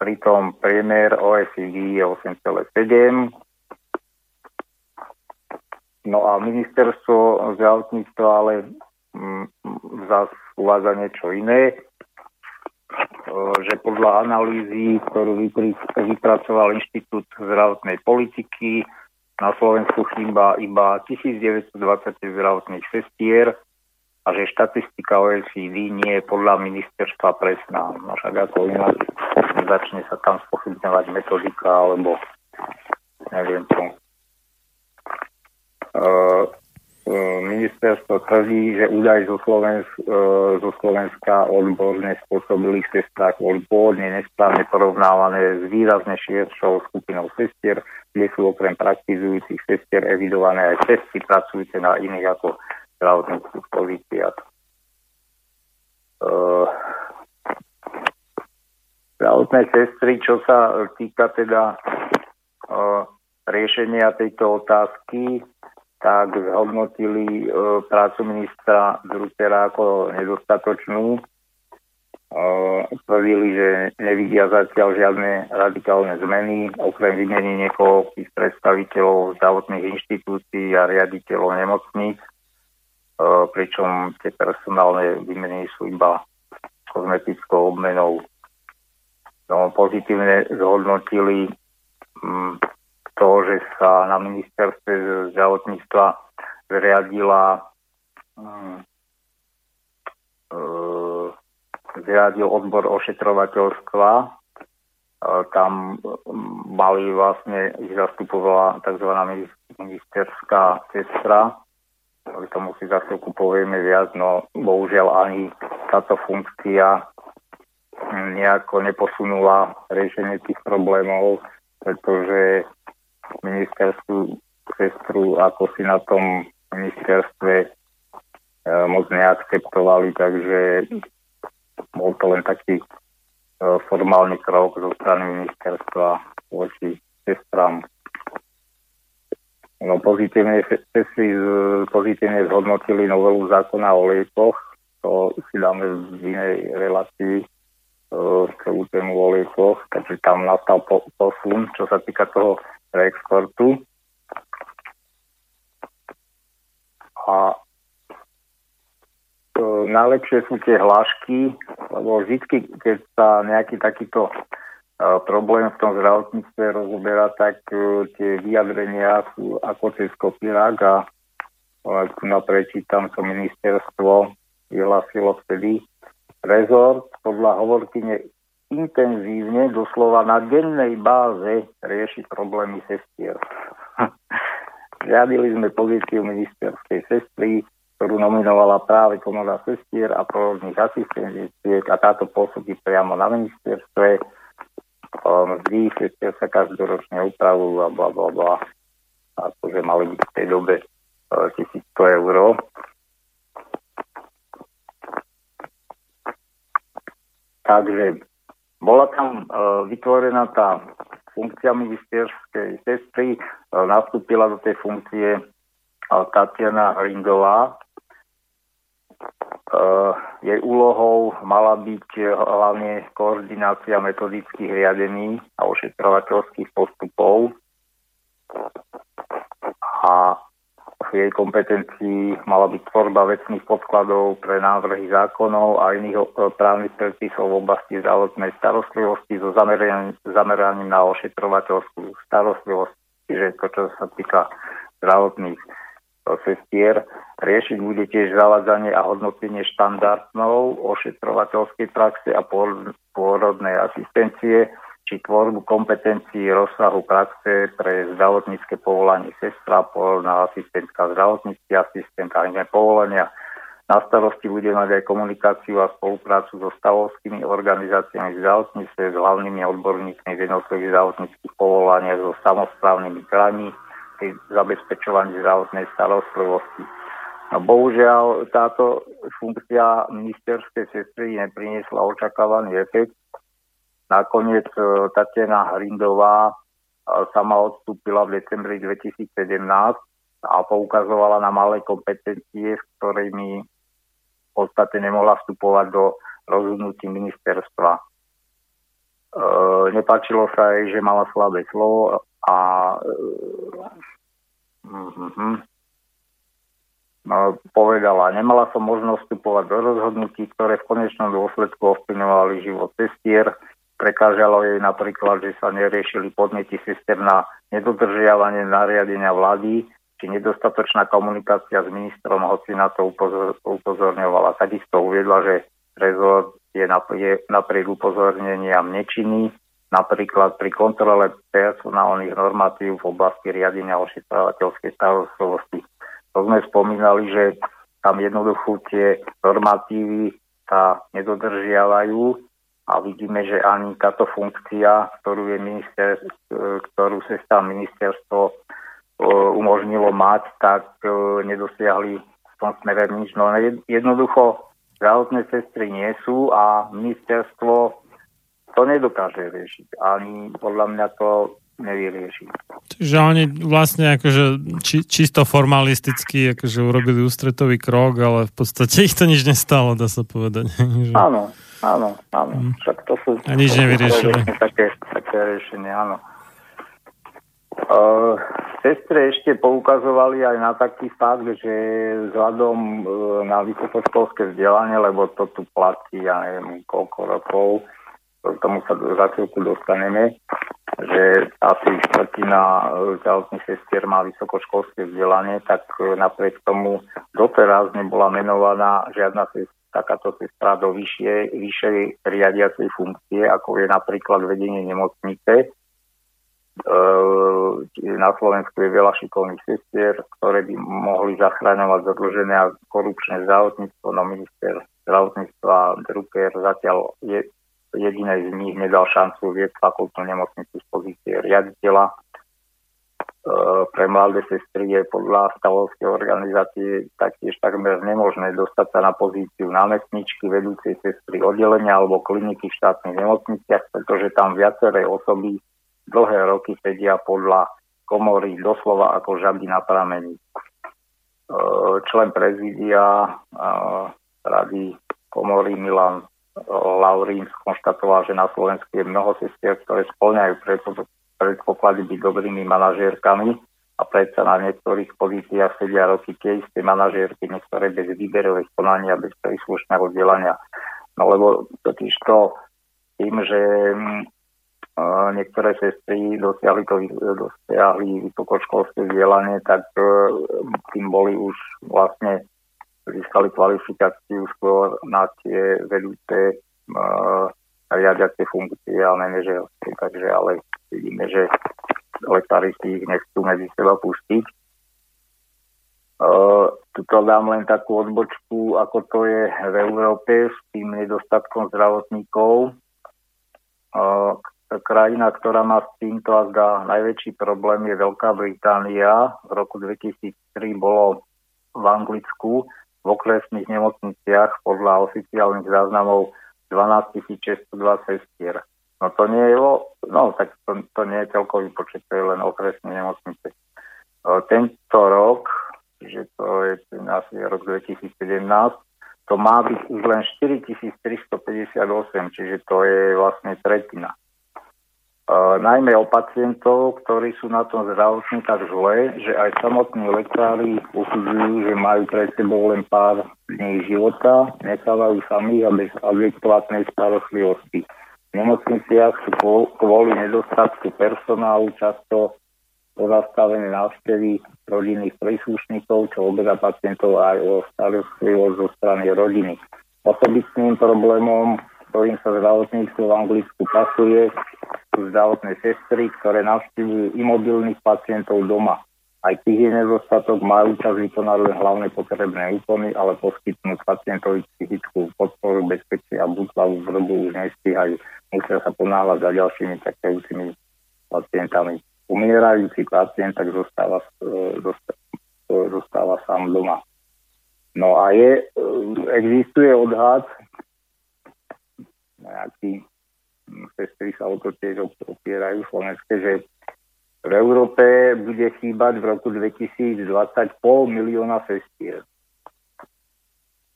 pritom priemer OECD je 8,7 No a ministerstvo zdravotníctva ale mm, zase uvádza niečo iné, e, že podľa analýzy, ktorú vypracoval Inštitút zdravotnej politiky, na Slovensku chýba iba 1920 zdravotných sestier a že štatistika OECD nie je podľa ministerstva presná. No však ako inak začne sa tam spochybňovať metodika alebo neviem čo. Uh, ministerstvo tvrdí, že údaj zo, Slovensk, zo Slovenska odborne spôsobilých sestrách boli pôvodne nesprávne porovnávané s výrazne širšou skupinou sestier, kde sú okrem praktizujúcich sestier evidované aj cesty pracujúce na iných ako zdravotníckých pozíciách. Zdravotné sestry, čo sa týka teda riešenia tejto otázky, tak zhodnotili e, prácu ministra Drutera ako nedostatočnú. E, tvrdili, že nevidia zatiaľ žiadne radikálne zmeny, okrem vymeny niekoľkých predstaviteľov zdravotných inštitúcií a riaditeľov nemocníc, e, pričom tie personálne výmeny sú iba kozmetickou obmenou. No, pozitívne zhodnotili mm, to, že sa na ministerstve zdravotníctva zriadila um, zriadil odbor ošetrovateľstva. Tam mali vlastne, ich zastupovala tzv. ministerská sestra. k tomu si za chvíľku povieme viac, no bohužiaľ ani táto funkcia nejako neposunula riešenie tých problémov, pretože ministerskú sestru, ako si na tom ministerstve e, moc neakceptovali, takže bol to len taký e, formálny krok zo strany ministerstva voči sestram. No, pozitívne, sestry pozitívne zhodnotili novelu zákona o liekoch, to si dáme v inej relácii e, celú tému o liekoch, takže tam nastal posun, čo sa týka toho reexportu. A to najlepšie sú tie hlášky, lebo vždy, keď sa nejaký takýto uh, problém v tom zdravotníctve rozoberá, tak uh, tie vyjadrenia sú ako cez kopírák a tu naprečítam, čo ministerstvo vyhlásilo vtedy. Rezort podľa hovorkyne intenzívne, doslova na dennej báze riešiť problémy sestier. Žiadili sme pozíciu ministerskej sestry, ktorú nominovala práve komora sestier a prorodných asistentiek a táto pôsobí priamo na ministerstve. Mzdy sestier sa každoročne upravujú a bla bla bla. Akože mali byť v tej dobe 1100 e, eur. Takže bola tam uh, vytvorená tá funkcia ministerskej sestry, uh, nastúpila do tej funkcie uh, Tatiana Ringová. Uh, jej úlohou mala byť hlavne koordinácia metodických riadení a ošetrovateľských postupov a v jej kompetencii mala byť tvorba vecných podkladov pre návrhy zákonov a iných e, právnych predpisov v oblasti zdravotnej starostlivosti so zameraním, na ošetrovateľskú starostlivosť, čiže to, čo sa týka zdravotných e, sestier. Riešiť bude tiež zavádzanie a hodnotenie štandardnou ošetrovateľskej praxe a pôrodnej asistencie, či tvorbu kompetencií rozsahu praxe pre zdravotnícke povolanie sestra, povolná asistentka zdravotnícky asistent a iné povolenia. Na starosti bude mať aj komunikáciu a spoluprácu so stavovskými organizáciami zdravotníctve, s hlavnými odborníkmi v jednotlivých zdravotníckých povolaniach, so samozprávnymi krajmi pri zabezpečovaní zdravotnej starostlivosti. No, bohužiaľ táto funkcia ministerskej sestry nepriniesla očakávaný efekt, Nakoniec e, Tatiana Hrindová e, sama odstúpila v decembri 2017 a poukazovala na malé kompetencie, s ktorými v podstate nemohla vstupovať do rozhodnutí ministerstva. E, nepáčilo sa jej, že mala slabé slovo a e, no, povedala, nemala som možnosť vstupovať do rozhodnutí, ktoré v konečnom dôsledku ovplyvňovali život cestier, prekážalo jej napríklad, že sa neriešili podnety sestier na nedodržiavanie nariadenia vlády, či nedostatočná komunikácia s ministrom, hoci na to upozor, upozorňovala. Takisto uviedla, že rezort je napriek upozorneniam nečinný, napríklad pri kontrole personálnych normatív v oblasti riadenia ošetrovateľskej starostlivosti. To sme spomínali, že tam jednoducho tie normatívy sa nedodržiavajú a vidíme, že ani táto funkcia, ktorú, je minister, ktorú sa tam ministerstvo umožnilo mať, tak nedosiahli v tom smere nič. No jednoducho zdravotné sestry nie sú a ministerstvo to nedokáže riešiť. Ani podľa mňa to nevyrieši. Čiže oni vlastne akože či, čisto formalisticky akože urobili ústretový krok, ale v podstate ich to nič nestalo, dá sa povedať. Áno, áno, áno. Mm. Však to sú... A nič nevyriešili. Také, také riešenie, áno. Uh, sestre ešte poukazovali aj na taký fakt, že vzhľadom uh, na vysokoškolské vzdelanie, lebo to tu platí, ja neviem, koľko rokov, k tomu sa za chvíľku dostaneme, že asi štvrtina zdravotných sestier má vysokoškolské vzdelanie, tak napriek tomu doteraz nebola menovaná žiadna takáto sestra do vyššie, vyššej riadiacej funkcie, ako je napríklad vedenie nemocnice, na Slovensku je veľa šikovných sestier, ktoré by mohli zachráňovať zadlžené a korupčné zdravotníctvo, no minister zdravotníctva Drucker zatiaľ je, jedinej z nich nedal šancu viesť fakultnú nemocnicu z pozície riaditeľa. E, pre mladé sestry je podľa stavovskej organizácie taktiež takmer nemožné dostať sa na pozíciu námestničky vedúcej sestry oddelenia alebo kliniky v štátnych nemocniciach, pretože tam viaceré osoby dlhé roky sedia podľa komory doslova ako žaby na pramení. E, člen prezidia e, rady komory Milan Laurín skonštatoval, že na Slovensku je mnoho sestier, ktoré splňajú predpoklady byť dobrými manažérkami a predsa na niektorých pozíciách sedia roky tie isté manažérky, niektoré bez výberových konania, bez príslušného vzdelania. No lebo totiž to tým, že niektoré sestry dosiahli, to, dosiahli vysokoškolské vzdelanie, tak e, tým boli už vlastne získali kvalifikáciu skôr na tie vedúce riadiace funkcie a manažerské. Takže ale vidíme, že lekári si ich nechcú medzi seba pustiť. Uh, tuto dám len takú odbočku, ako to je v Európe s tým nedostatkom zdravotníkov. Uh, krajina, ktorá má s týmto azda najväčší problém je Veľká Británia. V roku 2003 bolo v Anglicku v okresných nemocniciach podľa oficiálnych záznamov 12 602 sestier. No to nie je, no tak to, to nie je celkový počet, to je len okresné nemocnice. Tento rok, že to je asi rok 2017, to má byť už len 4358, čiže to je vlastne tretina najmä o pacientov, ktorí sú na tom zdravotne tak zle, že aj samotní lekári usudzujú, že majú pred sebou len pár dní života, nechávajú samých a bez adekvátnej starostlivosti. V nemocniciach sú kvôli nedostatku personálu často pozastavené návštevy rodinných príslušníkov, čo oberá pacientov aj o starostlivosť zo strany rodiny. Osobitným problémom, ktorým sa zdravotníctvo v Anglicku pasuje, sú zdravotné sestry, ktoré navštívujú imobilných pacientov doma. Aj tých je nedostatok, majú čas vykonať len hlavné potrebné úkony, ale poskytnúť pacientovi psychickú podporu, bezpečie a butlavú zrobu už nestíhajú. Musia sa ponáhľať za ďalšími čakajúcimi pacientami. Umierajúci pacient tak zostáva, zostáva, zostáva sám doma. No a je, existuje odhad nejaký sestry sa o to tiež opierajú slovenské, že v Európe bude chýbať v roku 2020 pol milióna sestier.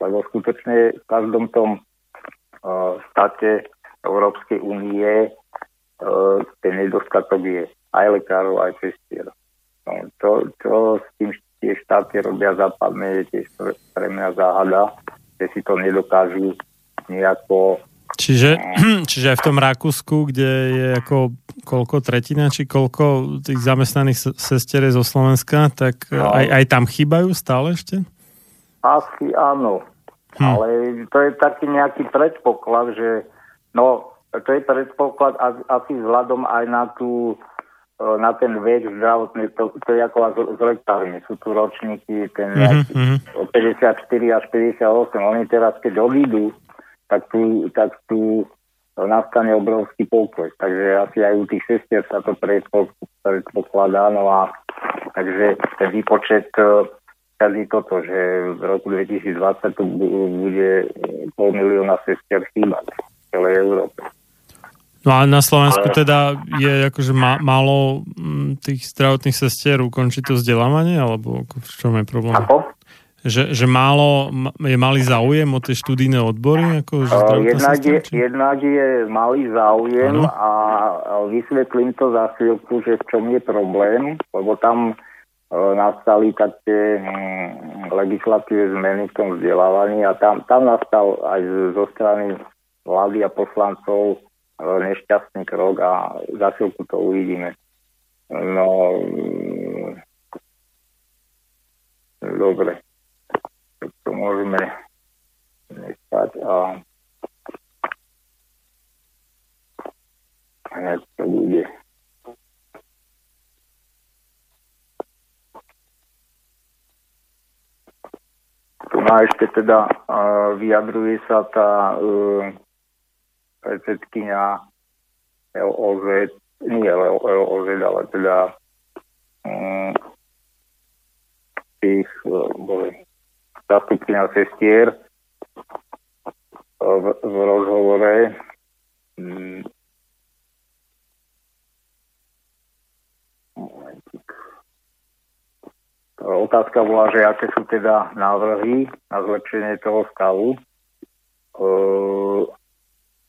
Lebo skutočne v každom tom uh, štáte Európskej únie uh, ten nedostatok je aj lekárov, aj sestier. No, čo, čo s tým tie štáty robia západné, je tiež pre mňa záhada, že si to nedokážu nejako Čiže, čiže aj v tom Rakúsku, kde je ako koľko tretina, či koľko tých zamestnaných sestier zo Slovenska, tak no. aj, aj tam chýbajú stále ešte? Asi áno. Hm. Ale to je taký nejaký predpoklad, že no, to je predpoklad asi vzhľadom aj na tú e, na ten vek zdravotný, to, to je ako z lekármi. Sú tu ročníky, ten mm-hmm. 54 až 58. Oni teraz, keď odídu, tak tu, tak tu nastane obrovský pokoj. Takže asi aj u tých sestier sa to predpokladá. No a takže ten výpočet každý toto, že v roku 2020 tu bude pol milióna sestier chýbať v celej Európe. No a na Slovensku Ale... teda je akože má, málo tých zdravotných sestier ukončiť to vzdelávanie, alebo v čom je problém? Ako? Že, že málo, je malý záujem o tie študijné odbory? Ako, že uh, jednak, je, jednak je malý záujem ano. a vysvetlím to za chvíľku, že v čom je problém, lebo tam uh, nastali také hm, legislatívne zmeny v tom vzdelávaní a tam, tam nastal aj zo strany vlády a poslancov uh, nešťastný krok a za chvíľku to uvidíme. No, mm, dobre to môžeme nechať a hneď to bude. Tu má ešte teda uh, vyjadruje sa tá uh, predsedkynia LOZ, nie LOZ, ale teda um, tých, uh, boli zastupkynia sestier v, v rozhovore. Mm, Otázka bola, že aké sú teda návrhy na zlepšenie toho stavu. E,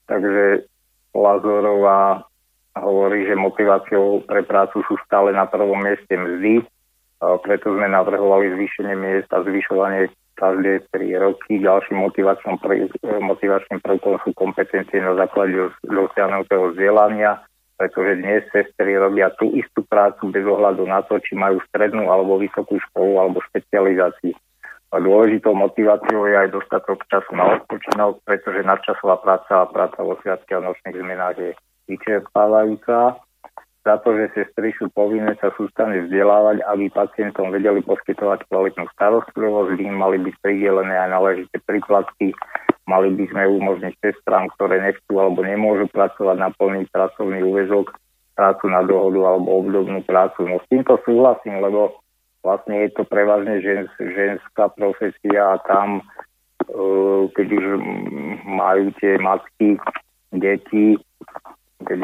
takže Lazorová hovorí, že motiváciou pre prácu sú stále na prvom mieste mzdy, e, preto sme navrhovali zvýšenie miest a zvyšovanie každé 3 roky. Ďalším motivačným, motivačným prvkom sú kompetencie na základe dosiahnutého vzdelania, pretože dnes sestry robia tú istú prácu bez ohľadu na to, či majú strednú alebo vysokú školu alebo špecializáciu. Dôležitou motiváciou je aj dostatok času na odpočinok, pretože nadčasová práca a práca vo sviatky a nočných zmenách je vyčerpávajúca za to, že sestry sú povinné sa sústavne vzdelávať, aby pacientom vedeli poskytovať kvalitnú starostlivosť, im mali byť pridelené aj náležité príplatky, mali by sme umožniť sestrám, ktoré nechcú alebo nemôžu pracovať na plný pracovný úvezok, prácu na dohodu alebo obdobnú prácu. No s týmto súhlasím, lebo vlastne je to prevažne žens, ženská profesia a tam, uh, keď už majú tie matky, deti, keď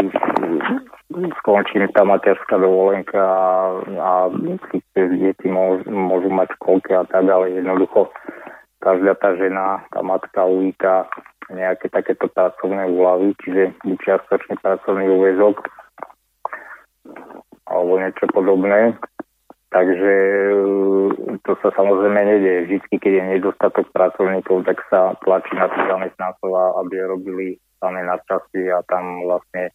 skončí tá materská dovolenka a, a deti môžu, môžu mať školky a tak, ale jednoducho každá tá žena, tá matka uvíta nejaké takéto pracovné úlavy, čiže buď čiastočný pracovný úvezok alebo niečo podobné. Takže to sa samozrejme nedieje. Vždy, keď je nedostatok pracovníkov, tak sa tlačí na tých zamestnancov, aby robili samé nadčasy a tam vlastne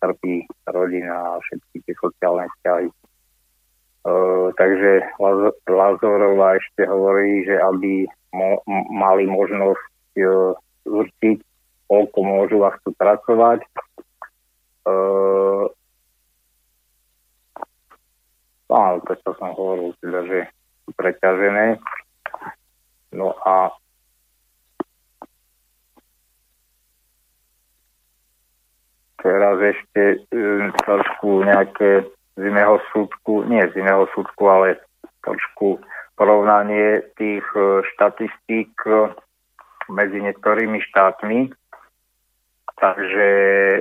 trpí rodina a všetky tie sociálne vzťahy. E, takže Lazorová ešte hovorí, že aby mo- mali možnosť e, určiť, koľko môžu a chcú pracovať. E, áno, to som hovoril, teda, že sú preťažené. No a teraz ešte um, trošku nejaké z iného súdku, nie z iného súdku, ale trošku porovnanie tých uh, štatistík uh, medzi niektorými štátmi. Takže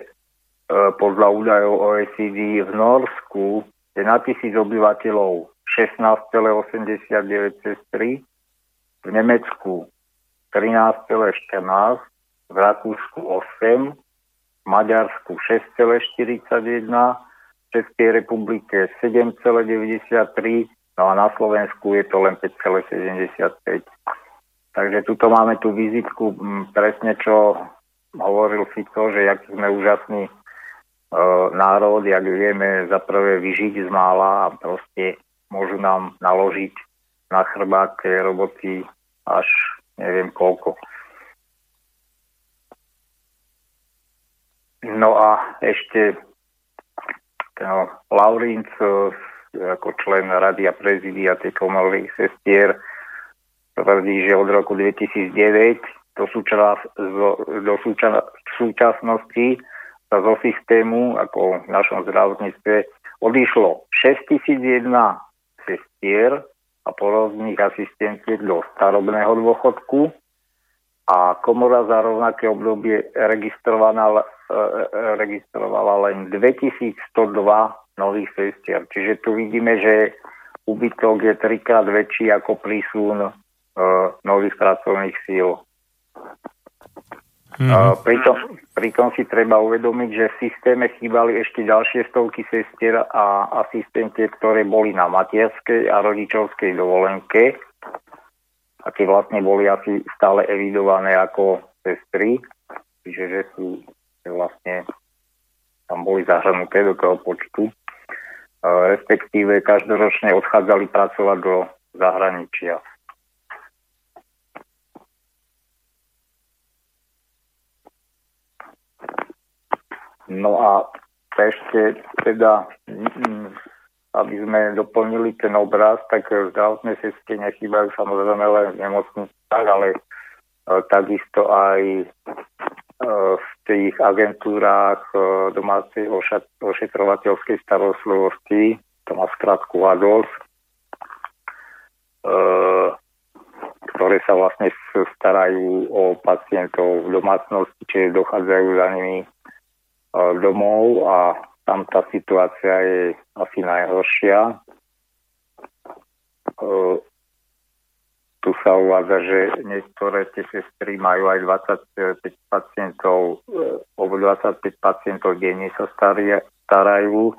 uh, podľa údajov OECD v Norsku je na tisíc obyvateľov 16,89 sestry, v Nemecku 13,14, v Rakúsku 8, Maďarsku 6,41, v Českej republike 7,93, no a na Slovensku je to len 5,75. Takže tuto máme tú vizitku presne, čo hovoril si to, že jak sme úžasný e, národ, jak vieme za prvé vyžiť z mála a proste môžu nám naložiť na chrbát tie roboty až neviem koľko. No a ešte no, Laurinc e, ako člen Rady a prezidia tej komory sestier tvrdí, že od roku 2009 do, súčas, do súča, súčasnosti sa zo systému, ako v našom zdravotníctve, odišlo 6001 sestier a porodných asistentiek do starobného dôchodku a komora za rovnaké obdobie registrovala, e, e, registrovala len 2102 nových sestier. Čiže tu vidíme, že úbytok je trikrát väčší ako prísun uh, nových pracovných síl. Mm-hmm. Pritom, pritom si treba uvedomiť, že v systéme chýbali ešte ďalšie stovky sestier a asistentiek, ktoré boli na materskej a rodičovskej dovolenke a tie vlastne boli asi stále evidované ako sestry, čiže že sú vlastne tam boli zahrnuté do toho počtu, respektíve každoročne odchádzali pracovať do zahraničia. No a ešte teda, mm, aby sme doplnili ten obraz, tak zdravotné sestry nechýbajú samozrejme len v nemocniciach, ale e, takisto aj e, v tých agentúrách e, domácej ošetrovateľskej starostlivosti, to má skratku ADOS, ktoré sa vlastne starajú o pacientov v domácnosti, čiže dochádzajú za nimi domov a tam tá situácia je asi najhoršia. Tu sa uvádza, že niektoré tie sestry majú aj 25 pacientov, alebo 25 pacientov denne sa starajú.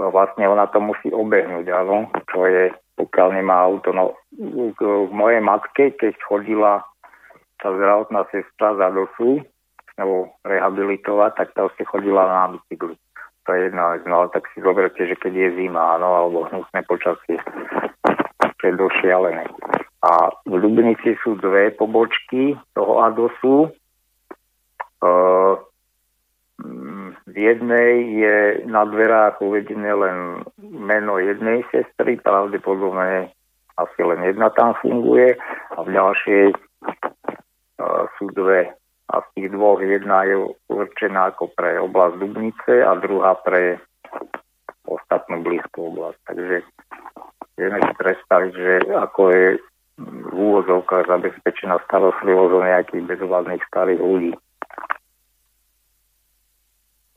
Vlastne ona to musí obehnúť, áno, čo je, pokiaľ nemá auto. No, k mojej matke, keď chodila tá zdravotná sestra za dosu, alebo rehabilitovať, tak tá si chodila na bicykli. To je jedna vec, no ale tak si zoberte, že keď je zima, no, alebo hnusné počasie, to je došialené. A v Dubnici sú dve pobočky toho ADOSu. Uh, v jednej je na dverách uvedené len meno jednej sestry, pravdepodobne asi len jedna tam funguje a v ďalšej uh, sú dve a z tých dvoch jedna je určená ako pre oblasť Dubnice a druhá pre ostatnú blízku oblasť. Takže vieme si predstaviť, že ako je v úvozovkách zabezpečená starostlivosť o nejakých bezvládnych starých ľudí.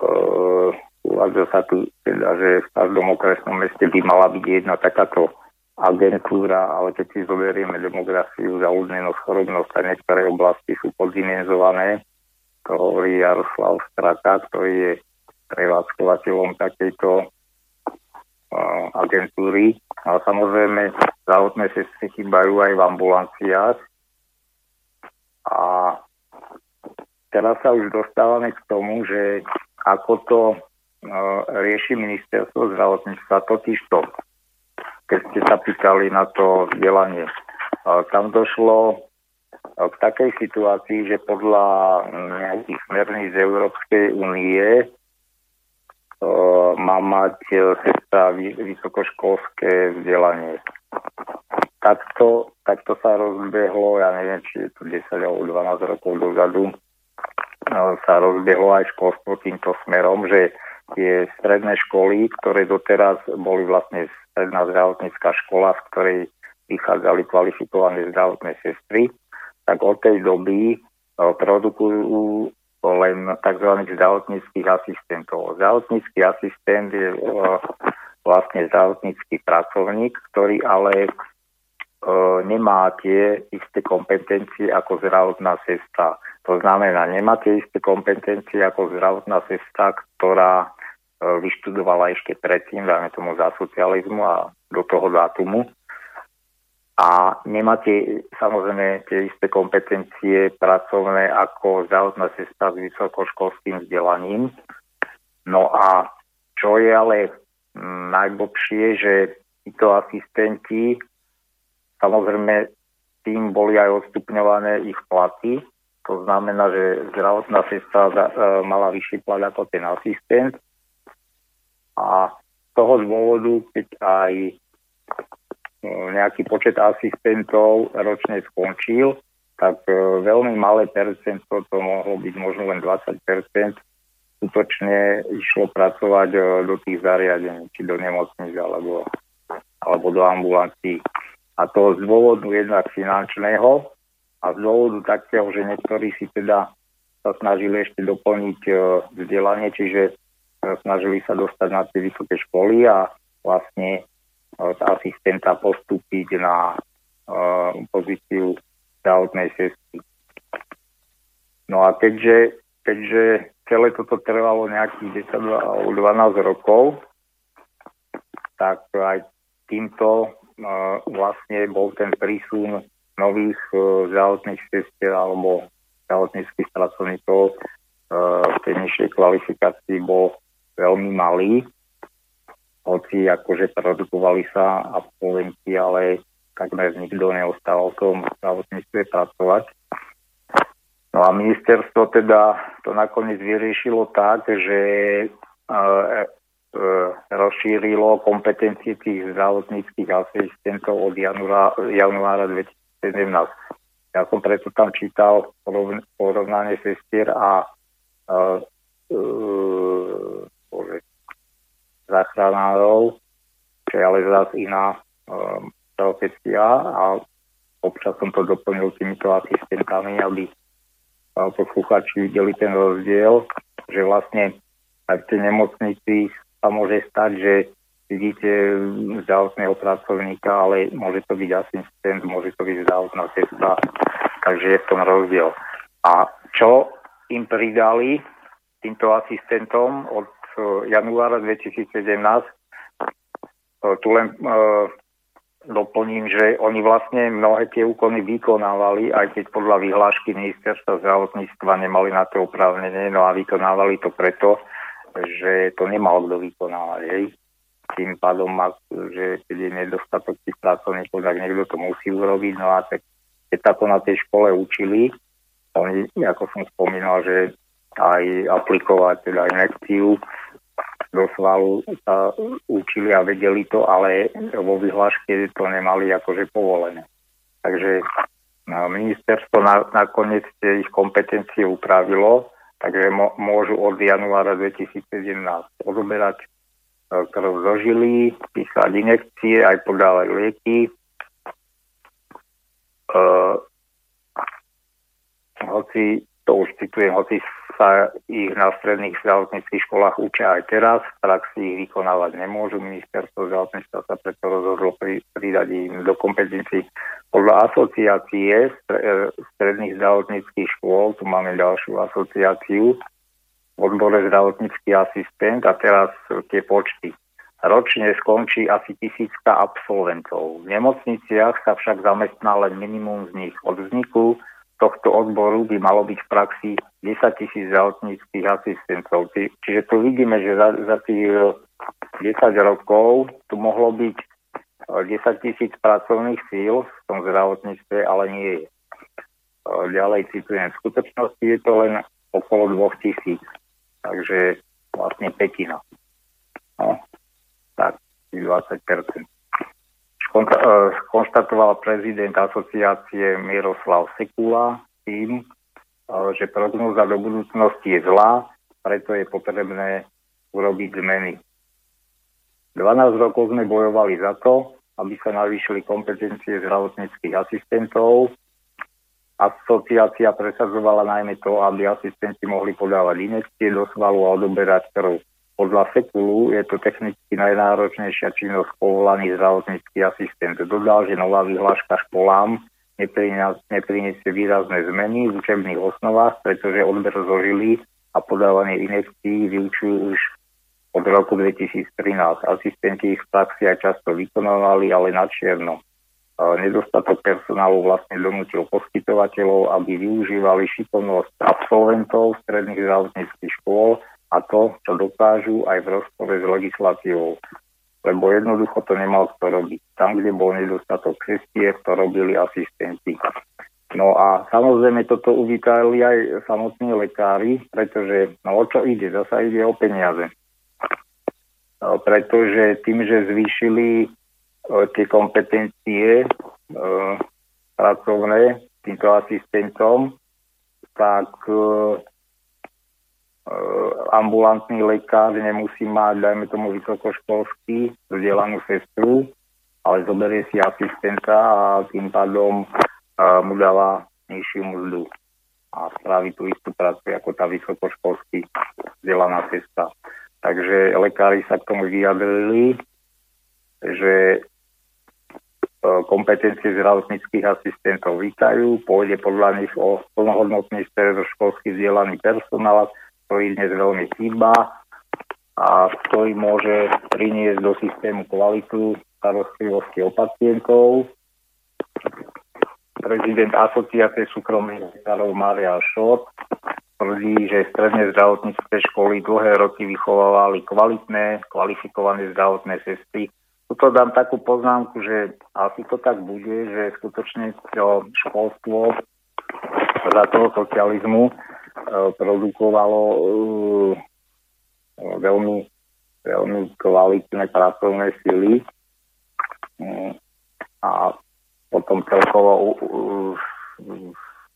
Uh, uvádza sa tu teda, že v každom okresnom meste by mala byť jedna takáto agentúra, ale keď si zoberieme demografiu, zaúdnenosť, chorobnosť a niektoré oblasti sú poddimenzované, to hovorí Jaroslav Straka, ktorý je prevádzkovateľom takejto agentúry. Ale samozrejme, zdravotné sestry chýbajú aj v ambulanciách. A teraz sa už dostávame k tomu, že ako to rieši ministerstvo zdravotníctva, totiž to keď ste sa pýtali na to vzdelanie. Tam došlo k takej situácii, že podľa nejakých smerníc z Európskej únie má mať sestra vysokoškolské vzdelanie. Takto, takto sa rozbehlo, ja neviem, či je to 10 alebo 12 rokov dozadu, sa rozbehlo aj školstvo týmto smerom, že tie stredné školy, ktoré doteraz boli vlastne stredná zdravotnícká škola, v ktorej vychádzali kvalifikované zdravotné sestry, tak od tej doby e, produkujú len tzv. zdravotníckých asistentov. Zdravotnícky asistent je e, vlastne zdravotnícky pracovník, ktorý ale e, nemá tie isté kompetencie ako zdravotná sestra. To znamená, nemá tie isté kompetencie ako zdravotná sestra, ktorá vyštudovala ešte predtým, dáme tomu za socializmu a do toho dátumu. a nemáte samozrejme tie isté kompetencie pracovné ako zdravotná sestra s vysokoškolským vzdelaním. No a čo je ale mm, najblbšie, že títo asistenti samozrejme tým boli aj odstupňované ich platy. To znamená, že zdravotná sestra e, mala vyšší plat ako ten asistent. A z toho dôvodu, keď aj e, nejaký počet asistentov ročne skončil, tak e, veľmi malé percento, to mohlo byť možno len 20% skutočne išlo pracovať do tých zariadení, či do nemocnic alebo, alebo do ambulancií. A to z dôvodu jednak finančného a z dôvodu takého, že niektorí si teda sa snažili ešte doplniť e, vzdelanie, čiže e, snažili sa dostať na tie vysoké školy a vlastne z e, asistenta postúpiť na pozíciu zdravotnej sestry. No a keďže, keďže celé toto trvalo nejakých 10 alebo 12 rokov, tak aj týmto vlastne bol ten prísun nových e, zdravotných sestier alebo zdravotníckých pracovníkov e, v tej nižšej kvalifikácii bol veľmi malý, hoci akože produkovali sa absolventi, ale takmer nikto neostával v tom zdravotníctve pracovať. No a ministerstvo teda to nakoniec vyriešilo tak, že e, E, rozšírilo kompetencie tých zdravotníckých asistentov od januára, januára 2017. Ja som preto tam čítal porovnanie sestier a uh, uh, záchranárov, čo je ale zase iná uh, profesia a občas som to doplnil týmito asistentami, aby uh, posluchači videli ten rozdiel, že vlastne aj v tej nemocnici sa môže stať, že vidíte zdravotného pracovníka, ale môže to byť asistent, môže to byť zdravotná sestra, takže je v tom rozdiel. A čo im pridali týmto asistentom od januára 2017, eh, tu len uh, doplním, že oni vlastne mnohé tie úkony vykonávali, aj keď podľa vyhlášky ministerstva zdravotníctva nemali na to oprávnenie, no a vykonávali to preto, že to nemal kto vykonávať. Hej. Tým pádom, že keď je nedostatok tých pracovníkov, tak niekto to musí urobiť. No a tak, keď sa to na tej škole učili, oni, ako som spomínal, že aj aplikovať teda inekciu do svalu sa učili a vedeli to, ale vo vyhláške to nemali akože povolené. Takže no, ministerstvo na, nakoniec ich kompetencie upravilo takže môžu od januára 2017 odoberať e, krv zo žily, písať inekcie, aj podávať lieky. Uh, hoci, to už citujem, hoci sa ich na stredných zdravotníckých školách učia aj teraz, v praxi ich vykonávať nemôžu. Ministerstvo zdravotníctva sa preto rozhodlo pridať im do kompetencií podľa asociácie e, stredných zdravotníckých škôl, tu máme ďalšiu asociáciu, v odbore zdravotnícky asistent a teraz tie počty. Ročne skončí asi tisícka absolventov. V nemocniciach sa však zamestná len minimum z nich. Od vzniku tohto odboru by malo byť v praxi 10 tisíc zdravotníckých asistentov. Čiže tu vidíme, že za, za tých 10 rokov tu mohlo byť 10 tisíc pracovných síl v tom zdravotníctve, ale nie je. Ďalej citujem, v skutočnosti je to len okolo 2 tisíc, takže vlastne petina. No, tak 20%. Konštatoval prezident asociácie Miroslav Sekula tým, že prognoza do budúcnosti je zlá, preto je potrebné urobiť zmeny. 12 rokov sme bojovali za to, aby sa navýšili kompetencie zdravotníckých asistentov. Asociácia presadzovala najmä to, aby asistenti mohli podávať inekcie do svalu a odoberať krv. Podľa Sekulu je to technicky najnáročnejšia činnosť povolaný zdravotnícky asistent. Dodal, že nová vyhláška školám nepriniesie výrazné zmeny v učebných osnovách, pretože odber zožili a podávanie inekcií vyučujú už od roku 2013. Asistenti ich v praxi aj často vykonávali, ale na čierno. nedostatok personálu vlastne donútil poskytovateľov, aby využívali šikovnosť absolventov stredných zdravotníckých škôl a to, čo dokážu aj v rozpore s legislatívou. Lebo jednoducho to nemal kto robiť. Tam, kde bol nedostatok sestier, to robili asistenti. No a samozrejme toto uvítali aj samotní lekári, pretože no o čo ide? Zasa ide o peniaze. No, pretože tým, že zvýšili tie kompetencie e, pracovné týmto asistentom, tak e, ambulantný lekár nemusí mať, dajme tomu, vysokoškolský vzdelanú sestru, ale zoberie si asistenta a tým pádom e, mu dáva nižšiu mzdu a spraví tú istú prácu ako tá vysokoškolský vzdelaná cesta. Takže lekári sa k tomu vyjadrili, že E, kompetencie zdravotníckých asistentov vítajú, pôjde podľa nich o plnohodnotný stredoškolský vzdelaný personál, ktorý dnes veľmi chýba a ktorý môže priniesť do systému kvalitu starostlivosti o pacientov. Prezident asociácie súkromných lekárov Maria Šot tvrdí, že stredné zdravotnícke školy dlhé roky vychovávali kvalitné, kvalifikované zdravotné sestry, Tuto dám takú poznámku, že asi to tak bude, že skutočne to školstvo za toho socializmu produkovalo e, veľmi, veľmi kvalitné pracovné sily. Mm, a potom celkovo v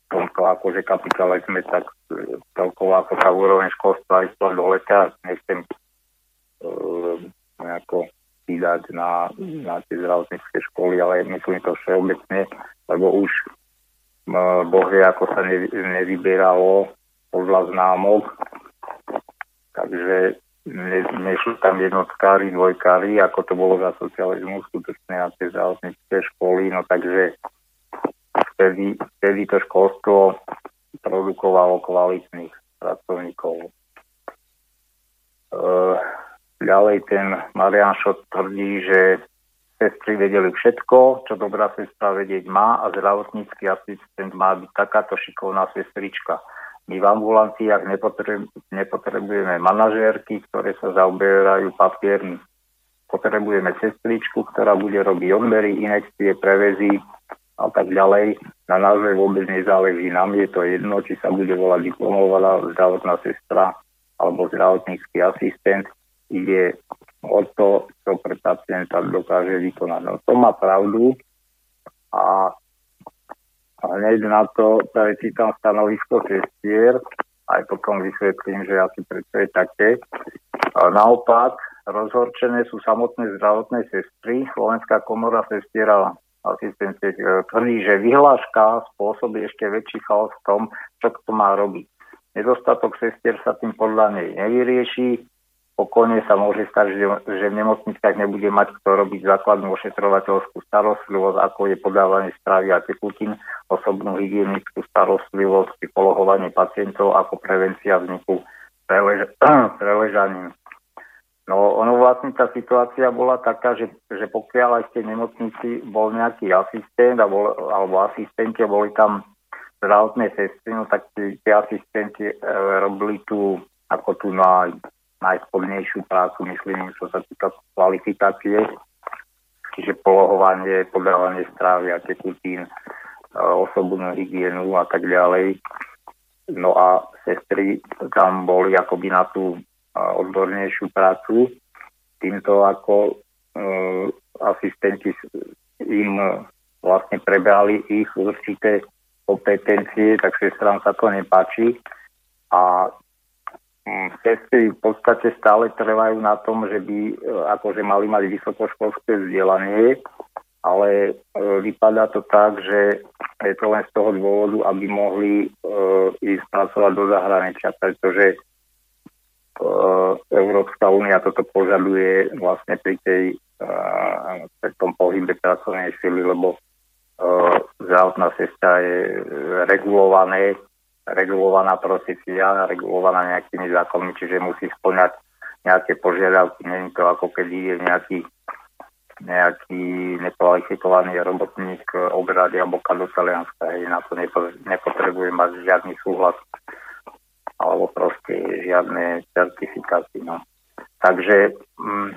tomto akože kapitalizme, tak e, celkovo ako tá úroveň školstva išla dole, nechcem nejako dať na, na tie zdravotnícke školy, ale myslím to všeobecne, lebo už Boh vie, ako sa ne, nevyberalo podľa známok, takže ne, nešli tam jednotkári, dvojkári, ako to bolo za socializmu, skutočne na tie zdravotnícke školy, no takže vtedy, vtedy to školstvo produkovalo kvalitných pracovníkov. Uh, Ďalej ten Marian Šot tvrdí, že sestry vedeli všetko, čo dobrá sestra vedieť má a zdravotnícky asistent má byť takáto šikovná sestrička. My v ambulanciách nepotrebujeme manažérky, ktoré sa zaoberajú papiermi. Potrebujeme sestričku, ktorá bude robiť odbery, inekcie, prevezy a tak ďalej. Na názve vôbec nezáleží. Nám je to jedno, či sa bude volať diplomovaná zdravotná sestra alebo zdravotnícky asistent ide o to, čo pre pacienta dokáže vykonať. No to má pravdu a, a hneď na to prečítam stanovisko sestier, aj potom vysvetlím, že asi prečo je také. Naopak, rozhorčené sú samotné zdravotné sestry. Slovenská komora sestiera asistencie tvrdí, že vyhláška spôsobí ešte väčší chaos v tom, čo to má robiť. Nedostatok sestier sa tým podľa nej nevyrieši, Pokojne sa môže stať, že, že v nemocniciach nebude mať kto robiť základnú ošetrovateľskú starostlivosť, ako je podávanie stravy a tekutín, osobnú hygienickú starostlivosť, polohovanie pacientov ako prevencia vzniku prelež- preležaní. No ono vlastne tá situácia bola taká, že, že pokiaľ aj v nemocnici bol nejaký asistent bol, alebo asistenti boli tam zdravotné sestry, no tak tie asistenti e, robili tu ako tu na najspodnejšiu prácu, myslím, čo sa týka kvalifikácie, čiže polohovanie, podávanie strávy a tekutín, e, osobnú hygienu a tak ďalej. No a sestry tam boli akoby na tú e, odbornejšiu prácu. Týmto ako uh, asistenti im vlastne prebrali ich určité kompetencie, tak sestram sa to nepáči. A Sestry v podstate stále trvajú na tom, že by e, akože mali mať vysokoškolské vzdelanie, ale e, vypadá to tak, že je to len z toho dôvodu, aby mohli e, ísť pracovať do zahraničia, pretože Európska únia toto požaduje vlastne pri tej pri tom pohybe pracovnej sily, lebo zdravotná sestra je regulované regulovaná profesia, regulovaná nejakými zákonmi, čiže musí splňať nejaké požiadavky. Není to ako keď je nejaký nejaký nekvalifikovaný robotník obrady alebo do Talianska. Hej, na to nepo, nepotrebuje mať žiadny súhlas alebo proste žiadne certifikáty. No. Takže mm,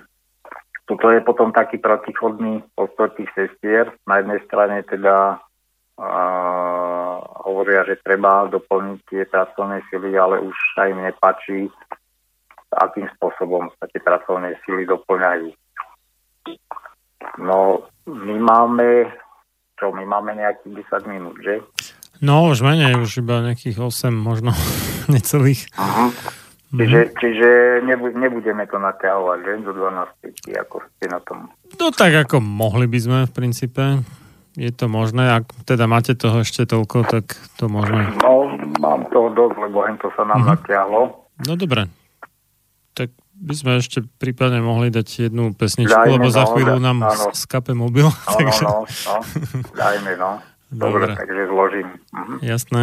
toto je potom taký protichodný postoj tých sestier. Na jednej strane teda uh, hovoria, že treba doplniť tie pracovné sily, ale už sa im nepačí, akým spôsobom sa tie pracovné sily doplňajú. No, my máme, čo, my máme nejakých 10 minút, že? No, už menej, už iba nejakých 8, možno necelých. Uh-huh. Čiže, mm. čiže nebudeme to naťahovať, že? Do 12, ako ste na tom. No tak ako mohli by sme v princípe. Je to možné, ak teda máte toho ešte toľko, tak to môžeme. No, mám toho dosť, lebo to sa nám uh-huh. natiahlo. No dobre. Tak by sme ešte prípadne mohli dať jednu pesničku, Dajme, lebo za chvíľu no, nám áno. skape mobil. No, takže... no, no, no. Dajme, no. Dobre, Dobre takže zložím. Mhm. Jasné.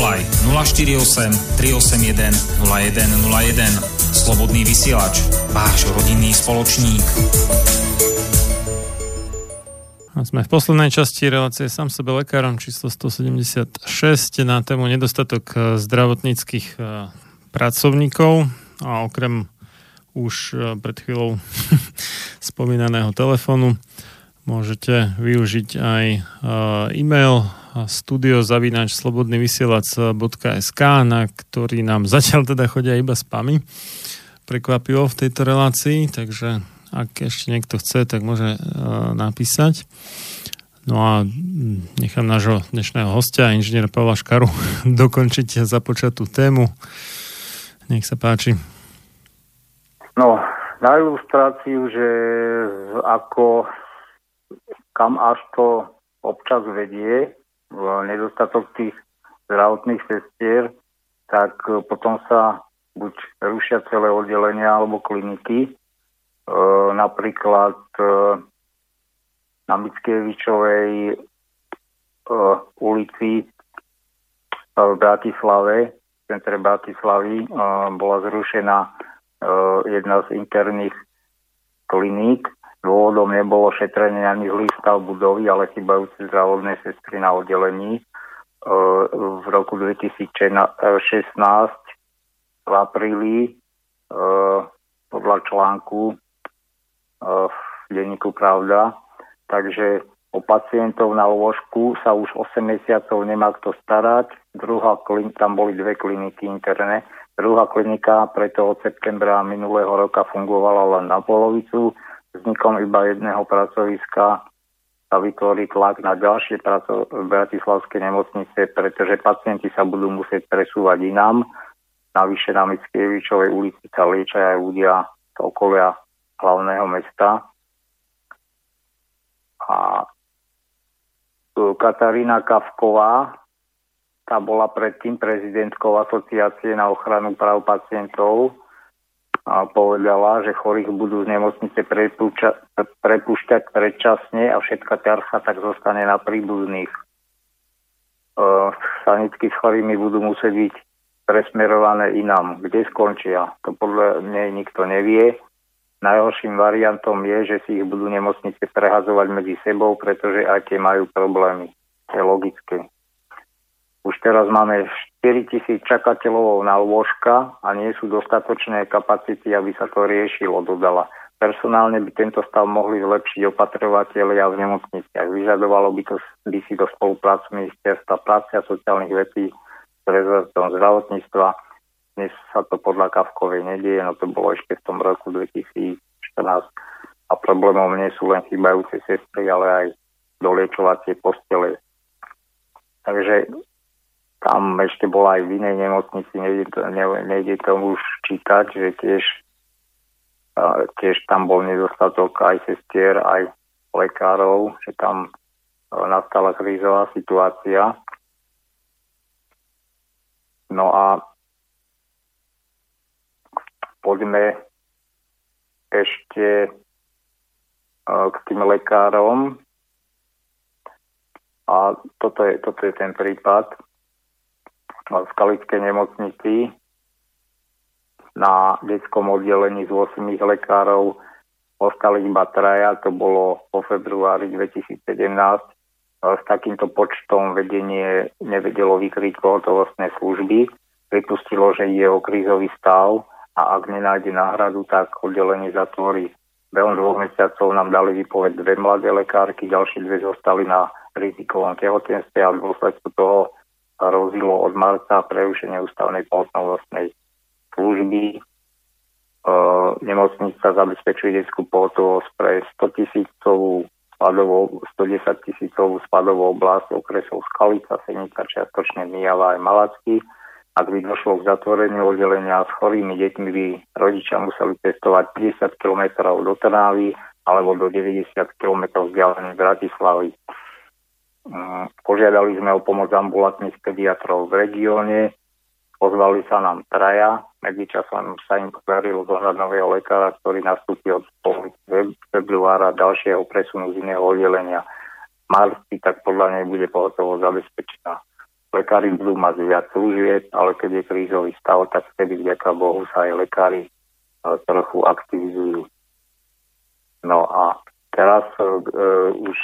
Zavolaj 048 381 0101. Slobodný vysielač, váš rodinný spoločník. A sme v poslednej časti relácie sám sebe lekárom číslo 176 na tému nedostatok e, zdravotníckých e, pracovníkov a okrem už e, pred chvíľou spomínaného telefónu môžete využiť aj e-mail studiozavinačslobodnyvysielac.sk na ktorý nám zatiaľ teda chodia iba spamy prekvapivo v tejto relácii, takže ak ešte niekto chce, tak môže uh, napísať. No a nechám nášho dnešného hostia, inžiniera Pavla Škaru, dokončiť započatú tému. Nech sa páči. No, na ilustráciu, že ako kam až to občas vedie, nedostatok tých zdravotných sestier, tak potom sa buď rušia celé oddelenia alebo kliniky, E, napríklad e, na Mickiewiczowej e, ulici v Bratislave, v centre Bratislavy, bola zrušená jedna z interných kliník. Dôvodom nebolo šetrenie ani zlý stav budovy, ale chybajúce zdravotné sestry na oddelení. V roku 2016 v apríli podľa článku v denníku Pravda. Takže o pacientov na lôžku sa už 8 mesiacov nemá kto starať. Druhá klin- tam boli dve kliniky interné. Druhá klinika preto od septembra minulého roka fungovala len na polovicu. Vznikom iba jedného pracoviska sa vytvorí tlak na ďalšie praco- bratislavské nemocnice, pretože pacienti sa budú musieť presúvať inám. Navyše na Mickievičovej ulici sa liečia aj ľudia z okolia hlavného mesta. A Katarína Kavková, tá bola predtým prezidentkou asociácie na ochranu práv pacientov a povedala, že chorých budú z nemocnice prepúšťať predčasne a všetka ťarcha tak zostane na príbuzných. E, sanitky s chorými budú musieť byť presmerované inám. Kde skončia? To podľa mňa nikto nevie. Najhorším variantom je, že si ich budú nemocnice prehazovať medzi sebou, pretože aj tie majú problémy. To je logické. Už teraz máme 4 tisíc čakateľov na lôžka a nie sú dostatočné kapacity, aby sa to riešilo, dodala. Personálne by tento stav mohli zlepšiť opatrovateľia v nemocniciach. Vyžadovalo by, to, by si do spoluprácu ministerstva práce a sociálnych vecí s rezortom zdravotníctva dnes sa to podľa Kavkovej nedieje, no to bolo ešte v tom roku 2014 a problémom nie sú len chýbajúce sestry, ale aj doliečovacie postele. Takže tam ešte bola aj v inej nemocnici, nejde to, ne, nejde to už čítať, že tiež, tiež tam bol nedostatok aj sestier, aj lekárov, že tam nastala krízová situácia. No a poďme ešte e, k tým lekárom. A toto je, toto je ten prípad. V Skalickej nemocnici na detskom oddelení z 8 lekárov ostali iba traja, to bolo po februári 2017. S takýmto počtom vedenie nevedelo vykryť pohotovostné služby. Pripustilo, že je o krízový stav a ak nenájde náhradu, tak oddelenie zatvorí. Behom dvoch mesiacov nám dali vypoveď dve mladé lekárky, ďalšie dve zostali na rizikovom tehotenstve a v dôsledku toho sa rozilo od marca prerušenie ústavnej pohotovostnej služby. E, nemocnica zabezpečuje detskú pohotovosť pre 100 tisícovú spadovú, 110 tisícovú spadovú oblasť okresov Skalica, Senica, čiastočne Mijava aj Malacky ak by došlo k zatvoreniu oddelenia s chorými deťmi, by rodičia museli cestovať 50 km do Trnavy alebo do 90 km vzdialenej Bratislavy. Požiadali sme o pomoc ambulantných pediatrov v regióne, pozvali sa nám traja, medzičasom sa im podarilo zohnať nového lekára, ktorý nastúpi od februára ďalšieho presunu z iného oddelenia. Marci, tak podľa nej bude pohotovo zabezpečená. Lekári budú mať viac služieb, ale keď je krízový stav, tak vtedy vďaka Bohu sa aj lekári e, trochu aktivizujú. No a teraz uh, už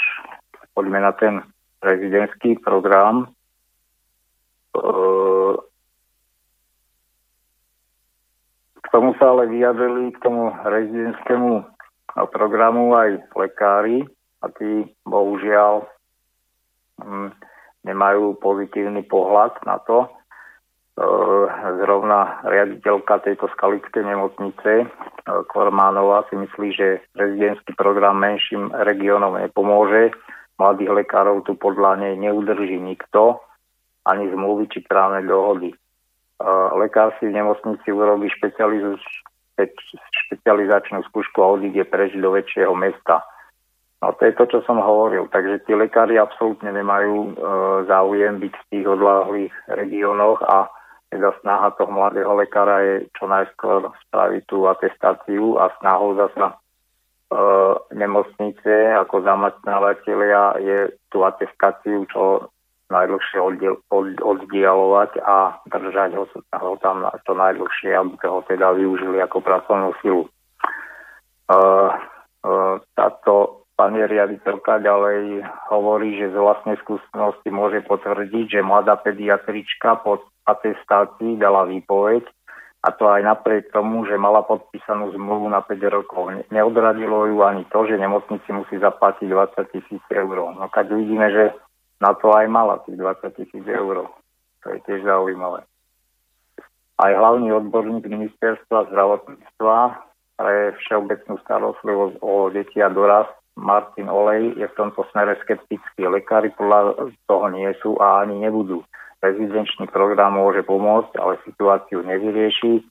poďme na ten prezidentský program. K tomu sa ale vyjadrili k tomu rezidentskému programu aj lekári a tí bohužiaľ hm, nemajú pozitívny pohľad na to. Zrovna riaditeľka tejto skalickej nemocnice Kormánova si myslí, že prezidentský program menším regiónom nepomôže. Mladých lekárov tu podľa nej neudrží nikto, ani zmluvy či právne dohody. Lekár si v nemocnici urobí špecializačnú skúšku a odíde preč do väčšieho mesta. No to je to, čo som hovoril. Takže tí lekári absolútne nemajú e, záujem byť v tých odláhlých regiónoch a teda snaha toho mladého lekára je čo najskôr spraviť tú atestáciu a snahou zasa nemocnice ako zamestnávateľia je tú atestáciu čo najdlhšie oddialovať a držať ho, ho tam čo najdlhšie, aby ho teda využili ako pracovnú silu. E, e, táto pani riaditeľka ďalej hovorí, že z vlastnej skúsenosti môže potvrdiť, že mladá pediatrička pod atestácii dala výpoveď a to aj napriek tomu, že mala podpísanú zmluvu na 5 rokov. Neodradilo ju ani to, že nemocnici musí zaplatiť 20 tisíc eur. No keď vidíme, že na to aj mala tých 20 tisíc eur. To je tiež zaujímavé. Aj hlavný odborník ministerstva zdravotníctva pre všeobecnú starostlivosť o deti a dorast Martin Olej je v tomto smere skeptický. Lekári podľa toho nie sú a ani nebudú. Rezidenčný program môže pomôcť, ale situáciu nevyrieši.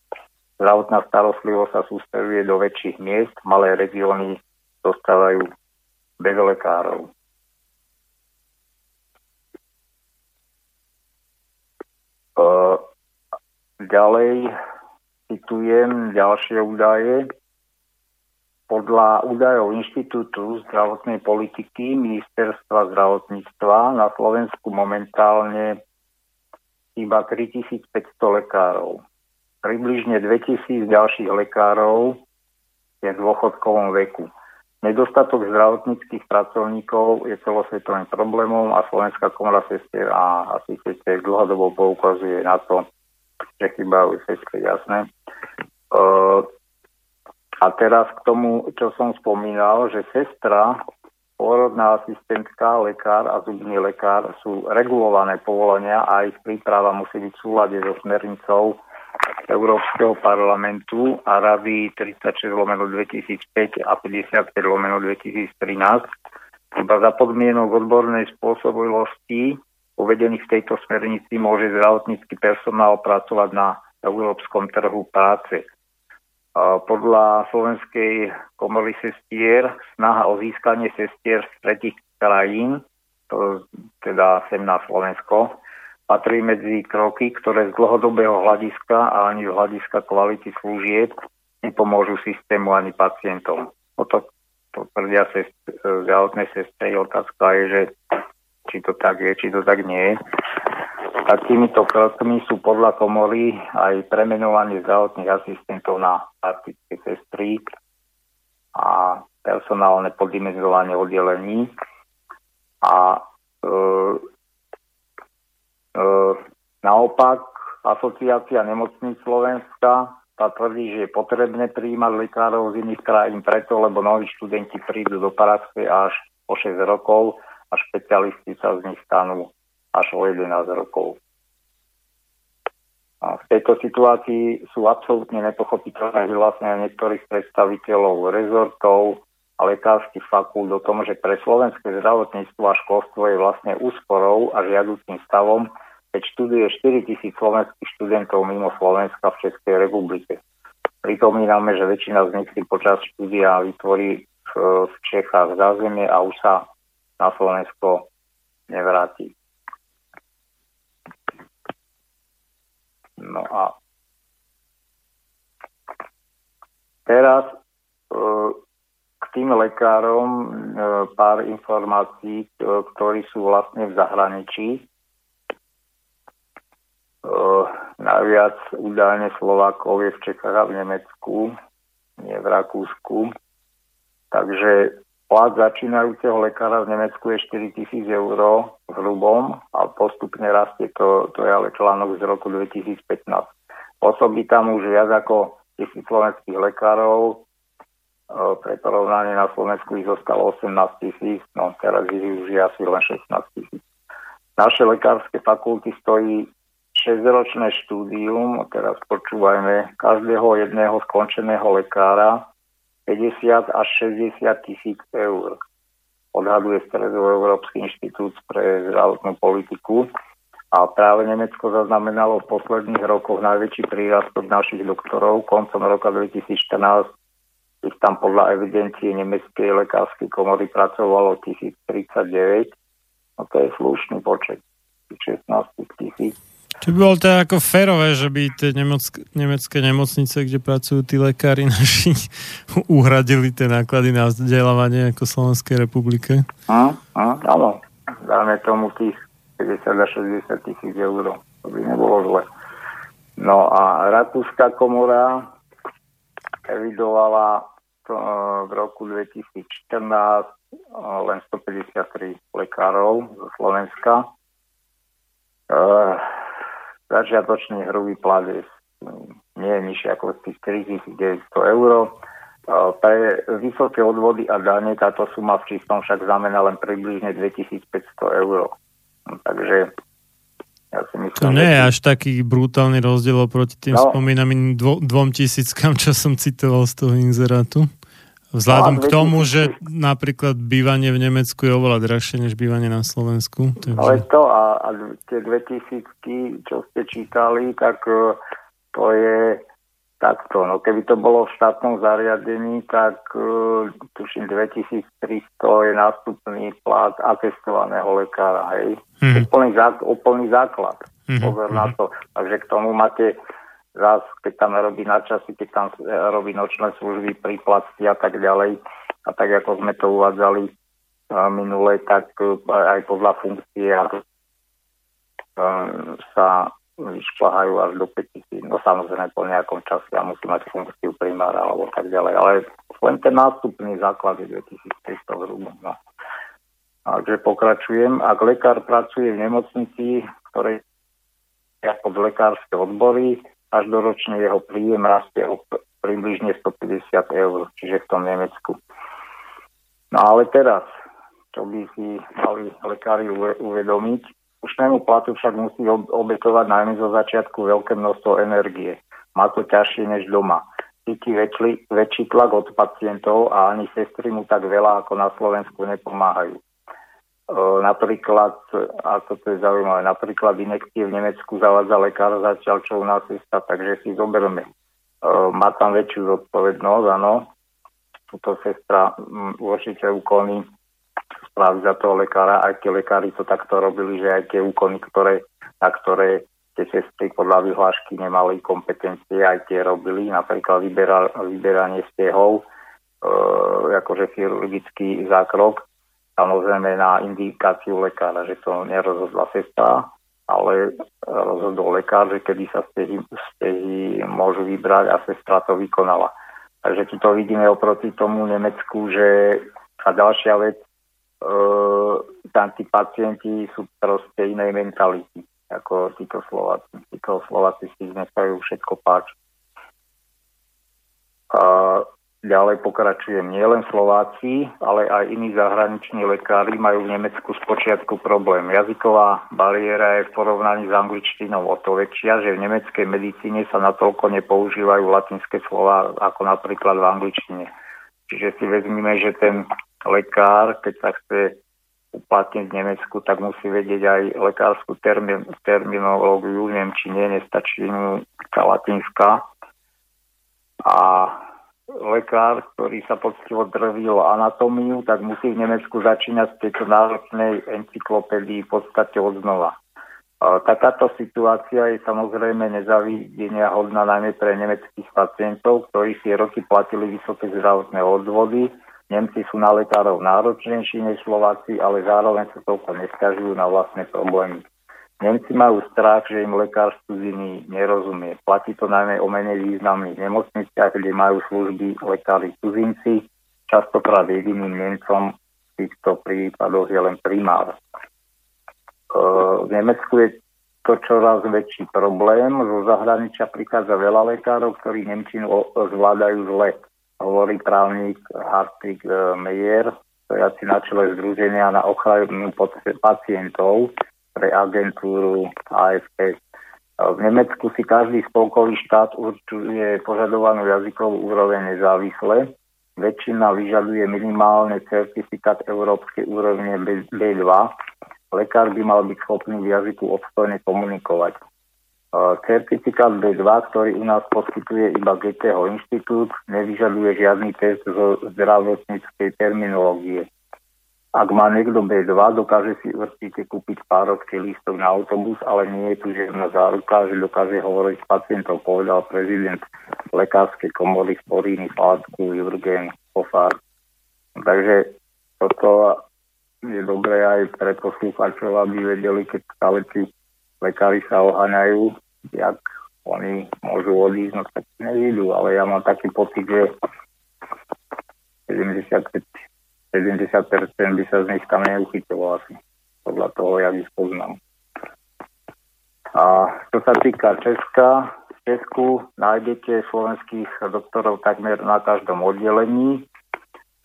Zdravotná starostlivosť sa sústreduje do väčších miest, malé regióny dostávajú bez lekárov. Ďalej citujem ďalšie údaje. Podľa údajov Inštitútu zdravotnej politiky Ministerstva zdravotníctva na Slovensku momentálne iba 3500 lekárov. Približne 2000 ďalších lekárov je v dôchodkovom veku. Nedostatok zdravotníckých pracovníkov je celosvetovým problémom a Slovenská komora sestier a asistentiek dlhodobo poukazuje na to, že chýbajú sestry, jasné. Uh, a teraz k tomu, čo som spomínal, že sestra, pôrodná asistentka, lekár a zubný lekár sú regulované povolenia a ich príprava musí byť v súlade so smernicou Európskeho parlamentu a Rady 36 lomeno 2005 a 55 lomeno 2013. Iba za podmienok odbornej spôsobilosti uvedených v tejto smernici môže zdravotnícky personál pracovať na európskom trhu práce. Podľa Slovenskej komory sestier snaha o získanie sestier z tretich krajín, to teda sem na Slovensko, patrí medzi kroky, ktoré z dlhodobého hľadiska a ani z hľadiska kvality služieb nepomôžu systému ani pacientom. O to, to tvrdia sest, zdravotné sestry. Otázka je, že či to tak je, či to tak nie je. Takýmito krokmi sú podľa komory aj premenovanie zdravotných asistentov na praktické sestry a personálne poddimenzovanie oddelení. A e, e, naopak asociácia nemocníc Slovenska tá tvrdí, že je potrebné prijímať lekárov z iných krajín preto, lebo noví študenti prídu do praxe až po 6 rokov a špecialisti sa z nich stanú až o 11 rokov. A v tejto situácii sú absolútne nepochopiteľné vyhlásenia niektorých predstaviteľov rezortov a lekárskych fakult o tom, že pre slovenské zdravotníctvo a školstvo je vlastne úsporou a žiaducím stavom, keď študuje 4 tisíc slovenských študentov mimo Slovenska v Českej republike. Pripomíname, že väčšina z nich si počas štúdia vytvorí v, v Čechách zázemie a už sa na Slovensko nevráti. No a teraz e, k tým lekárom e, pár informácií, e, ktorí sú vlastne v zahraničí. Najviac údajne Slovákov je v Čechách a v Nemecku, nie v Rakúsku. Takže Plat začínajúceho lekára v Nemecku je 4000 eur v hrubom a postupne rastie. To, to je ale článok z roku 2015. Osobí tam už viac ako tisíc slovenských lekárov, pre porovnanie na Slovensku ich zostalo 18 tisíc, no teraz ich už je asi len 16 tisíc. Naše lekárske fakulty stojí 6-ročné štúdium, teraz počúvajme, každého jedného skončeného lekára 50 až 60 tisíc eur. Odhaduje Stredoeurópsky inštitút pre zdravotnú politiku. A práve Nemecko zaznamenalo v posledných rokoch najväčší prírastok našich doktorov. Koncom roka 2014 ich tam podľa evidencie Nemeckej lekárskej komory pracovalo 1039. No to je slušný počet. 16 tisíc. Či by bolo to ako férové, že by tie nemecké, nemecké nemocnice, kde pracujú tí lekári naši, uhradili tie náklady na vzdelávanie ako Slovenskej republike? Áno. Dáme tomu tých 50 až 60 tisíc eur. To by nebolo zle. No a Rakúska komora evidovala e, v roku 2014 e, len 153 lekárov zo Slovenska. E, začiatočný hrubý plat je nie je nižšie ako tých 4900 eur. Pre vysoké odvody a dane táto suma v čistom však znamená len približne 2500 eur. Takže ja si myslím, to nie je až taký brutálny rozdiel oproti tým no, spomínaným dvo, dvom tisíckam, čo som citoval z toho inzerátu. Vzhľadom no, k tomu, že napríklad bývanie v Nemecku je oveľa drahšie než bývanie na Slovensku. Takže... Ale to a, a tie dve tisícky, čo ste čítali, tak e, to je takto. No keby to bolo v štátnom zariadení, tak uh, tuším 2300 je nástupný plat atestovaného lekára, hej. Mm. Úplný, zá, úplný základ. Mm-hmm. Pozor na to. Takže k tomu máte zás, keď tam robí na časy, keď tam e, robí nočné služby, príplatky a tak ďalej. A tak ako sme to uvádzali uh, minule, tak uh, aj podľa funkcie sa vyšplhajú až do 5000. No samozrejme po nejakom čase a musí mať funkciu primára alebo tak ďalej. Ale len ten nástupný základ je 2300 zhruba. No. Takže pokračujem. Ak lekár pracuje v nemocnici, ktorej ako v lekárske odbory, každoročne jeho príjem rastie o približne 150 eur, čiže v tom Nemecku. No ale teraz, čo by si mali lekári uvedomiť, slušnému platu však musí obetovať najmä zo začiatku veľké množstvo energie. Má to ťažšie než doma. Cíti väčší, väčší tlak od pacientov a ani sestry mu tak veľa ako na Slovensku nepomáhajú. E, napríklad, ako to je zaujímavé, napríklad inekcie v Nemecku zavádza lekár zatiaľ, čo u nás cesta, takže si zoberme. E, má tam väčšiu zodpovednosť, áno. Tuto sestra určite úkony spraví za toho lekára, aj tie lekári to takto robili, že aj tie úkony, ktoré, na ktoré tie sestry podľa vyhlášky nemali kompetencie, aj tie robili, napríklad vybera, vyberanie stehov, e, akože chirurgický zákrok, samozrejme na indikáciu lekára, že to nerozhodla sestra, ale rozhodol lekár, že kedy sa stehy, stehy môžu vybrať a sestra to vykonala. Takže tu to vidíme oproti tomu Nemecku, že a ďalšia vec, e, tam tí pacienti sú proste inej mentality, ako títo Slováci. Títo Slováci si dneskajú všetko páči. A Ďalej pokračujem, nielen Slováci, ale aj iní zahraniční lekári majú v Nemecku spočiatku problém. Jazyková bariéra je v porovnaní s angličtinou o to väčšia, že v nemeckej medicíne sa natoľko nepoužívajú latinské slova ako napríklad v angličtine. Čiže si vezmime, že ten lekár, keď sa chce uplatniť v Nemecku, tak musí vedieť aj lekárskú termin, terminológiu v Nemčine, nestačí mu tá latinská. A lekár, ktorý sa poctivo drvil anatómiu, tak musí v Nemecku začínať z tejto náročnej encyklopédii v podstate od znova. Takáto situácia je samozrejme nezavidenia hodná najmä pre nemeckých pacientov, ktorí si roky platili vysoké zdravotné odvody. Nemci sú na lekárov náročnejší než Slováci, ale zároveň sa toľko nestiažujú na vlastné problémy. Nemci majú strach, že im lekár z cudziny nerozumie. Platí to najmä o menej významných nemocniciach, kde majú služby lekári cudzinci, častokrát jediným Nemcom v týchto prípadoch je len primár. E, v Nemecku je to čoraz väčší problém. Zo zahraničia prichádza veľa lekárov, ktorí Nemčinu zvládajú zle. Hovorí právnik Hartwig e, Meyer, stojaci na čele Združenia na ochranu pacientov pre agentúru AFP. V Nemecku si každý spolkový štát určuje požadovanú jazykovú úroveň nezávisle. Väčšina vyžaduje minimálne certifikát európskej úrovne B2. Lekár by mal byť schopný v jazyku obstojne komunikovať. Certifikát B2, ktorý u nás poskytuje iba GTH inštitút, nevyžaduje žiadny test zo zdravotníckej terminológie. Ak má niekto B2, dokáže si určite kúpiť párovský lístok na autobus, ale nie je tu žiadna záruka, že dokáže hovoriť s pacientom, povedal prezident lekárskej komory Sporíny Fátku Jurgen Pofár. Takže toto je dobré aj pre poslúchačov, aby vedeli, keď stále tí lekári sa oháňajú, jak oni môžu odísť, no tak nevidú, ale ja mám taký pocit, že 75 70% by sa z nich tam neuchytilo asi. Podľa toho, jak ich poznám. A čo sa týka Česka, v Česku nájdete slovenských doktorov takmer na každom oddelení.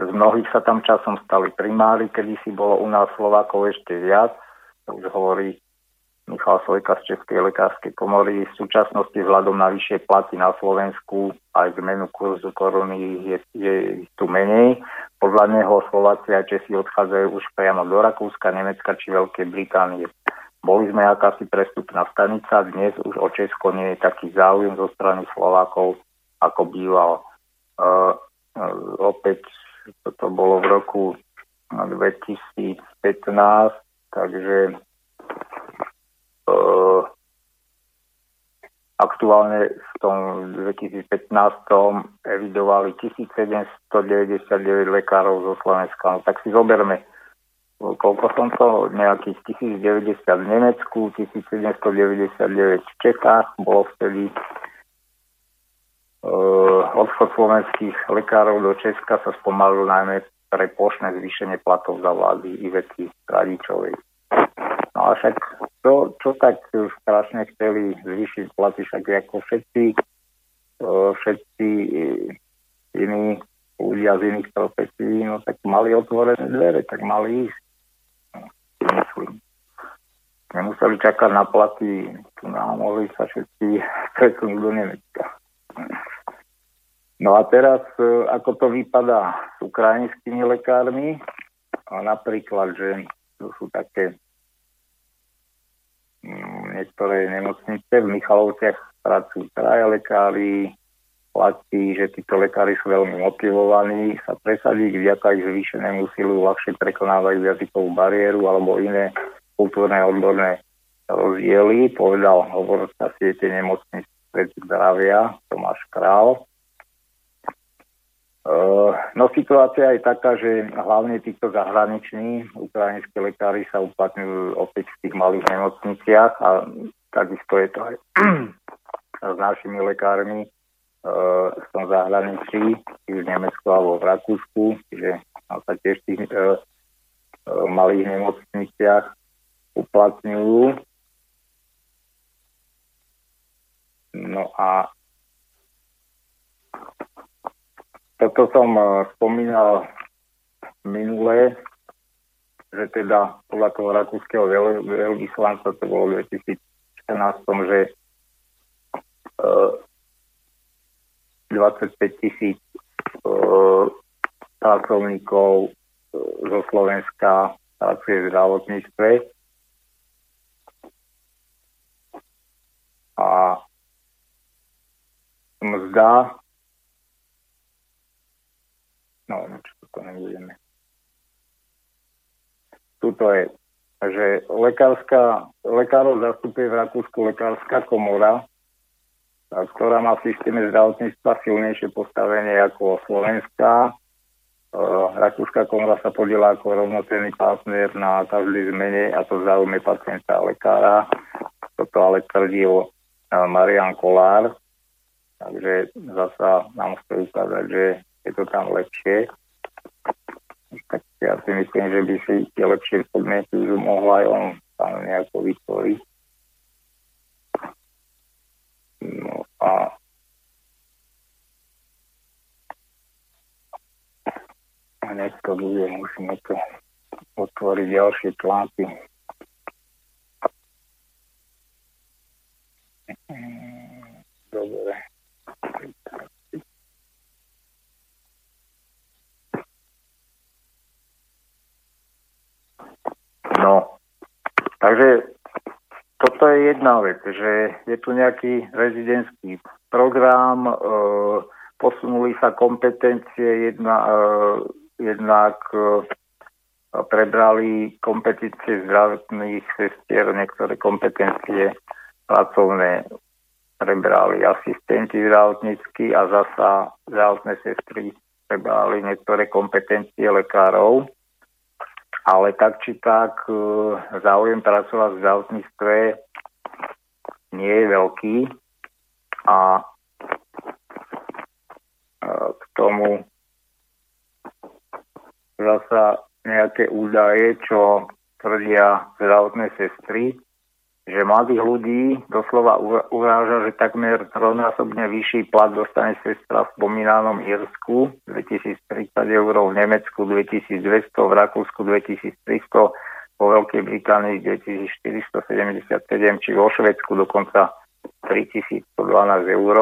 Z mnohých sa tam časom stali primári, kedy si bolo u nás Slovákov ešte viac. To už hovorí Michal Sojka z Českej lekárskej komory. V súčasnosti vzhľadom na vyššie platy na Slovensku aj zmenu kurzu koruny je, je tu menej. Podľa neho Slováci a Česi odchádzajú už priamo do Rakúska, Nemecka či Veľkej Británie. Boli sme akási prestupná stanica, dnes už o Česko nie je taký záujem zo strany Slovákov, ako býval. Uh, uh, opäť toto bolo v roku 2015, takže uh, aktuálne v tom 2015 evidovali 1799 lekárov zo Slovenska. No tak si zoberme, koľko som to, nejakých 1090 v Nemecku, 1799 v Čechách, bolo vtedy uh, odchod slovenských lekárov do Česka sa spomalil najmä pre plošné zvýšenie platov za vlády Ivety Radičovej. No a však to, čo tak strašne chceli zvýšiť platy, však ako všetci, všetci iní ľudia z iných profesí, no tak mali otvorené dvere, tak mali ísť. Myslím. Nemuseli čakať na platy, tu nám mohli sa všetci presunúť do Nemecka. No a teraz, e, ako to vypadá s ukrajinskými lekármi, napríklad, že to sú také niektoré nemocnice. V Michalovciach pracujú traja lekári, platí, že títo lekári sú veľmi motivovaní sa presadiť vďaka ich zvýšenému silu ľahšie prekonávajú jazykovú bariéru alebo iné kultúrne odborné rozdiely, povedal hovorca siete nemocnic pred zdravia Tomáš Král. No situácia je taká, že hlavne títo zahraniční ukrajinskí lekári sa uplatňujú opäť v tých malých nemocniciach a takisto je to aj s našimi lekármi v tom zahraničí, či v Nemecku alebo v Rakúsku, čiže sa tiež v tých malých nemocniciach uplatňujú. No a Toto som uh, spomínal minule, že teda podľa toho rakúskeho veľ, veľvyslanca to bolo v 2014, že uh, 25 tisíc uh, pracovníkov zo Slovenska pracuje v zdravotníctve. A mzda No, čo to nebudeme. Tuto je, že lekárska, lekárov zastupuje v Rakúsku lekárska komora, ktorá má v systéme zdravotníctva silnejšie postavenie ako Slovenská. Rakúska komora sa podiela ako rovnocenný partner na každej zmene a to záujme pacienta a lekára. Toto ale tvrdil Marian Kolár. Takže zasa nám chce ukázať, že je to tam lepšie. tak ja si myslím, že by si tie lepšie podmienky mohol aj on tam nejako vytvoriť. No a hneď to bude, musíme to otvoriť ďalšie články. Dobre. No, takže toto je jedna vec, že je tu nejaký rezidentský program, e, posunuli sa kompetencie, jedna, e, jednak e, prebrali kompetencie zdravotných sestier, niektoré kompetencie pracovné prebrali asistenti zdravotnícky a zasa zdravotné sestry prebrali niektoré kompetencie lekárov ale tak či tak e, záujem pracovať v zdravotníctve nie je veľký. A k tomu zasa nejaké údaje, čo tvrdia zdravotné sestry, že mladých ľudí doslova uráža, že takmer trojnásobne vyšší plat dostane sestra v spomínanom Irsku 2030 eur, v Nemecku 2200, v Rakúsku 2300, vo Veľkej Británii 2477, či vo Švedsku dokonca 3112 eur.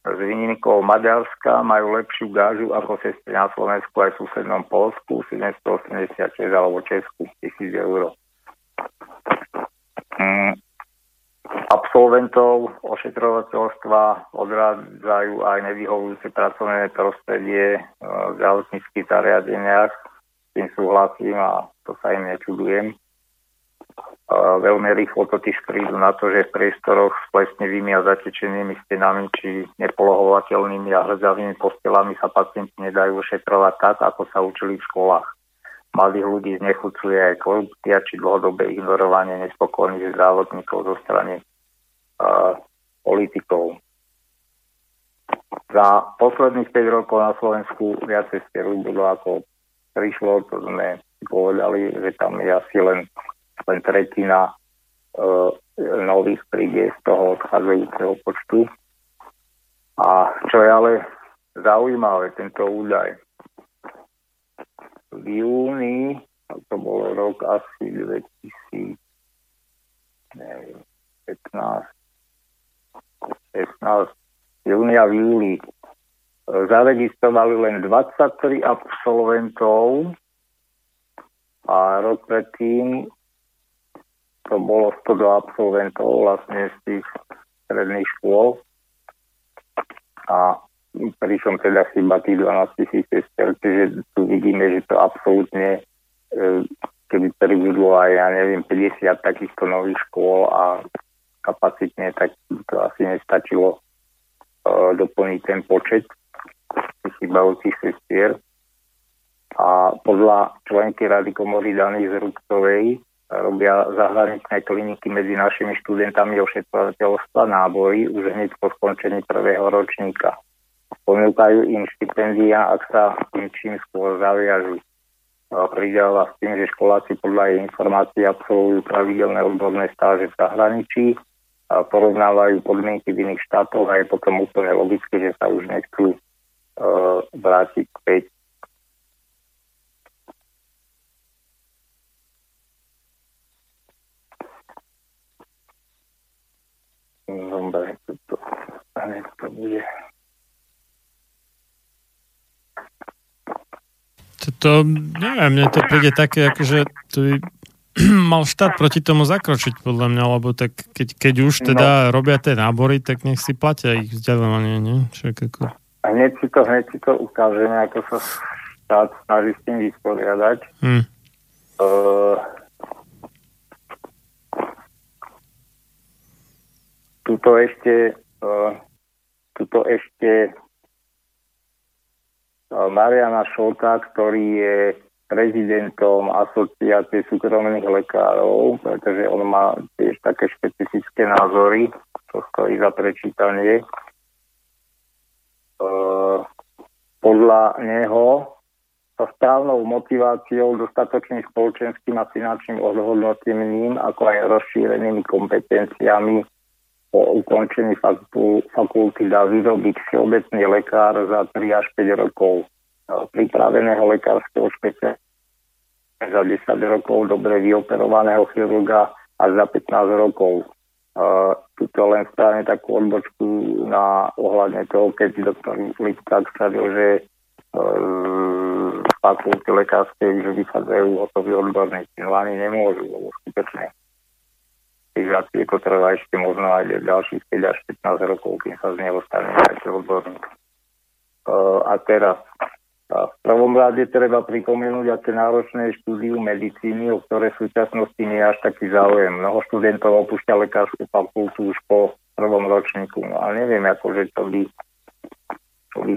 S výnimkou Maďarska majú lepšiu gážu ako sestry na Slovensku aj v susednom Polsku 786 alebo Česku 1000 eur. Mm, absolventov ošetrovateľstva odrádzajú aj nevyhovujúce pracovné prostredie v zdravotníckých zariadeniach. S tým súhlasím a to sa im nečudujem. Veľmi rýchlo totiž prídu na to, že v priestoroch s plesnivými a zatečenými stenami či nepolohovateľnými a hrdzavými postelami sa pacienti nedajú ošetrovať tak, ako sa učili v školách mladých ľudí znechucuje aj korupcia či dlhodobé ignorovanie nespokojných zdravotníkov zo strany uh, politikov. Za posledných 5 rokov na Slovensku viacej sestier ubudlo ako prišlo, to sme povedali, že tam je asi len, len tretina uh, nových príde z toho odchádzajúceho počtu. A čo je ale zaujímavé, tento údaj, v júni, to bol rok asi 2000, neviem, 15, 16, júnia v júli. Zaregistrovali len 23 absolventov a rok predtým to bolo 102 absolventov vlastne z tých stredných škôl. A pričom teda chyba tých 12 tisíc sestier, čiže tu vidíme, že to absolútne, e, keby pribudlo aj, ja neviem, 50 takýchto nových škôl a kapacitne, tak to asi nestačilo uh, doplniť ten počet chybajúcich sestier. A podľa členky Rady komory daných z Ruktovej robia zahraničné kliniky medzi našimi študentami ošetrovateľstva nábory už hneď po skončení prvého ročníka ponúkajú im štipendia, ak sa im čím skôr zaviažú. Pridáva s tým, že školáci podľa jej informácií absolvujú pravidelné odborné stáže v zahraničí, a porovnávajú podmienky v iných štátoch a je potom úplne logické, že sa už nechcú uh, vrátiť späť Dobre, to, to bude. To, neviem, mne to príde také, akože to by mal štát proti tomu zakročiť, podľa mňa, lebo tak keď, keď už teda no. robia tie nábory, tak nech si platia ich vzdelávanie, nie? Však ako... A hneď si to, hneď si to ukážeme, ako sa štát snaží s tým vysporiadať. Hmm. Uh, tuto ešte uh, tuto ešte Mariana Šolta, ktorý je prezidentom asociácie súkromných lekárov, pretože on má tiež také špecifické názory, to stojí za prečítanie. E, podľa neho so správnou motiváciou, dostatočným spoločenským a finančným odhodnotením, ako aj rozšírenými kompetenciami po ukončení fakulty dá vyrobiť všeobecný lekár za 3 až 5 rokov pripraveného lekárskeho špeciálneho za 10 rokov dobre vyoperovaného chirurga až za 15 rokov. Uh, tuto len správne takú odbočku na ohľadne toho, keď doktor Lipták stavil, že z fakulty lekárskej že vychádzajú hotoví odborníci. No ani nemôžu, lebo skutočne je to trvá ešte možno aj ďalších 5 až 15 rokov, kým sa z neho stane aj odborník. Uh, a teraz v prvom rade treba pripomenúť, aké náročné štúdium medicíny, o ktoré v súčasnosti nie je až taký záujem. Mnoho študentov opúšťa lekárskú fakultu už po prvom ročníku. No ale neviem, akože to by, to by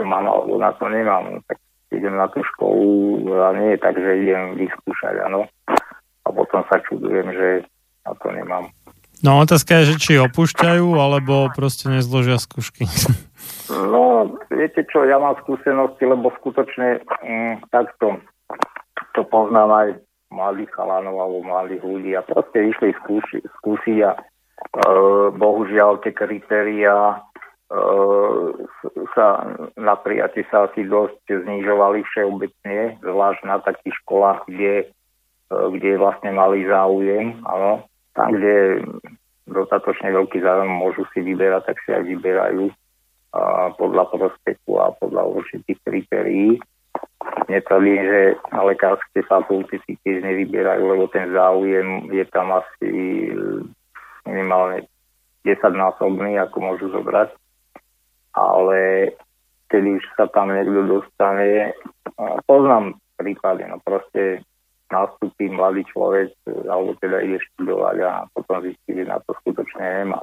to mám alebo na to nemám. No, tak idem na tú školu a nie je tak, že idem vyskúšať, áno. A potom sa čudujem, že na to nemám. No otázka je, že či opúšťajú, alebo proste nezložia skúšky. No, viete čo, ja mám skúsenosti, lebo skutočne mm, takto to poznám aj mladých chalanov alebo mladých ľudí a proste išli skúši, skúsiť a e, bohužiaľ tie kritéria e, sa na prijatie sa asi dosť znižovali všeobecne, zvlášť na takých školách, kde, kde vlastne mali záujem, áno. Tam, kde dostatočne veľký záujem môžu si vyberať, tak si aj vyberajú a podľa prospektu a podľa určitých kritérií. Netvrdím, že na lekárske fakulty si tiež nevybierajú, lebo ten záujem je tam asi minimálne 10 násobný, ako môžu zobrať. Ale keď už sa tam niekto dostane, poznám prípady, no proste nastúpi mladý človek, alebo teda ide študovať a potom zistí, že na to skutočne nemá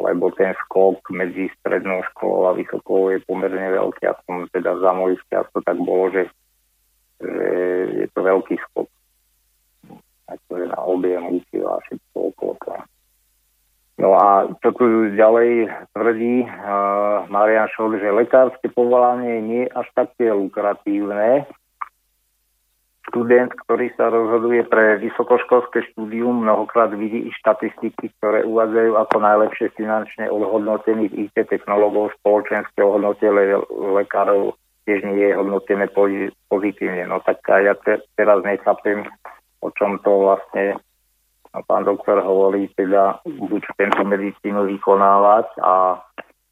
lebo ten skok medzi strednou školou a vysokou je pomerne veľký. Aspoň teda za mojich čias to tak bolo, že, že je to veľký skok. Akože na objem úsil a všetko okolo toho. No a čo tu ďalej tvrdí uh, Marian Šok, že lekárske povolanie nie je až také lukratívne, študent, ktorý sa rozhoduje pre vysokoškolské štúdium, mnohokrát vidí i štatistiky, ktoré uvádzajú ako najlepšie finančne odhodnotených IT technológov spoločenské ohodnotenie lekárov tiež nie je hodnotené pozitívne. No tak ja te, teraz nechápem, o čom to vlastne pán doktor hovorí, teda buď tento medicínu vykonávať a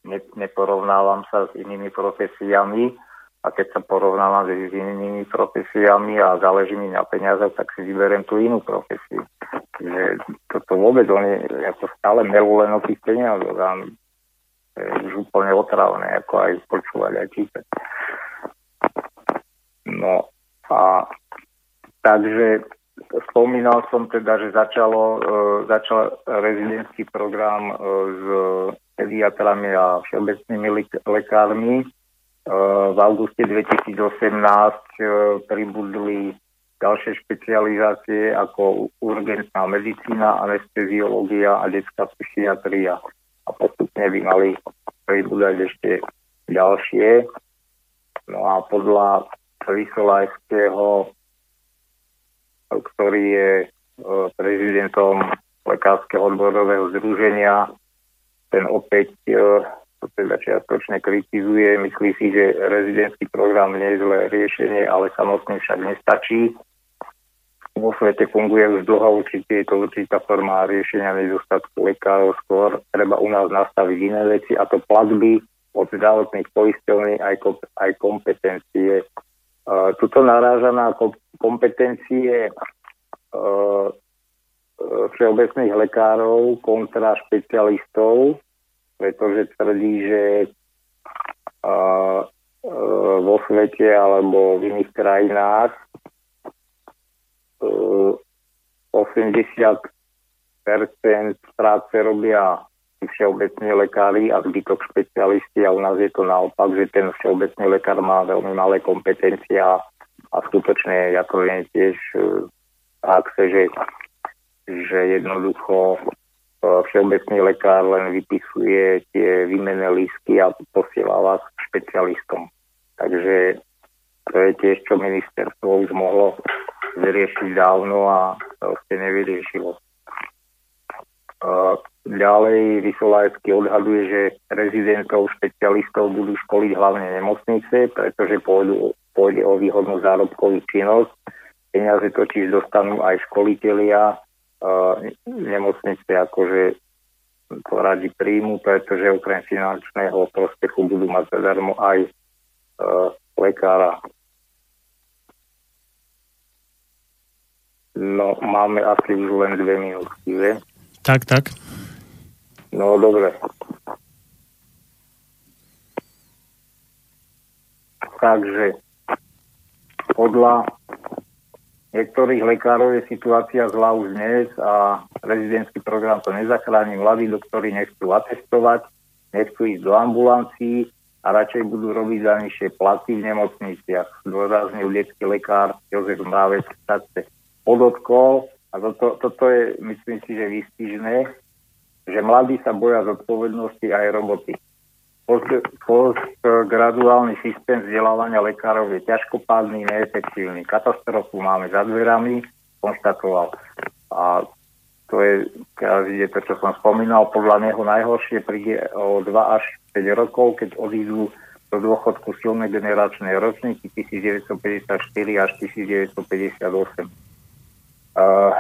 ne, neporovnávam sa s inými profesiami, a keď sa porovnávam s inými profesiami a záleží mi na peniazoch, tak si vyberiem tú inú profesiu. Že toto vôbec, oni ako stále melú len o tých peniazoch a je už úplne otravné, ako aj počúvať aj čítať. No a takže spomínal som teda, že začalo, e, začal rezidentský program e, s pediatrami a všeobecnými lekármi v auguste 2018 eh, pribudli ďalšie špecializácie ako urgentná medicína, anesteziológia a detská psychiatria. A postupne by mali pribúdať ešte ďalšie. No a podľa Vysolajského, ktorý je eh, prezidentom Lekárskeho odborového združenia, ten opäť to teda čiastočne kritizuje. Myslí si, že rezidentský program nie je zlé riešenie, ale samotný však nestačí. Vo svete funguje už dlho, určite je to určitá forma riešenia nedostatku lekárov. Skôr treba u nás nastaviť iné veci a to platby od zdravotných poisťovní aj, aj kompetencie. Uh, tuto naráža na kompetencie uh, všeobecných lekárov kontra špecialistov, pretože tvrdí, že a, a, vo svete alebo v iných krajinách a, 80% práce robia všeobecní lekári a zbytok špecialisti a u nás je to naopak, že ten všeobecný lekár má veľmi malé kompetencie a, skutočne ja to viem tiež praxe, že, že jednoducho všeobecný lekár len vypisuje tie výmenné lístky a posiela vás špecialistom. Takže to je tiež, čo ministerstvo už mohlo vyriešiť dávno a proste nevyriešilo. Ďalej Vysolajský odhaduje, že rezidentov špecialistov budú školiť hlavne nemocnice, pretože pôjdu, pôjde o výhodnú zárobkovú činnosť. Peniaze totiž dostanú aj školitelia nemocnice, akože to radi príjmu, pretože okrem finančného prospechu budú mať zadarmo aj lekára. No, máme asi už len dve minútky, že? Tak, tak. No, dobre. Takže podľa niektorých lekárov je situácia zlá už dnes a rezidentský program to nezachráni. Mladí doktori nechcú atestovať, nechcú ísť do ambulancií a radšej budú robiť za nižšie platy v nemocniciach. Dôraznil detský lekár Jozef Mrávec v podotkol, a toto, toto je, myslím si, že výstižné, že mladí sa boja zodpovednosti aj roboty. Postgraduálny systém vzdelávania lekárov je ťažkopádny, neefektívny. Katastrofu máme za dverami, konštatoval. A to je, je to, čo som spomínal, podľa neho najhoršie príde o 2 až 5 rokov, keď odídu do dôchodku silné generačné ročníky 1954 až 1958 Uh,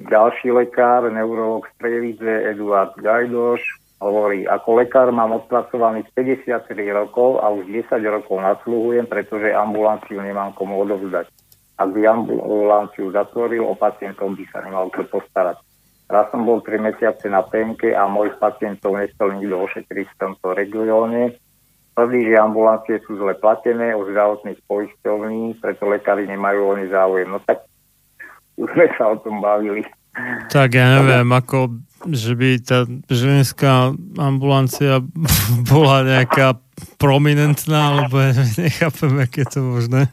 ďalší lekár, neurolog z Prievidze, Eduard Gajdoš, hovorí, ako lekár mám odpracovaných 53 rokov a už 10 rokov nasluhujem, pretože ambulanciu nemám komu odovzdať. Ak by ambulanciu zatvoril, o pacientov by sa nemal kto postarať. Raz som bol 3 mesiace na penke a mojich pacientov nechcel nikto ošetriť v tomto regióne. Tvrdí, že ambulancie sú zle platené o zdravotných poisťovní, preto lekári nemajú oni záujem. No tak už sme sa o tom bavili. Tak ja neviem, ako, že by tá ženská ambulancia bola nejaká prominentná, alebo ja nechápem, aké to možné.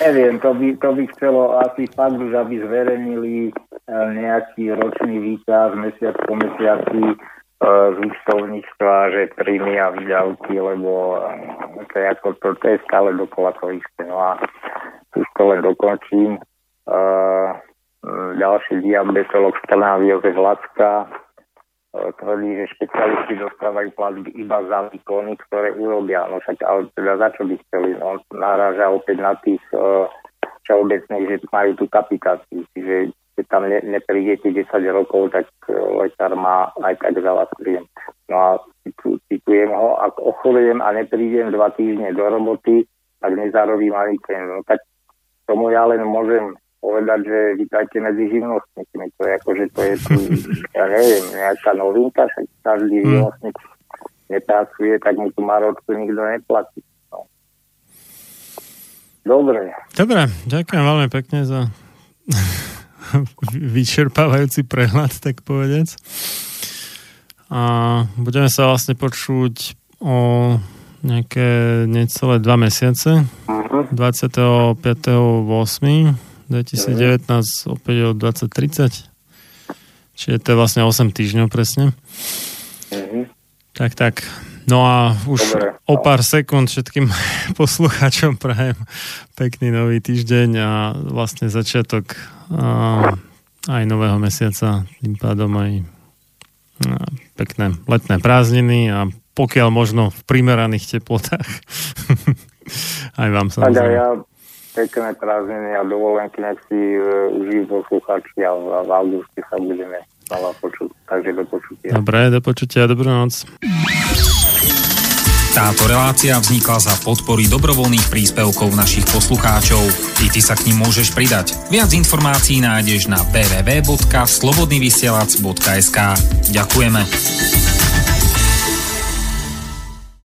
Neviem, to by, to by chcelo asi fakt už, aby zverejnili eh, nejaký ročný výkaz mesiac po mesiaci eh, z účtovníctva, že príjmy a výdavky, lebo eh, to je, ako to, to je stále dokola to isté. No a už to len dokončím. Ďalší diabetolog z Trnavy Jozef Lacka uh, tvrdí, že špecialisti dostávajú platby iba za výkony, ktoré urobia. No však ale teda za čo by chceli? No, naráža opäť na tých uh, všeobecných, že majú tú kapitáciu. Čiže keď tam ne, neprídete 10 rokov, tak uh, lekár má aj tak za vás príjem. No a citujem ho, ak ochorujem a neprídem dva týždne do roboty, tak nezarobím ani ten. No tak tomu ja len môžem povedať, že vítajte medzi živnostníkmi. To je ako, že to je tu, ja neviem, nejaká novinka, však každý hmm. živnostník nepracuje, tak mu tu maročku nikto neplatí. No. Dobre. Dobre, ďakujem veľmi pekne za vyčerpávajúci prehľad, tak povedec. A budeme sa vlastne počuť o nejaké necelé dva mesiace. Uh-huh. 25.8. 2019 opäť o 2030. Čiže to je vlastne 8 týždňov presne. Mm-hmm. Tak, tak. No a už Dobre. o pár sekúnd všetkým poslucháčom prajem pekný nový týždeň a vlastne začiatok a, aj nového mesiaca, tým pádom aj pekné letné prázdniny a pokiaľ možno v primeraných teplotách. aj vám sa. Ja pekné prázdniny a dovolenky nech si uh, užijú poslucháči a v, v auguste sa budeme znova počuť. Takže do počutia. Dobre, do počutia, dobrú noc. Táto relácia vznikla za podpory dobrovoľných príspevkov našich poslucháčov. I ty sa k ním môžeš pridať. Viac informácií nájdeš na www.slobodnyvysielac.sk Ďakujeme.